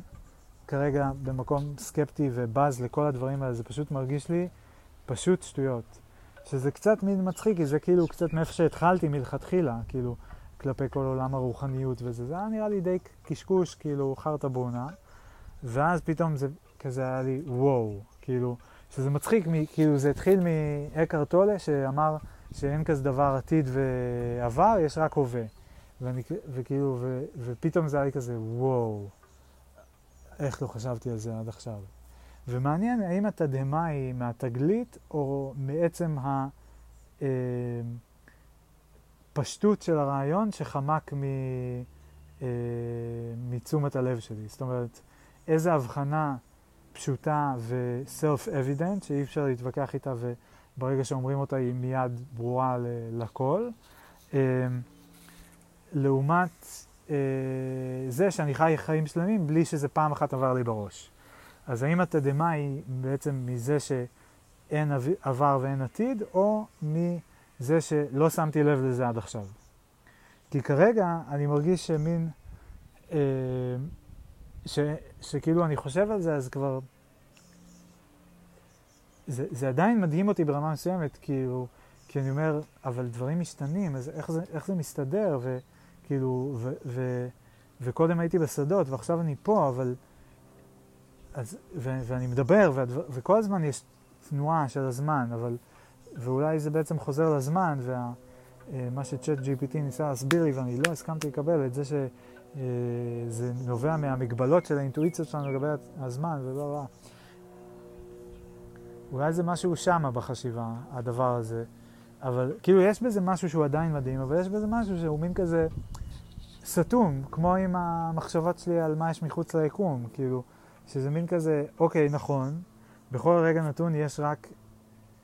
S1: כרגע במקום סקפטי ובז לכל הדברים האלה, זה פשוט מרגיש לי פשוט שטויות. שזה קצת מין מצחיק, כי זה כאילו קצת מאיפה שהתחלתי מלכתחילה, כאילו, כלפי כל עולם הרוחניות וזה. זה היה נראה לי די קשקוש, כאילו, חרטה בונה. ואז פתאום זה כזה היה לי וואו, כאילו, שזה מצחיק, כאילו זה התחיל מאקר טולה שאמר שאין כזה דבר עתיד ועבר, יש רק הווה. ואני, וכאילו, ו, ופתאום זה היה לי כזה, וואו, איך לא חשבתי על זה עד עכשיו. ומעניין האם התדהמה היא מהתגלית או מעצם הפשטות אה, של הרעיון שחמק מ, אה, מתשומת הלב שלי. זאת אומרת, איזו הבחנה פשוטה ו-self-evident שאי אפשר להתווכח איתה וברגע שאומרים אותה היא מיד ברורה לכל. לעומת אה, זה שאני חי חיים שלמים בלי שזה פעם אחת עבר לי בראש. אז האם התדהמה היא בעצם מזה שאין עבר ואין עתיד, או מזה שלא שמתי לב לזה עד עכשיו? כי כרגע אני מרגיש שמין, אה, ש, שכאילו אני חושב על זה, אז כבר... זה, זה עדיין מדהים אותי ברמה מסוימת, כאילו, כי אני אומר, אבל דברים משתנים, אז איך זה, איך זה מסתדר? ו, כאילו, ו, ו, וקודם הייתי בשדות, ועכשיו אני פה, אבל... אז, ו, ואני מדבר, והדבר, וכל הזמן יש תנועה של הזמן, אבל... ואולי זה בעצם חוזר לזמן, ומה וה, שצ'אט GPT ניסה להסביר לי, ואני לא הסכמתי לקבל את זה שזה נובע מהמגבלות של האינטואיציות שלנו לגבי הזמן, ולא לא. אולי זה משהו שמה בחשיבה, הדבר הזה. אבל כאילו יש בזה משהו שהוא עדיין מדהים, אבל יש בזה משהו שהוא מין כזה סתום, כמו עם המחשבות שלי על מה יש מחוץ ליקום, כאילו, שזה מין כזה, אוקיי, נכון, בכל רגע נתון יש רק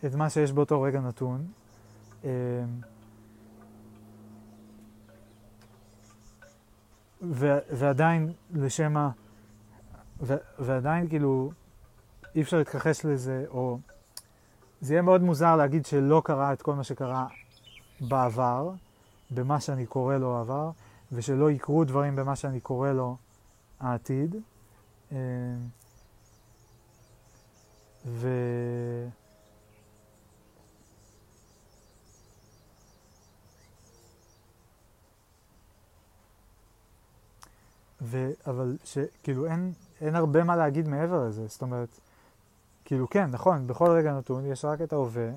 S1: את מה שיש באותו רגע נתון. אמ, ו- ועדיין לשם ה... ו- ועדיין כאילו אי אפשר להתכחש לזה, או זה יהיה מאוד מוזר להגיד שלא קרה את כל מה שקרה בעבר, במה שאני קורא לו עבר, ושלא יקרו דברים במה שאני קורא לו העתיד. אה, ו... ו... אבל שכאילו אין, אין הרבה מה להגיד מעבר לזה, זאת אומרת, כאילו כן, נכון, בכל רגע נתון יש רק את ההווה,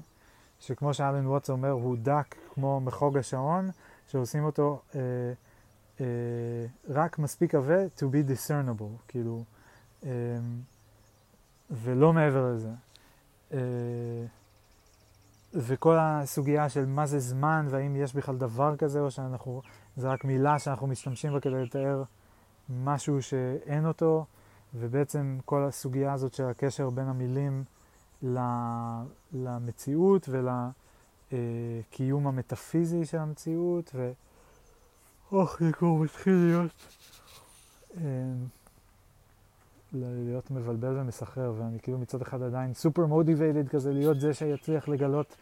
S1: שכמו שאלן ווטס אומר, הוא דק כמו מחוג השעון, שעושים אותו אה, אה, רק מספיק עבה to be discernible, כאילו, אה, ולא מעבר לזה. אה, וכל הסוגיה של מה זה זמן, והאם יש בכלל דבר כזה, או שאנחנו, זה רק מילה שאנחנו משתמשים בה כדי לתאר משהו שאין אותו. ובעצם כל הסוגיה הזאת של הקשר בין המילים למציאות ולקיום המטאפיזי של המציאות, ו... אוח, זה כבר מתחיל להיות... אה, להיות מבלבל ומסחרר, ואני כאילו מצד אחד עדיין סופר מוטיבייטד כזה, להיות זה שיצליח לגלות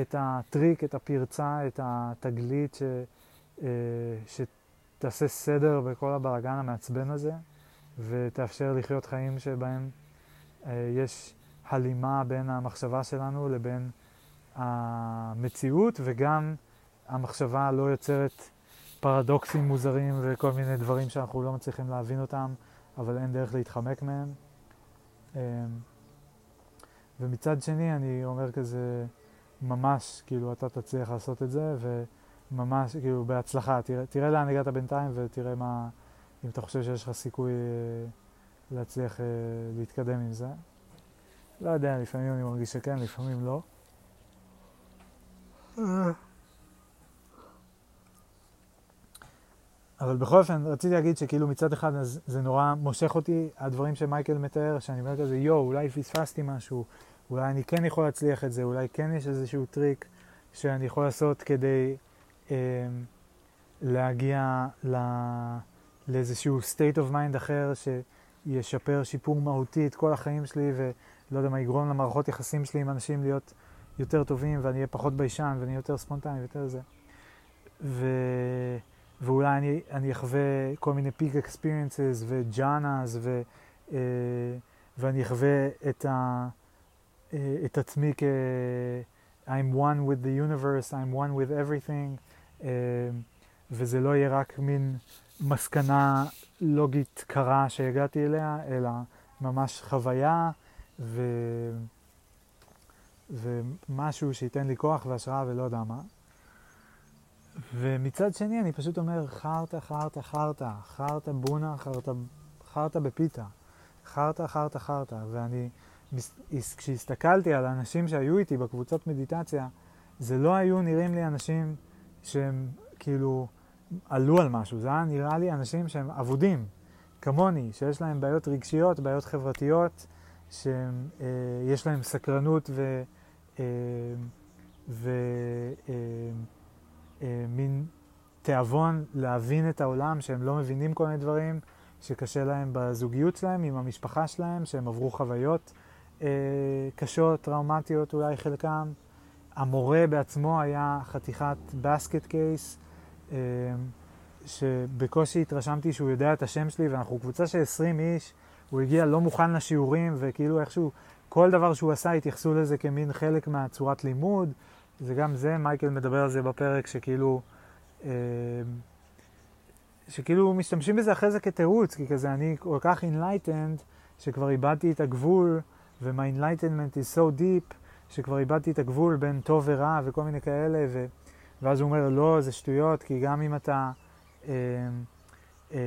S1: את הטריק, את הפרצה, את התגלית ש, אה, שתעשה סדר בכל הבלאגן המעצבן הזה. ותאפשר לחיות חיים שבהם אה, יש הלימה בין המחשבה שלנו לבין המציאות, וגם המחשבה לא יוצרת פרדוקסים מוזרים וכל מיני דברים שאנחנו לא מצליחים להבין אותם, אבל אין דרך להתחמק מהם. אמ, ומצד שני אני אומר כזה, ממש, כאילו, אתה תצליח לעשות את זה, וממש, כאילו, בהצלחה. תראה, תראה לאן הגעת בינתיים ותראה מה, אם אתה חושב שיש לך סיכוי אה, להצליח אה, להתקדם עם זה. לא יודע, לפעמים אני מרגיש שכן, לפעמים לא. אבל בכל אופן, רציתי להגיד שכאילו מצד אחד אז זה נורא מושך אותי, הדברים שמייקל מתאר, שאני אומר כזה, יואו, אולי פספסתי משהו, אולי אני כן יכול להצליח את זה, אולי כן יש איזשהו טריק שאני יכול לעשות כדי אה, להגיע ל, לאיזשהו state of mind אחר שישפר שיפור מהותי את כל החיים שלי ולא יודע מה יגרום למערכות יחסים שלי עם אנשים להיות יותר טובים ואני אהיה פחות ביישן ואני אהיה יותר ספונטני ויותר זה. ו... ואולי אני, אני אחווה כל מיני פיק אקספיריאנסס וג'אנאז ו, אה, ואני אחווה את, ה, אה, את עצמי כ... I'm one with the universe, I'm one with everything, אה, וזה לא יהיה רק מין מסקנה לוגית קרה שהגעתי אליה, אלא ממש חוויה ו... ומשהו שייתן לי כוח והשראה ולא יודע מה. ומצד שני אני פשוט אומר חרטה, חרטה, חרטה, חרטה בונה, חרטה, חרטה בפיתה, חרטה, חרטה, חרטה. ואני, כשהסתכלתי על האנשים שהיו איתי בקבוצות מדיטציה, זה לא היו נראים לי אנשים שהם כאילו עלו על משהו, זה היה נראה לי אנשים שהם אבודים, כמוני, שיש להם בעיות רגשיות, בעיות חברתיות, שיש אה, להם סקרנות ו... אה, ו אה, מין תיאבון להבין את העולם, שהם לא מבינים כל מיני דברים, שקשה להם בזוגיות שלהם, עם המשפחה שלהם, שהם עברו חוויות אה, קשות, טראומטיות אולי חלקם. המורה בעצמו היה חתיכת בסקט קייס, אה, שבקושי התרשמתי שהוא יודע את השם שלי, ואנחנו קבוצה של 20 איש, הוא הגיע לא מוכן לשיעורים, וכאילו איכשהו כל דבר שהוא עשה התייחסו לזה כמין חלק מהצורת לימוד. זה גם זה, מייקל מדבר על זה בפרק, שכאילו, אה, שכאילו משתמשים בזה אחרי זה כתירוץ, כי כזה אני כל כך enlightened, שכבר איבדתי את הגבול, ו-my enlightenment is so deep, שכבר איבדתי את הגבול בין טוב ורע וכל מיני כאלה, ו... ואז הוא אומר, לא, זה שטויות, כי גם אם אתה אה, אה,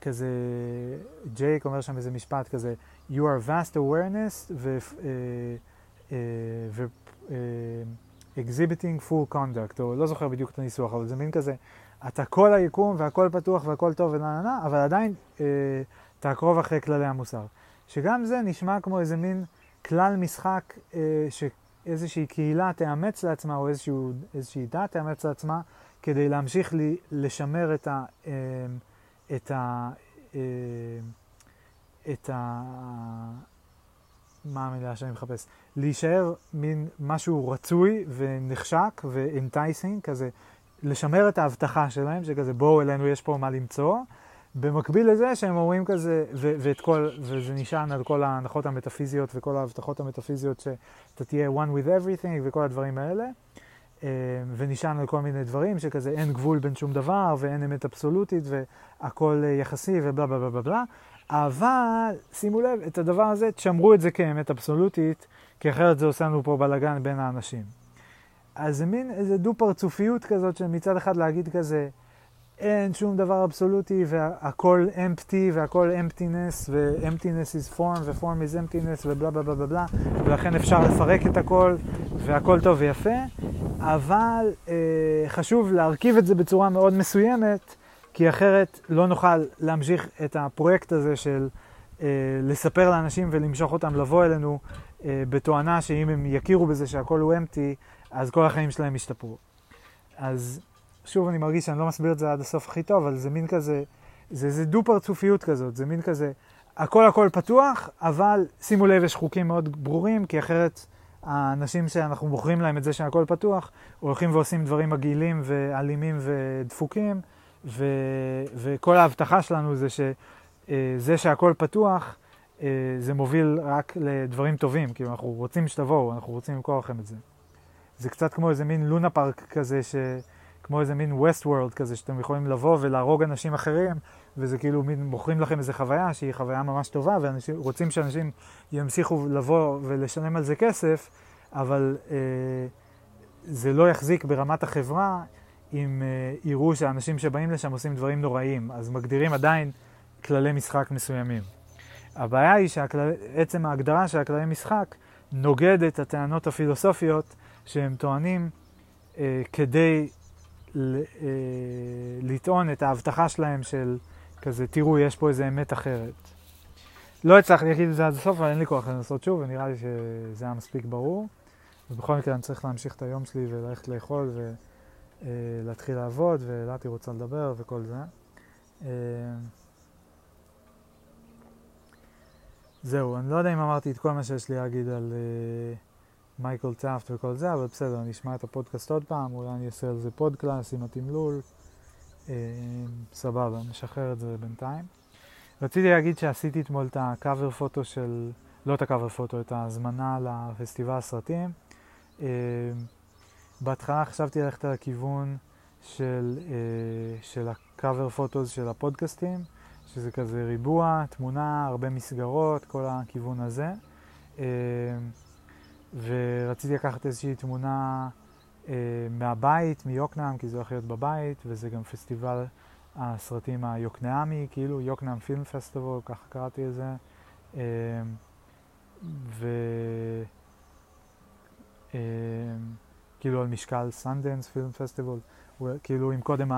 S1: כזה, ג'ייק אומר שם איזה משפט כזה, you are vast awareness ו... אה, אה, ו exhibiting full conduct, או לא זוכר בדיוק את הניסוח, אבל זה מין כזה, אתה כל היקום והכל פתוח והכל טוב ונה נה אבל עדיין uh, תעקרוב אחרי כללי המוסר. שגם זה נשמע כמו איזה מין כלל משחק uh, שאיזושהי קהילה תאמץ לעצמה, או איזשהו, איזושהי דת תאמץ לעצמה, כדי להמשיך לי, לשמר את ה... Uh, את ה... Uh, את ה... מה המילה שאני מחפש? להישאר מין משהו רצוי ונחשק ואינטייסינג, כזה לשמר את ההבטחה שלהם, שכזה בואו אלינו, יש פה מה למצוא. במקביל לזה שהם אומרים כזה, ו- ואת כל, וזה נשען על כל ההנחות המטאפיזיות וכל ההבטחות המטאפיזיות שאתה תהיה one with everything וכל הדברים האלה, אה, ונשען על כל מיני דברים שכזה אין גבול בין שום דבר ואין אמת אבסולוטית והכל יחסי ובלה בלה בלה בלה, אבל שימו לב, את הדבר הזה, תשמרו את זה כאמת אבסולוטית, כי אחרת זה עושה לנו פה בלאגן בין האנשים. אז זה מין איזה דו-פרצופיות כזאת של מצד אחד להגיד כזה, אין שום דבר אבסולוטי והכל empty והכל emptiness ו-emptiness is form ו-form is emptiness ובלה בלה בלה בלה ולכן אפשר לפרק את הכל והכל טוב ויפה, אבל אה, חשוב להרכיב את זה בצורה מאוד מסוימת כי אחרת לא נוכל להמשיך את הפרויקט הזה של אה, לספר לאנשים ולמשוך אותם לבוא אלינו אה, בתואנה שאם הם יכירו בזה שהכל הוא אמפטי, אז כל החיים שלהם ישתפרו. אז שוב, אני מרגיש שאני לא מסביר את זה עד הסוף הכי טוב, אבל זה מין כזה, זה איזה דו-פרצופיות כזאת, זה מין כזה, הכל הכל פתוח, אבל שימו לב, יש חוקים מאוד ברורים, כי אחרת האנשים שאנחנו מוכרים להם את זה שהכל פתוח, הולכים ועושים דברים מגעילים ואלימים ודפוקים. ו, וכל ההבטחה שלנו זה שזה שהכל פתוח, אה, זה מוביל רק לדברים טובים, כאילו אנחנו רוצים שתבואו, אנחנו רוצים למכור לכם את זה. זה קצת כמו איזה מין לונה פארק כזה, ש... כמו איזה מין ווסט וורלד כזה, שאתם יכולים לבוא ולהרוג אנשים אחרים, וזה כאילו מין מוכרים לכם איזה חוויה שהיא חוויה ממש טובה, ורוצים שאנשים ימשיכו לבוא ולשלם על זה כסף, אבל אה, זה לא יחזיק ברמת החברה אם אה, יראו שהאנשים שבאים לשם עושים דברים נוראים, אז מגדירים עדיין כללי משחק מסוימים. הבעיה היא שעצם ההגדרה של הכללי משחק נוגד את הטענות הפילוסופיות שהם טוענים אה, כדי ל, אה, לטעון את ההבטחה שלהם של כזה, תראו, יש פה איזה אמת אחרת. לא הצלחתי להגיד את זה עד הסוף, אבל אין לי כוח לנסות שוב, ונראה לי שזה היה מספיק ברור. ובכל מקרה אני צריך להמשיך את היום שלי וללכת לאכול ולהתחיל אה, לעבוד, ואלעתי רוצה לדבר וכל זה. אה, זהו, אני לא יודע אם אמרתי את כל מה שיש לי להגיד על אה, מייקל טאפט וכל זה, אבל בסדר, אני אשמע את הפודקאסט עוד פעם, אולי אני אעשה על זה פודקלאס עם התמלול. Uh, סבבה, נשחרר את זה בינתיים. רציתי להגיד שעשיתי אתמול את הקאבר פוטו של, לא את הקאבר פוטו, את ההזמנה לפסטיבל הסרטים. Uh, בהתחלה חשבתי ללכת על הכיוון של, uh, של הקאבר פוטוס של הפודקאסטים. שזה כזה ריבוע, תמונה, הרבה מסגרות, כל הכיוון הזה. אה, ורציתי לקחת איזושהי תמונה אה, מהבית, מיוקנעם, כי זה הולך להיות בבית, וזה גם פסטיבל הסרטים היוקנעמי, כאילו יוקנעם Film Festival, ככה קראתי לזה. אה, ו... כאילו על משקל Sundance Film Festival, כאילו אם קודם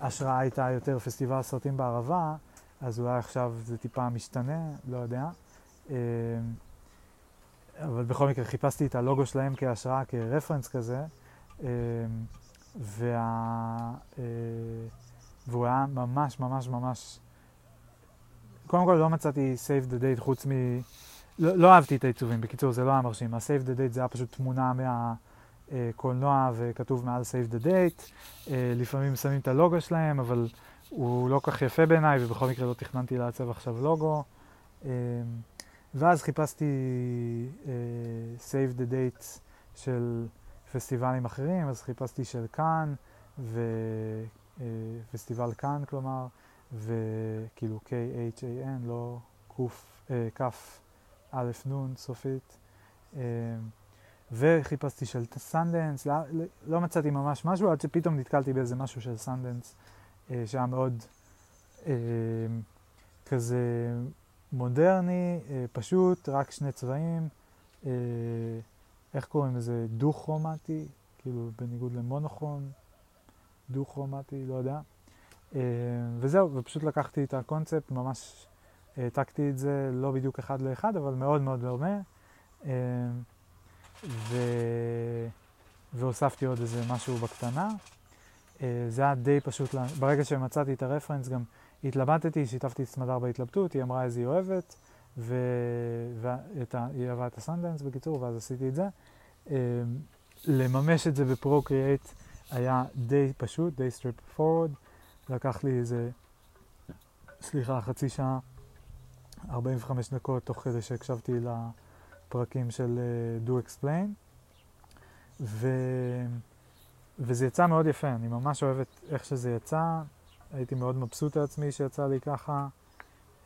S1: ההשראה הייתה יותר פסטיבל סרטים בערבה, אז אולי עכשיו זה טיפה משתנה, לא יודע. אמ, אבל בכל מקרה חיפשתי את הלוגו שלהם כהשראה, כרפרנס כזה, אמ, וה... אה, והוא היה ממש ממש ממש... קודם כל לא מצאתי save the date חוץ מ... לא, לא אהבתי את העיצובים, בקיצור זה לא היה מרשים. ה-save the date זה היה פשוט תמונה מה... קולנוע וכתוב מעל save the date. אה, לפעמים שמים את הלוגו שלהם, אבל הוא לא כך יפה בעיניי, ובכל מקרה לא תכננתי לעצב עכשיו לוגו. אה, ואז חיפשתי אה, save the date של פסטיבלים אחרים, אז חיפשתי של קאן, ופסטיבל קאן כלומר, וכאילו K-H-A-N, לא כ' א' נ' סופית. וחיפשתי של Sundance, לא, לא מצאתי ממש משהו, עד שפתאום נתקלתי באיזה משהו של Sundance, אה, שהיה מאוד אה, כזה מודרני, אה, פשוט, רק שני צבעים, אה, איך קוראים לזה? דו-כרומטי, כאילו בניגוד למונוכרום, דו-כרומטי, לא יודע. אה, וזהו, ופשוט לקחתי את הקונספט, ממש העתקתי את זה, לא בדיוק אחד לאחד, אבל מאוד מאוד דומה. אה, ו... והוספתי עוד איזה משהו בקטנה. אה, זה היה די פשוט, ברגע שמצאתי את ה reference גם התלבטתי, שיתפתי את סמדר בהתלבטות, היא אמרה איזה היא אוהבת, והיא אהבה את הסנדנס בקיצור, ואז עשיתי את זה. אה, לממש את זה ב Procreate היה די פשוט, די straightforward. לקח לי איזה, סליחה, חצי שעה, 45 דקות, תוך כדי שהקשבתי ל... לה... פרקים של uh, Do Explain, ו... וזה יצא מאוד יפה, אני ממש אוהב את איך שזה יצא, הייתי מאוד מבסוט לעצמי שיצא לי ככה.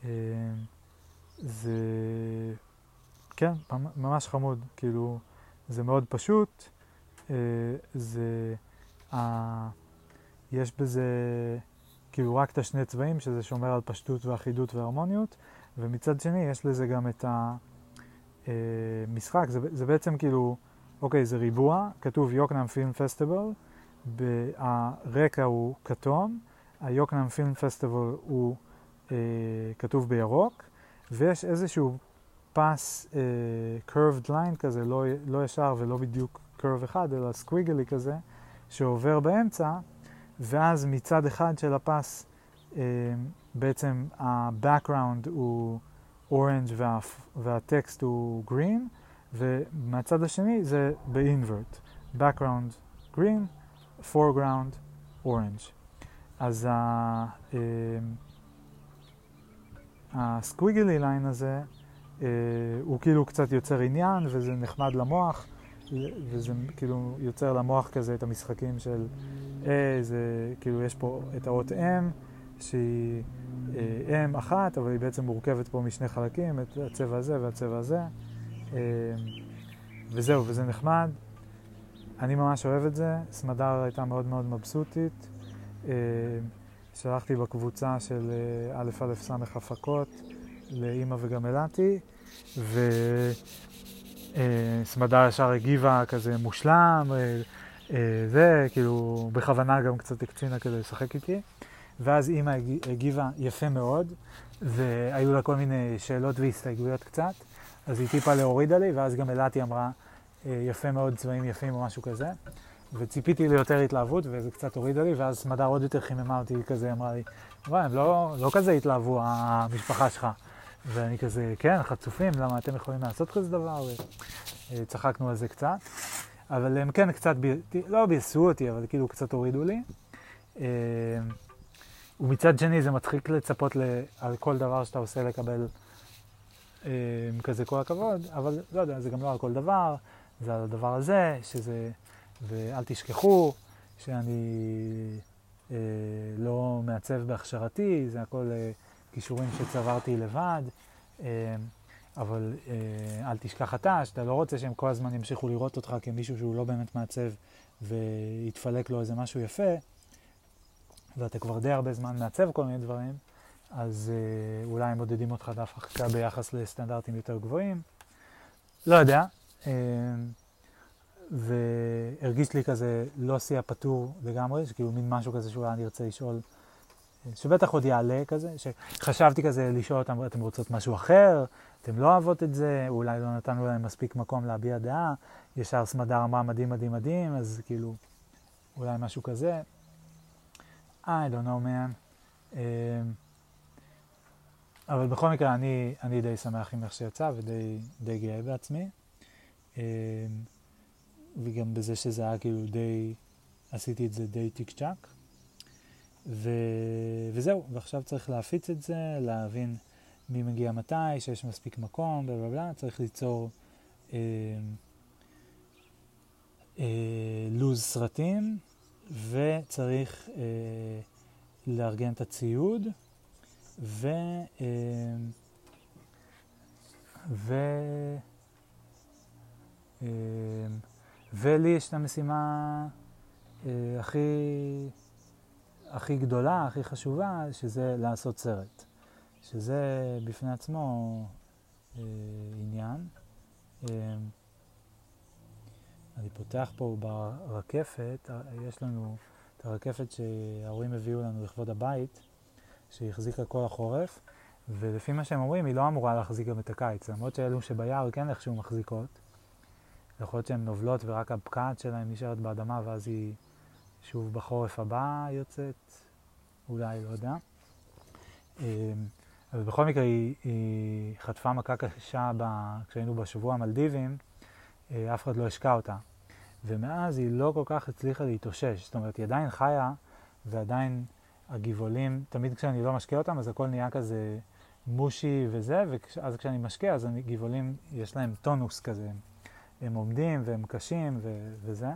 S1: Uh, זה, כן, ממש חמוד, כאילו, זה מאוד פשוט, uh, זה, יש בזה כאילו רק את השני צבעים, שזה שומר על פשטות ואחידות והרמוניות, ומצד שני יש לזה גם את ה... אה, משחק, זה, זה בעצם כאילו, אוקיי, זה ריבוע, כתוב יוקנעם פילם פסטיבל, הרקע הוא כתום, היוקנעם פילם פסטיבל הוא אה, כתוב בירוק, ויש איזשהו פס אה, curved line כזה, לא, לא ישר ולא בדיוק curve אחד, אלא סקוויגלי כזה, שעובר באמצע, ואז מצד אחד של הפס אה, בעצם ה-background הוא אורנג' וה, והטקסט הוא green, ומהצד השני זה ב-invert, background green, foreground orange. אז. אה, הסקוויגלי ליין הזה, אה, הוא כאילו קצת יוצר עניין וזה נחמד למוח, וזה כאילו יוצר למוח כזה את המשחקים של, אה, זה כאילו יש פה את האות M, שהיא אה, M אחת, אבל היא בעצם מורכבת פה משני חלקים, את הצבע הזה והצבע הזה. אה, וזהו, וזה נחמד. אני ממש אוהב את זה, סמדר הייתה מאוד מאוד מבסוטית. אה, שלחתי בקבוצה של אה, א' א' ס' הפקות לאימא וגם אלעתי, וסמדר אה, ישר הגיבה כזה מושלם, זה, כאילו, בכוונה גם קצת הקצינה כדי לשחק איתי. ואז אימא הגיבה יפה מאוד, והיו לה כל מיני שאלות והסתייגויות קצת, אז היא טיפה להורידה לי, ואז גם אלעתי אמרה, יפה מאוד, צבעים יפים או משהו כזה. וציפיתי ליותר התלהבות, וזה קצת הורידה לי, ואז סמדר עוד יותר חיממה אותי כזה, אמרה לי, וואי, הם לא, לא כזה התלהבו, המשפחה שלך. ואני כזה, כן, חצופים, למה אתם יכולים לעשות כזה דבר? וצחקנו על זה קצת. אבל הם כן קצת, ב... לא ביאסו אותי, אבל כאילו קצת הורידו לי. ומצד שני זה מצחיק לצפות על כל דבר שאתה עושה לקבל אה, כזה כל הכבוד, אבל לא יודע, זה גם לא על כל דבר, זה על הדבר הזה, שזה... ואל תשכחו שאני אה, לא מעצב בהכשרתי, זה הכל אה, כישורים שצברתי לבד, אה, אבל אה, אל תשכח אתה, שאתה לא רוצה שהם כל הזמן ימשיכו לראות אותך כמישהו שהוא לא באמת מעצב ויתפלק לו איזה משהו יפה, ואתה כבר די הרבה זמן מעצב כל מיני דברים, אז אה, אולי הם מודדים אותך דווקא ביחס לסטנדרטים יותר גבוהים. לא יודע. אה, והרגיש לי כזה לא שיא הפטור לגמרי, שכאילו מין משהו כזה שאולי אני ארצה לשאול, שבטח עוד יעלה כזה, שחשבתי כזה לשאול אותם, אתם רוצות משהו אחר, אתם לא אוהבות את זה, אולי לא נתנו להם מספיק מקום להביע דעה, ישר סמדר אמרה מדהים מדהים מדהים, אז כאילו, אולי משהו כזה. I don't know man. Um, אבל בכל מקרה, אני, אני די שמח עם איך שיצא ודי גאה בעצמי. Um, וגם בזה שזה היה כאילו די, עשיתי את זה די טיק צ'אק. ו... וזהו, ועכשיו צריך להפיץ את זה, להבין מי מגיע מתי, שיש מספיק מקום, בלה בלה בלה, צריך ליצור אה, אה, לוז סרטים, וצריך אה, לארגן את הציוד, ו... אה, ו... אה, ולי יש את המשימה אה, הכי, הכי גדולה, הכי חשובה, שזה לעשות סרט. שזה בפני עצמו אה, עניין. אה, אני פותח פה ברקפת, יש לנו את הרקפת שההורים הביאו לנו לכבוד הבית, שהחזיקה כל החורף, ולפי מה שהם אומרים, היא לא אמורה להחזיק גם את הקיץ, למרות שאלו שביער כן איכשהו מחזיקות. יכול להיות שהן נובלות ורק הפקעת שלהן נשארת באדמה ואז היא שוב בחורף הבא יוצאת, אולי, לא יודע. אמ, אבל בכל מקרה היא, היא חטפה מכה קשה ב... כשהיינו בשבוע המלדיבים, אף אחד לא השקע אותה. ומאז היא לא כל כך הצליחה להתאושש. זאת אומרת, היא עדיין חיה, ועדיין הגבעולים, תמיד כשאני לא משקה אותם, אז הכל נהיה כזה מושי וזה, ואז כשאני משקה, אז גבעולים, יש להם טונוס כזה. הם עומדים והם קשים ו- וזה.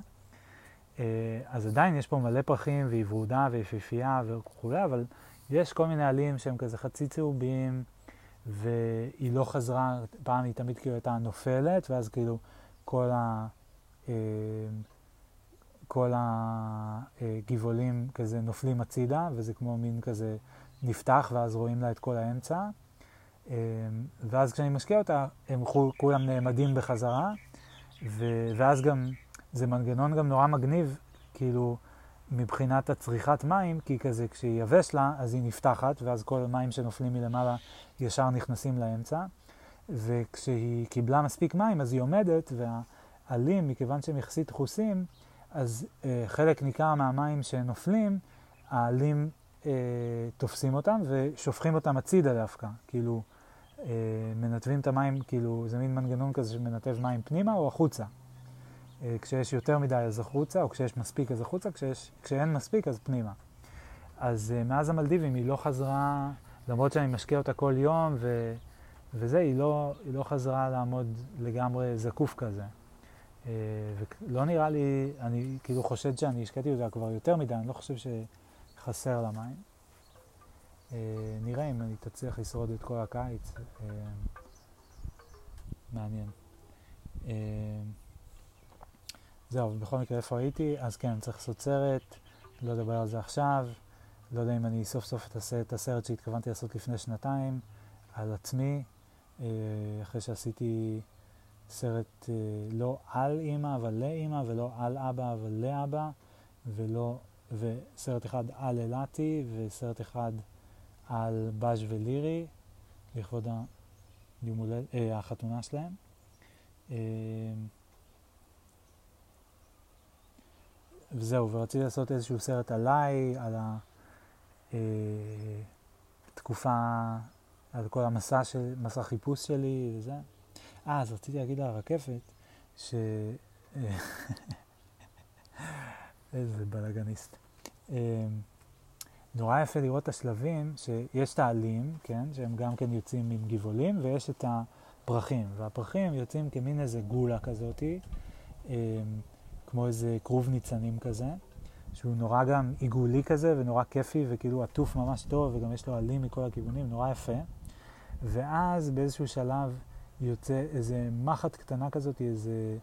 S1: אה, אז עדיין יש פה מלא פרחים והיא ורודה ויפיפייה וכולי, אבל יש כל מיני עלים שהם כזה חצי צהובים, והיא לא חזרה, פעם היא תמיד כאילו הייתה נופלת, ואז כאילו כל ה... אה, כל הגבעולים כזה נופלים הצידה, וזה כמו מין כזה נפתח, ואז רואים לה את כל האמצע. אה, ואז כשאני משקיע אותה, הם כולם נעמדים בחזרה, ואז גם, זה מנגנון גם נורא מגניב, כאילו, מבחינת הצריכת מים, כי כזה כשהיא יבש לה, אז היא נפתחת, ואז כל המים שנופלים מלמעלה ישר נכנסים לאמצע, וכשהיא קיבלה מספיק מים, אז היא עומדת, והעלים, מכיוון שהם יחסית דחוסים, אז אה, חלק ניכר מהמים שנופלים, העלים אה, תופסים אותם ושופכים אותם הצידה דווקא, כאילו, אה, מנתבים את המים, כאילו, זה מין מנגנון כזה שמנתב מים פנימה או החוצה. אה, כשיש יותר מדי אז החוצה, או כשיש מספיק אז החוצה, כשיש, כשאין מספיק אז פנימה. אז אה, מאז המלדיבים היא לא חזרה, למרות שאני משקיע אותה כל יום, ו, וזה, היא לא, היא לא חזרה לעמוד לגמרי זקוף כזה. אה, ולא נראה לי, אני כאילו חושד שאני השקעתי אותה כבר יותר מדי, אני לא חושב שחסר לה מים. אה, נראה אם אני תצליח לשרוד את כל הקיץ. אה, מעניין. זהו, בכל מקרה איפה הייתי? אז כן, צריך לעשות סרט, לא אדבר על זה עכשיו. לא יודע אם אני סוף סוף אעשה את הסרט שהתכוונתי לעשות לפני שנתיים, על עצמי, אחרי שעשיתי סרט אה, לא על אימא אבל לאימא, ולא על אבא אבל לאבא, ולא, וסרט אחד על אילתי, וסרט אחד על בז' ולירי, לכבוד הולד, אה, החתונה שלהם. אה, וזהו, ורציתי לעשות איזשהו סרט עליי, על התקופה, אה, על כל המסע, של, מסע חיפוש שלי וזה. אה, אז רציתי להגיד על הרקפת, ש... איזה בלאגניסט. אמ, נורא יפה לראות את השלבים, שיש את העלים, כן, שהם גם כן יוצאים עם גבעולים, ויש את הפרחים, והפרחים יוצאים כמין איזה גולה כזאתי, אמ, כמו איזה כרוב ניצנים כזה, שהוא נורא גם עיגולי כזה, ונורא כיפי, וכאילו עטוף ממש טוב, וגם יש לו עלים מכל הכיוונים, נורא יפה. ואז באיזשהו שלב יוצא איזה מחט קטנה כזאת, איזה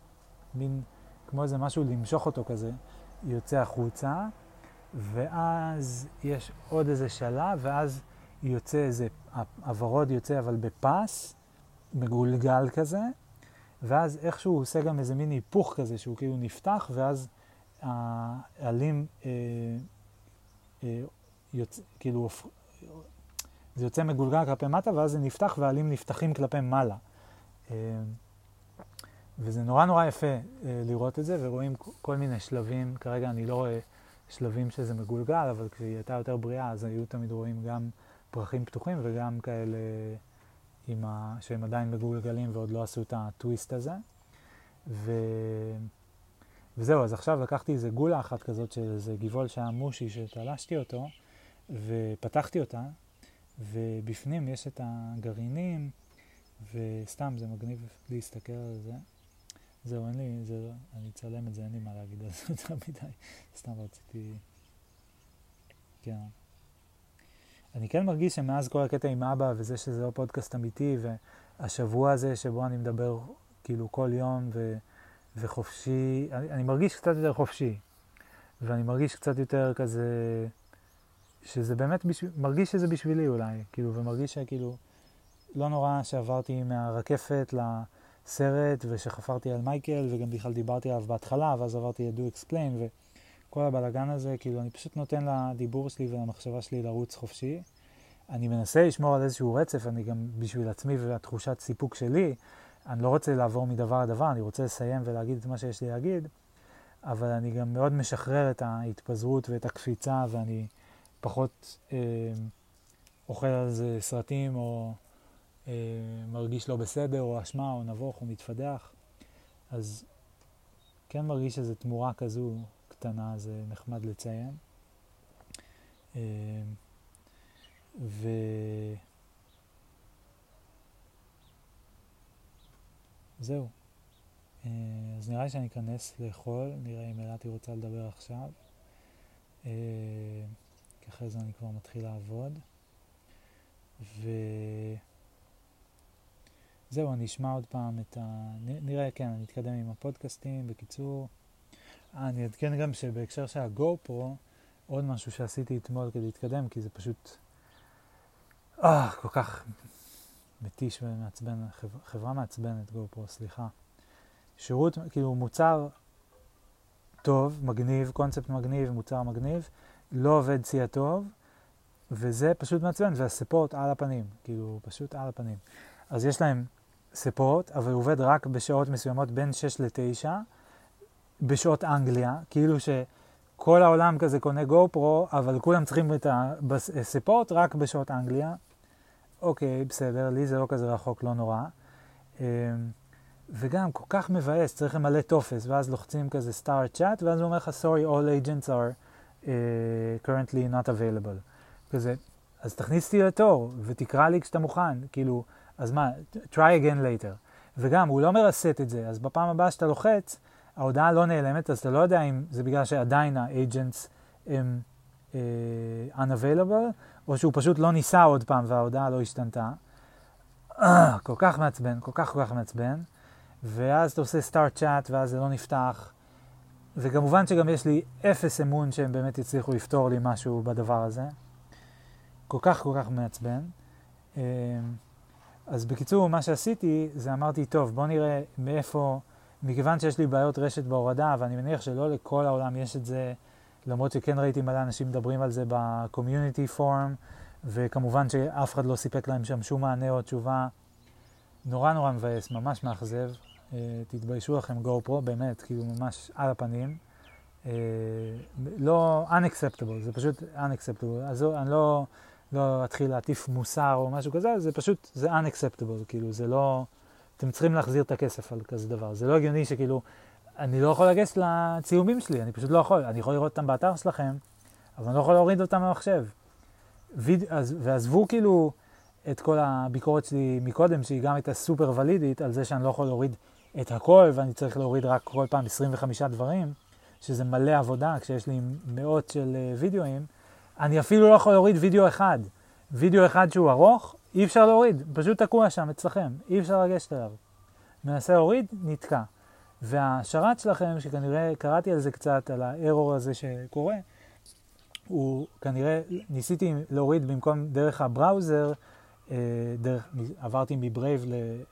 S1: מין, כמו איזה משהו למשוך אותו כזה, יוצא החוצה, ואז יש עוד איזה שלב, ואז יוצא איזה, הוורוד יוצא אבל בפס, מגולגל כזה, ואז איכשהו הוא עושה גם איזה מין היפוך כזה, שהוא כאילו נפתח, ואז העלים אה, אה, יוצא, כאילו, זה יוצא מגולגל כלפי מטה, ואז זה נפתח והעלים נפתחים כלפי מעלה. אה, וזה נורא נורא יפה אה, לראות את זה, ורואים כל מיני שלבים, כרגע אני לא רואה שלבים שזה מגולגל, אבל כשהיא הייתה יותר בריאה, אז היו תמיד רואים גם פרחים פתוחים וגם כאלה ה... שהם עדיין מגולגלים ועוד לא עשו את הטוויסט הזה. ו... וזהו, אז עכשיו לקחתי איזה גולה אחת כזאת של איזה גבעול שהיה מושי שתלשתי אותו, ופתחתי אותה, ובפנים יש את הגרעינים. וסתם זה מגניב להסתכל על זה. זהו, אין לי, זה, אני אצלם את זה, אין לי מה להגיד על זה יותר מדי. סתם רציתי... כן. אני כן מרגיש שמאז כל הקטע עם אבא, וזה שזה לא פודקאסט אמיתי, והשבוע הזה שבו אני מדבר כאילו כל יום ו, וחופשי, אני, אני מרגיש קצת יותר חופשי. ואני מרגיש קצת יותר כזה, שזה באמת, בשביל, מרגיש שזה בשבילי אולי, כאילו, ומרגיש שכאילו... לא נורא שעברתי מהרקפת לסרט ושחפרתי על מייקל וגם בכלל דיברתי עליו בהתחלה ואז עברתי ל-do explain וכל הבלאגן הזה, כאילו אני פשוט נותן לדיבור שלי ולמחשבה שלי לרוץ חופשי. אני מנסה לשמור על איזשהו רצף, אני גם בשביל עצמי והתחושת סיפוק שלי, אני לא רוצה לעבור מדבר לדבר, אני רוצה לסיים ולהגיד את מה שיש לי להגיד, אבל אני גם מאוד משחרר את ההתפזרות ואת הקפיצה ואני פחות אה, אוכל על זה סרטים או אה, מרגיש לא בסדר, או אשמה, או נבוך, או מתפדח, אז כן מרגיש איזו תמורה כזו קטנה, זה נחמד לציין. אה, ו... זהו. אה, אז נראה לי שאני אכנס לאכול, נראה אם אלעתי רוצה לדבר עכשיו. כי אחרי זה אני כבר מתחיל לעבוד. ו... זהו, אני אשמע עוד פעם את ה... נראה, כן, אני אתקדם עם הפודקאסטים, בקיצור. אני אעדכן גם שבהקשר של הגו פרו, עוד משהו שעשיתי אתמול כדי להתקדם, כי זה פשוט... אה, כל כך מתיש ומעצבן, חברה, חברה מעצבנת גו פרו, סליחה. שירות, כאילו מוצר טוב, מגניב, קונספט מגניב, מוצר מגניב, לא עובד שיא הטוב, וזה פשוט מעצבן, והספורט על הפנים, כאילו, פשוט על הפנים. אז יש להם ספורט, אבל הוא עובד רק בשעות מסוימות בין 6 ל-9, בשעות אנגליה, כאילו שכל העולם כזה קונה גו פרו, אבל כולם צריכים את הספורט רק בשעות אנגליה. אוקיי, בסדר, לי זה לא כזה רחוק, לא נורא. אמ, וגם כל כך מבאס, צריך למלא טופס, ואז לוחצים כזה start chat, ואז הוא אומר לך, sorry, all agents are uh, currently not available. כזה, אז תכניס אותי לתור ותקרא לי כשאתה מוכן, כאילו, אז מה, try again later. וגם, הוא לא מרסט את זה, אז בפעם הבאה שאתה לוחץ, ההודעה לא נעלמת, אז אתה לא יודע אם זה בגלל שעדיין ה-agents הם uh, unavailable, או שהוא פשוט לא ניסה עוד פעם וההודעה לא השתנתה. כל כך מעצבן, כל כך כל כך מעצבן. ואז אתה עושה start chat ואז זה לא נפתח. וכמובן שגם יש לי אפס אמון שהם באמת יצליחו לפתור לי משהו בדבר הזה. כל כך כל כך מעצבן. אמ, אז בקיצור, מה שעשיתי זה אמרתי, טוב, בוא נראה מאיפה, מכיוון שיש לי בעיות רשת בהורדה, ואני מניח שלא לכל העולם יש את זה, למרות שכן ראיתי מלא אנשים מדברים על זה בקומיוניטי פורום, וכמובן שאף אחד לא סיפק להם שם שום מענה או תשובה. נורא נורא מבאס, ממש מאכזב. Uh, תתביישו לכם גו פרו, באמת, כאילו ממש על הפנים. Uh, לא unacceptable, זה פשוט unacceptable. אז אני לא, לא אתחיל להטיף מוסר או משהו כזה, זה פשוט, זה unacceptable, כאילו, זה לא... אתם צריכים להחזיר את הכסף על כזה דבר. זה לא הגיוני שכאילו, אני לא יכול לגשת לצילומים שלי, אני פשוט לא יכול. אני יכול לראות אותם באתר שלכם, אבל אני לא יכול להוריד אותם מהמחשב. ויד... ועזבו כאילו את כל הביקורת שלי מקודם, שהיא גם הייתה סופר ולידית, על זה שאני לא יכול להוריד את הכל, ואני צריך להוריד רק כל פעם 25 דברים, שזה מלא עבודה כשיש לי מאות של uh, וידאוים. אני אפילו לא יכול להוריד וידאו אחד. וידאו אחד שהוא ארוך, אי אפשר להוריד, פשוט תקוע שם אצלכם, אי אפשר לגשת אליו. מנסה להוריד, נתקע. והשרת שלכם, שכנראה קראתי על זה קצת, על הארור הזה שקורה, הוא כנראה, ניסיתי להוריד במקום דרך הבראוזר, אה, דרך, עברתי מ Brave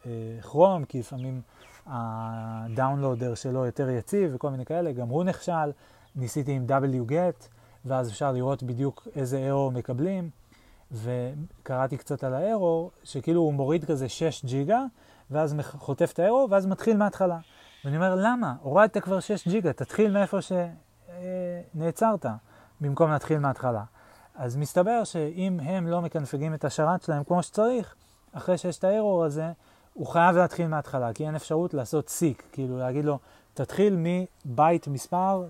S1: ל Chrome, כי לפעמים ה downloader שלו יותר יציב וכל מיני כאלה, גם הוא נכשל, ניסיתי עם wget, ואז אפשר לראות בדיוק איזה ארור מקבלים, וקראתי קצת על הארור, שכאילו הוא מוריד כזה 6 ג'יגה, ואז חוטף את הארור, ואז מתחיל מההתחלה. ואני אומר, למה? הורדת כבר 6 ג'יגה, תתחיל מאיפה שנעצרת, במקום להתחיל מההתחלה. אז מסתבר שאם הם לא מקנפגים את השרת שלהם כמו שצריך, אחרי שיש את הארור הזה, הוא חייב להתחיל מההתחלה, כי אין אפשרות לעשות סיק, כאילו להגיד לו, תתחיל מבית מספר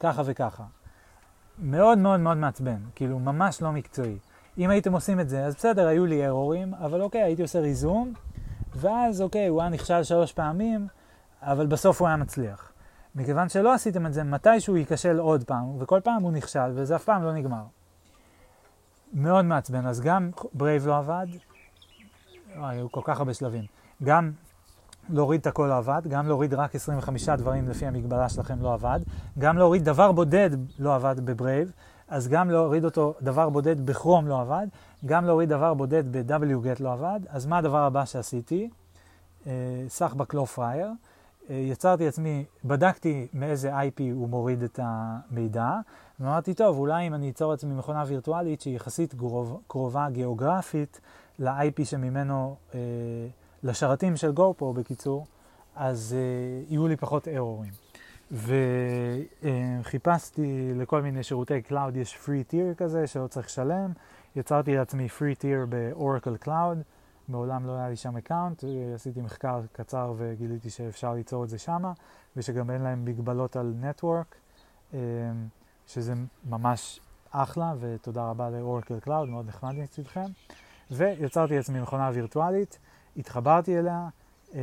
S1: ככה וככה. מאוד מאוד מאוד מעצבן, כאילו ממש לא מקצועי. אם הייתם עושים את זה, אז בסדר, היו לי ארורים, אבל אוקיי, הייתי עושה ריזום, ואז אוקיי, הוא היה נכשל שלוש פעמים, אבל בסוף הוא היה מצליח. מכיוון שלא עשיתם את זה, מתישהו ייכשל עוד פעם, וכל פעם הוא נכשל, וזה אף פעם לא נגמר. מאוד מעצבן, אז גם Brave לא עבד, היו כל כך הרבה שלבים. גם להוריד את הכל לא עבד, גם להוריד רק 25 דברים לפי המגבלה שלכם לא עבד, גם להוריד דבר בודד לא עבד ב Brave, אז גם להוריד אותו דבר בודד ב Chrome לא עבד, גם להוריד דבר בודד ב-wget לא עבד, אז מה הדבר הבא שעשיתי? אה, סחבק לא פרייר. אה, יצרתי עצמי, בדקתי מאיזה IP הוא מוריד את המידע, ואמרתי, טוב, אולי אם אני אצור עצמי מכונה וירטואלית שהיא יחסית קרוב, קרובה גיאוגרפית ל-IP שממנו, אה, לשרתים של GoPro בקיצור, אז אה, יהיו לי פחות ארורים. וחיפשתי לכל מיני שירותי cloud, יש free tier כזה שלא צריך לשלם, יצרתי לעצמי free tier ב-Oracle Cloud. מעולם לא היה לי שם account, עשיתי מחקר קצר וגיליתי שאפשר ליצור את זה שמה, ושגם אין להם מגבלות על network, אמ, שזה ממש אחלה, ותודה רבה ל-Oracle Cloud, מאוד נחמד מצדכם. ויצרתי לעצמי מכונה וירטואלית, התחברתי אליה אה,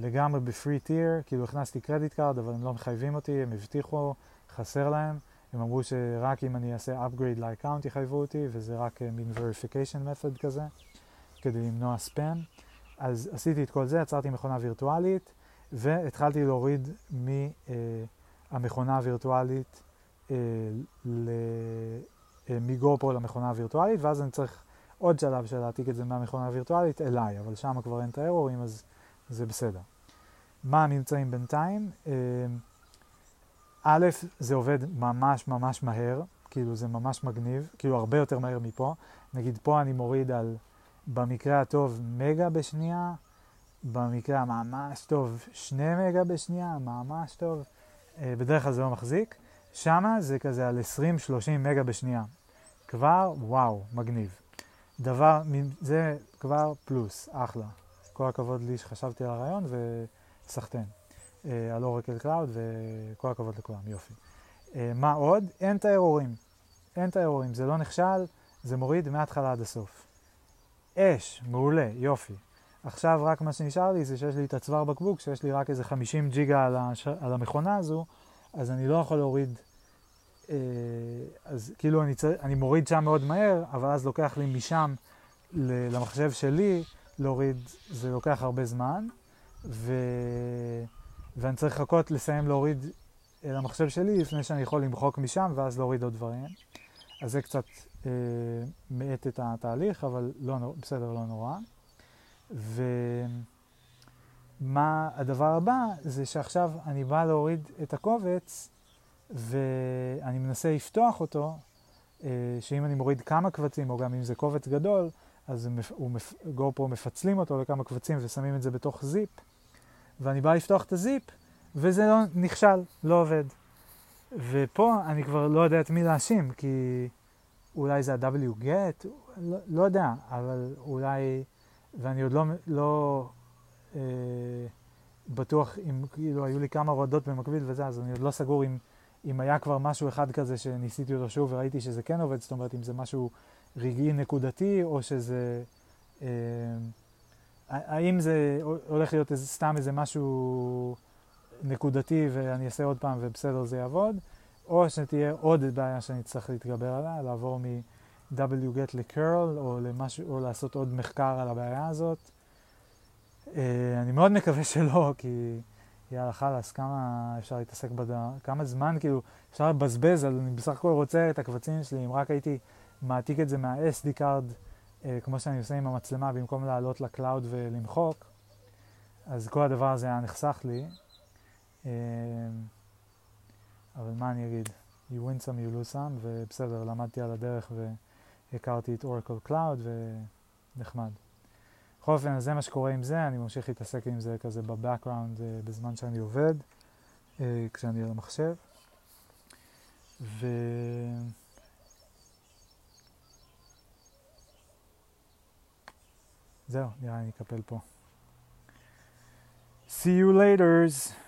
S1: לגמרי ב free tier, כאילו הכנסתי credit card, אבל הם לא מחייבים אותי, הם הבטיחו, חסר להם. הם אמרו שרק אם אני אעשה upgrade ל account יחייבו אותי, וזה רק אה, מין verification method כזה. כדי למנוע ספאם. אז עשיתי את כל זה, יצרתי מכונה וירטואלית, והתחלתי להוריד מהמכונה אה, הווירטואלית אה, מגופו למכונה הווירטואלית, ואז אני צריך עוד שלב של להעתיק את זה מהמכונה הווירטואלית אליי, אבל שם כבר אין את האירורים, אז זה בסדר. מה הממצאים בינתיים? א', זה עובד ממש ממש מהר, כאילו זה ממש מגניב, כאילו הרבה יותר מהר מפה. נגיד פה אני מוריד על במקרה הטוב מגה בשנייה, במקרה הממש טוב שני מגה בשנייה, ממש טוב, אה, בדרך כלל זה לא מחזיק. שמה זה כזה על 20-30 מגה בשנייה. כבר, וואו, מגניב. דבר, זה כבר פלוס, אחלה. כל הכבוד לי שחשבתי על הרעיון וסחטיין. אה, על Oracle Cloud וכל הכבוד לכולם, יופי. אה, מה עוד? אין את האירורים. אין את האירורים, זה לא נכשל, זה מוריד מההתחלה עד הסוף. אש, מעולה, יופי. עכשיו רק מה שנשאר לי זה שיש לי את הצוואר בקבוק, שיש לי רק איזה 50 ג'יגה על, המכונה הזו, אז אני לא יכול להוריד, אז כאילו אני, צר... אני מוריד שם מאוד מהר, אבל אז לוקח לי משם למחשב שלי להוריד, זה לוקח הרבה זמן, ו... ואני צריך לחכות לסיים להוריד למחשב שלי לפני שאני יכול למחוק משם ואז להוריד עוד דברים. אז זה קצת אה, מאט את התהליך, אבל לא. בסדר, לא נורא. ומה הדבר הבא זה שעכשיו אני בא להוריד את הקובץ ואני מנסה לפתוח אותו, אה, שאם אני מוריד כמה קבצים או גם אם זה קובץ גדול, אז גופרו מפצלים אותו לכמה קבצים ושמים את זה בתוך זיפ, ואני בא לפתוח את הזיפ וזה לא נכשל, לא עובד. ופה אני כבר לא יודע את מי להאשים, כי אולי זה ה-W-Get, לא, לא יודע, אבל אולי, ואני עוד לא, לא אה, בטוח אם, כאילו, היו לי כמה הורדות במקביל וזה, אז אני עוד לא סגור אם, אם היה כבר משהו אחד כזה שניסיתי אותו שוב וראיתי שזה כן עובד, זאת אומרת, אם זה משהו רגעי נקודתי, או שזה... אה, האם זה הולך להיות איזה, סתם איזה משהו נקודתי ואני אעשה עוד פעם ובסדר זה יעבוד, או שתהיה עוד בעיה שאני צריך להתגבר עליה, לעבור מ-wget ל-curl או, או לעשות עוד מחקר על הבעיה הזאת. Uh, אני מאוד מקווה שלא, כי יאללה חלאס, כמה אפשר להתעסק בדבר, כמה זמן כאילו אפשר לבזבז, אני בסך הכל רוצה את הקבצים שלי, אם רק הייתי מעתיק את זה מה-SD card, uh, כמו שאני עושה עם המצלמה, במקום לעלות ל cloud ולמחוק, אז כל הדבר הזה היה נחסך לי. אמ, אבל מה אני אגיד? You win some, you lose some, ובסדר, למדתי על הדרך והכרתי את Oracle Cloud ונחמד. בכל אופן, זה מה שקורה עם זה, אני ממשיך להתעסק עם זה כזה ב background אה, בזמן שאני עובד, אה, כשאני על המחשב. ו... זהו, נראה לי אני אקפל פה. See you laters.